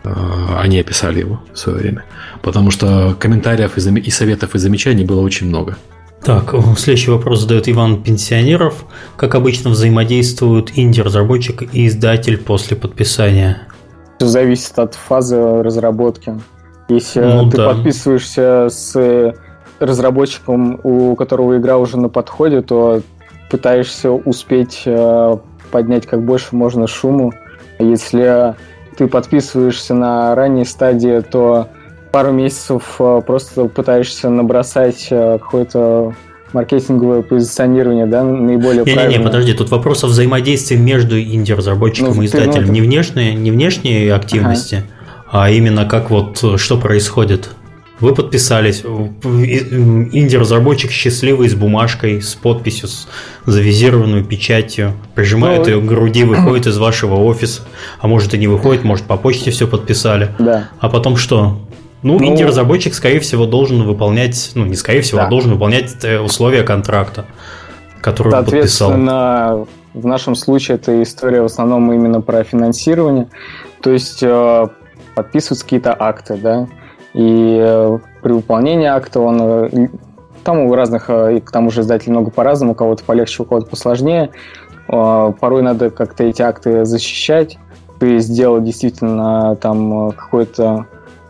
э, они описали его в свое время. Потому что комментариев и, и советов и замечаний было очень много. Так, следующий вопрос задает Иван Пенсионеров. Как обычно взаимодействуют инди-разработчик и издатель после подписания? Все зависит от фазы разработки. Если ну, ты да. подписываешься с разработчиком, у которого игра уже на подходе, то пытаешься успеть э, поднять как больше можно шуму. Если ты подписываешься на ранней стадии, то пару месяцев э, просто пытаешься набросать э, какое-то маркетинговое позиционирование, да, наиболее не, правильное. Не, не, подожди, тут вопрос о взаимодействии между инди-разработчиком ну, и издателем. Ну, не внешние, не внешние активности, ага а именно как вот э, что происходит. Вы подписались, инди-разработчик счастливый с бумажкой, с подписью, с завизированной печатью, прижимает ну, ее к груди, выходит из вашего офиса, а может и не выходит, может по почте все подписали. Да. А потом что? Ну, ну инди-разработчик, скорее всего, должен выполнять, ну, не скорее всего, а да. а должен выполнять э, условия контракта, который он подписал. В нашем случае эта история в основном именно про финансирование. То есть э, подписываются какие-то акты, да, и э, при выполнении акта он э, там у разных, э, и к тому же издателей много по-разному, у кого-то полегче, у кого-то посложнее. Порой надо как-то эти акты защищать. Ты сделал действительно там какой-то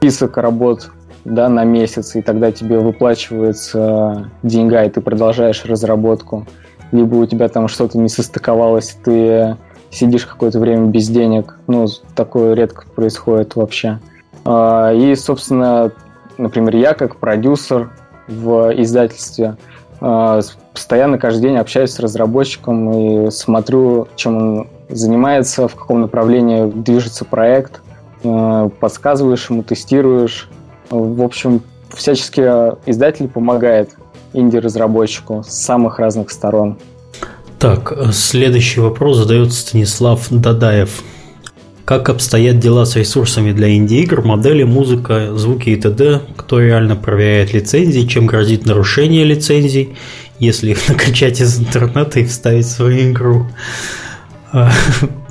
список работ да, на месяц, и тогда тебе выплачивается деньга, и ты продолжаешь разработку. Либо у тебя там что-то не состыковалось, ты сидишь какое-то время без денег. Ну, такое редко происходит вообще. А, и, собственно, например, я как продюсер в издательстве а, постоянно каждый день общаюсь с разработчиком и смотрю, чем он занимается, в каком направлении движется проект, подсказываешь ему, тестируешь. В общем, всячески издатель помогает инди-разработчику с самых разных сторон. Так, следующий вопрос задает Станислав Дадаев. Как обстоят дела с ресурсами для инди-игр, модели, музыка, звуки и т.д.? Кто реально проверяет лицензии? Чем грозит нарушение лицензий, если их накачать из интернета и вставить в свою игру?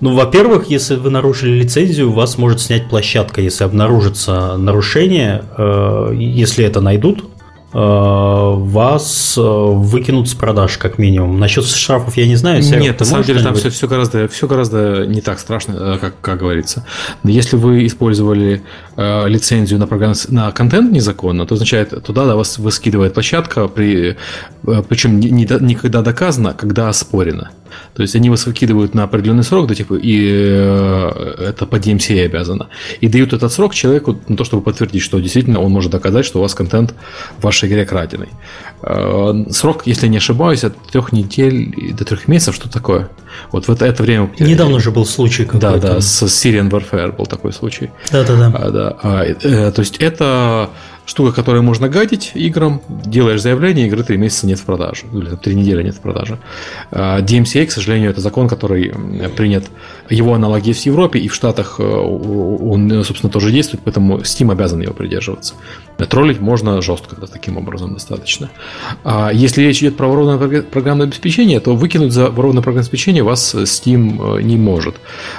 Ну, во-первых, если вы нарушили лицензию, вас может снять площадка, если обнаружится нарушение. Э, если это найдут, вас э, выкинут с продаж, как минимум. Насчет штрафов я не знаю. Серег, Нет, на самом деле там все, все, гораздо, все гораздо не так страшно, э, как, как говорится. Если вы использовали э, лицензию на, программ, на контент незаконно, то означает, туда да, вас выскидывает площадка, при, причем не, не, никогда доказано, когда оспорено. То есть они вас выкидывают на определенный срок, да, типа, и э, это по DMCA обязано. И дают этот срок человеку на то, чтобы подтвердить, что действительно он может доказать, что у вас контент в вашей игре краденый. Э, срок, если не ошибаюсь, от трех недель до трех месяцев, что такое? Вот в это, это время... Недавно же был случай какой-то. Да, да, с Syrian Warfare был такой случай. Да-да-да. А, да. А, э, то есть это штука, которую можно гадить играм, делаешь заявление, игры три месяца нет в продаже, или три недели нет в продаже. А, DMCA, к сожалению, это закон, который принят, его аналоги в Европе, и в Штатах э, он, собственно, тоже действует, поэтому Steam обязан его придерживаться. Троллить можно жестко таким образом достаточно. А если речь идет про воровное программное обеспечение, то выкинуть за воровное программное обеспечение вас Steam э, не может.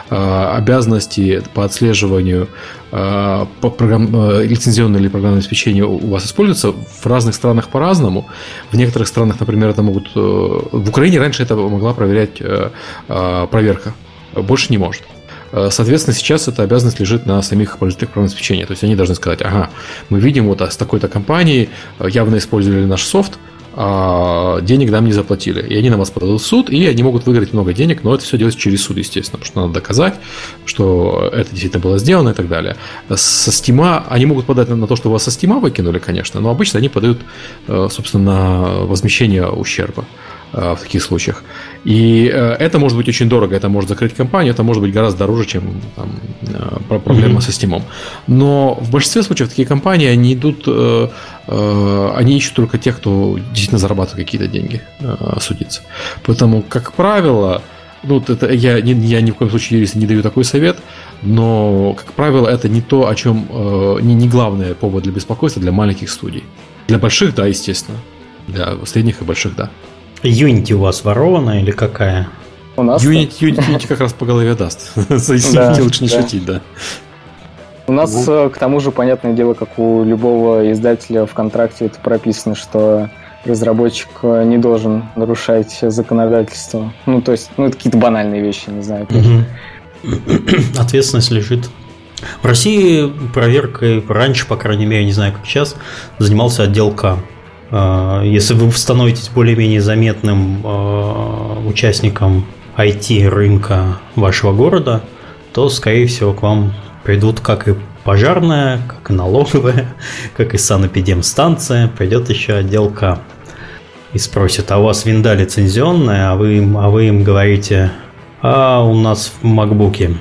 А, обязанности по отслеживанию программ, э, лицензионное или программное обеспечение у вас используется в разных странах по-разному. В некоторых странах, например, это могут... Э, в Украине раньше это могла проверять а, проверка. Больше не может. Э, соответственно, сейчас эта обязанность лежит на самих производителях программного обеспечения. То есть они должны сказать, ага, мы видим вот с такой-то компанией явно использовали наш софт, а денег нам не заплатили. И они на вас подадут в суд, и они могут выиграть много денег, но это все делается через суд, естественно, потому что надо доказать, что это действительно было сделано и так далее. Со Стима, они могут подать на то, что вас со Стима выкинули, конечно, но обычно они подают, э, собственно, на возмещение ущерба. Э, в таких случаях. И э, это может быть очень дорого, это может закрыть компанию, это может быть гораздо дороже, чем там, э, проблема mm-hmm. со Steam. Но в большинстве случаев такие компании, они идут, они ищут только тех, кто действительно зарабатывает какие-то деньги, судиться. Поэтому, как правило, ну, это, я, я ни в коем случае юрист не даю такой совет, но, как правило, это не то, о чем, не, не главный повод для беспокойства для маленьких студий. Для больших, да, естественно. Для средних и больших, да. Unity у вас ворована или какая? У нас Unity, Unity, Unity как раз по голове даст. С Unity лучше не шутить, да. У нас, э, к тому же, понятное дело, как у любого издателя в контракте это прописано, что разработчик э, не должен нарушать законодательство. Ну, то есть, ну, это какие-то банальные вещи, не знаю. Ответственность лежит. В России проверкой раньше, по крайней мере, не знаю, как сейчас, занимался отдел К. А, если вы становитесь более-менее заметным а, участником IT-рынка вашего города, то, скорее всего, к вам придут как и пожарная, как и налоговая, как и санэпидемстанция, придет еще отделка и спросит, а у вас винда лицензионная, а вы, а вы им говорите, а у нас в макбуке.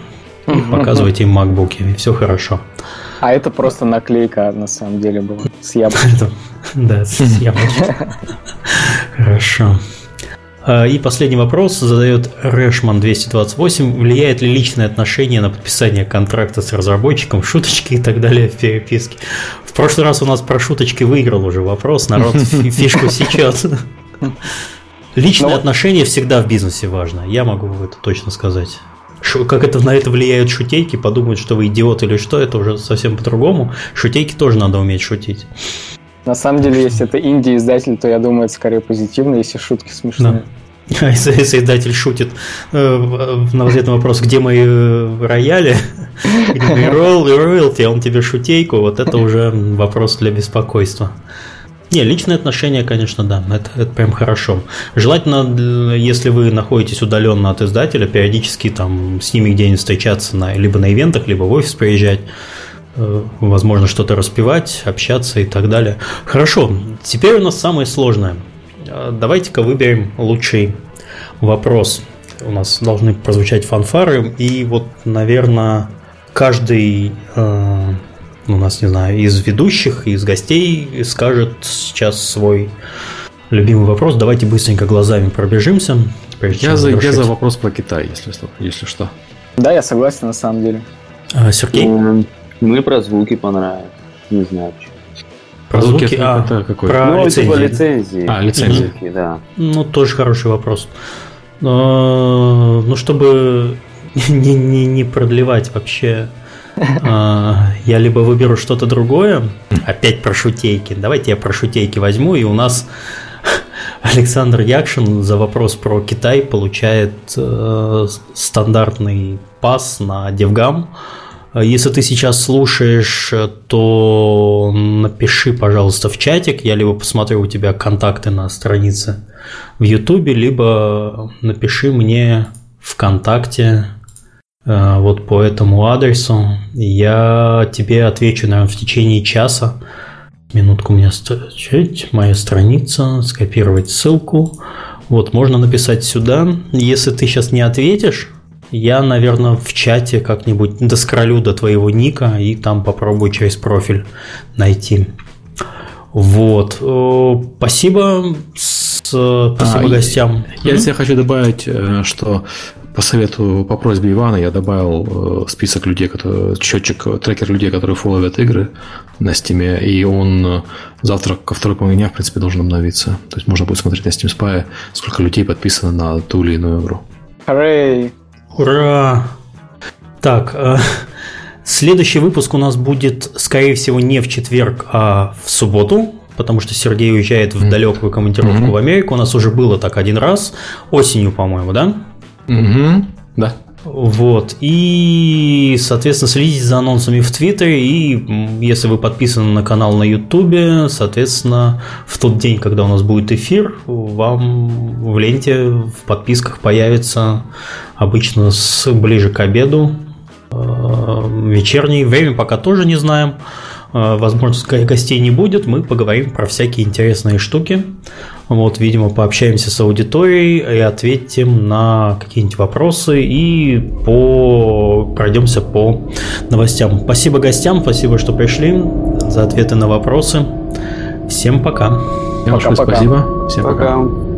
Показывайте им макбуки, и все хорошо. А это просто наклейка, на самом деле, была с яблочком. Да, с яблочком. Хорошо. А, и последний вопрос задает Рэшман 228. Влияет ли личное отношение на подписание контракта с разработчиком, шуточки и так далее в переписке? В прошлый раз у нас про шуточки выиграл уже вопрос, народ фишку сейчас. Личное Но... отношение всегда в бизнесе важно, я могу это точно сказать как это на это влияют шутейки, подумают, что вы идиот или что, это уже совсем по-другому. Шутейки тоже надо уметь шутить. На самом деле, если это инди-издатель, то я думаю, это скорее позитивно, если шутки смешные. Да. Если, издатель шутит э, на ответ на вопрос, где мои э, рояли, где мои роялти, а он тебе шутейку, вот это уже вопрос для беспокойства. Не, личные отношения, конечно, да, это, это прям хорошо. Желательно, если вы находитесь удаленно от издателя, периодически там с ними где-нибудь встречаться на, либо на ивентах, либо в офис приезжать, э, возможно, что-то распевать, общаться и так далее. Хорошо, теперь у нас самое сложное. Э, давайте-ка выберем лучший вопрос. У нас должны прозвучать фанфары, и вот, наверное, каждый э, у нас, не знаю, из ведущих, из гостей скажет сейчас свой любимый вопрос. Давайте быстренько глазами пробежимся. Я за, я за вопрос про Китай, если, если что. Да, я согласен на самом деле. А, Сергей? Мне про звуки понравилось. Не знаю почему. Про звуки, звуки а, это какой? Про ну, лицензии. Типа лицензии. А, лицензии. Угу. Да. Ну, тоже хороший вопрос. Но, ну, чтобы не, не, не продлевать вообще а, я либо выберу что-то другое, опять про шутейки. Давайте я про шутейки возьму, и у нас Александр Якшин за вопрос про Китай получает э, стандартный пас на Девгам. Если ты сейчас слушаешь, то напиши, пожалуйста, в чатик. Я либо посмотрю у тебя контакты на странице в Ютубе, либо напиши мне ВКонтакте Э, вот по этому адресу. Я тебе отвечу, наверное, в течение часа. Минутку мне стачать, моя страница, скопировать ссылку. Вот, можно написать сюда. Если ты сейчас не ответишь, я, наверное, в чате как-нибудь доскролю до твоего ника и там попробую через профиль найти. Вот. Э, спасибо. Спасибо а, гостям. Я, я хочу добавить, э, что по совету, по просьбе Ивана я добавил э, список людей, которые, счетчик, трекер людей, которые фолловят игры на стиме, и он э, завтра ко второй половине дня, в принципе, должен обновиться. То есть можно будет смотреть на Steam Spy, сколько людей подписано на ту или иную игру. Хрей! Ура! Так, э, следующий выпуск у нас будет, скорее всего, не в четверг, а в субботу, потому что Сергей уезжает в далекую командировку mm-hmm. в Америку. У нас уже было так один раз, осенью, по-моему, да? Угу, да. Вот. И, соответственно, следите за анонсами в Твиттере. И если вы подписаны на канал на Ютубе, соответственно, в тот день, когда у нас будет эфир, вам в ленте в подписках появится обычно с ближе к обеду э, вечернее время пока тоже не знаем. Э, возможно, гостей не будет, мы поговорим про всякие интересные штуки. Вот, видимо, пообщаемся с аудиторией и ответим на какие-нибудь вопросы и по... пройдемся по новостям. Спасибо гостям, спасибо, что пришли, за ответы на вопросы. Всем пока. Всем пока, пока. спасибо. Всем пока. пока.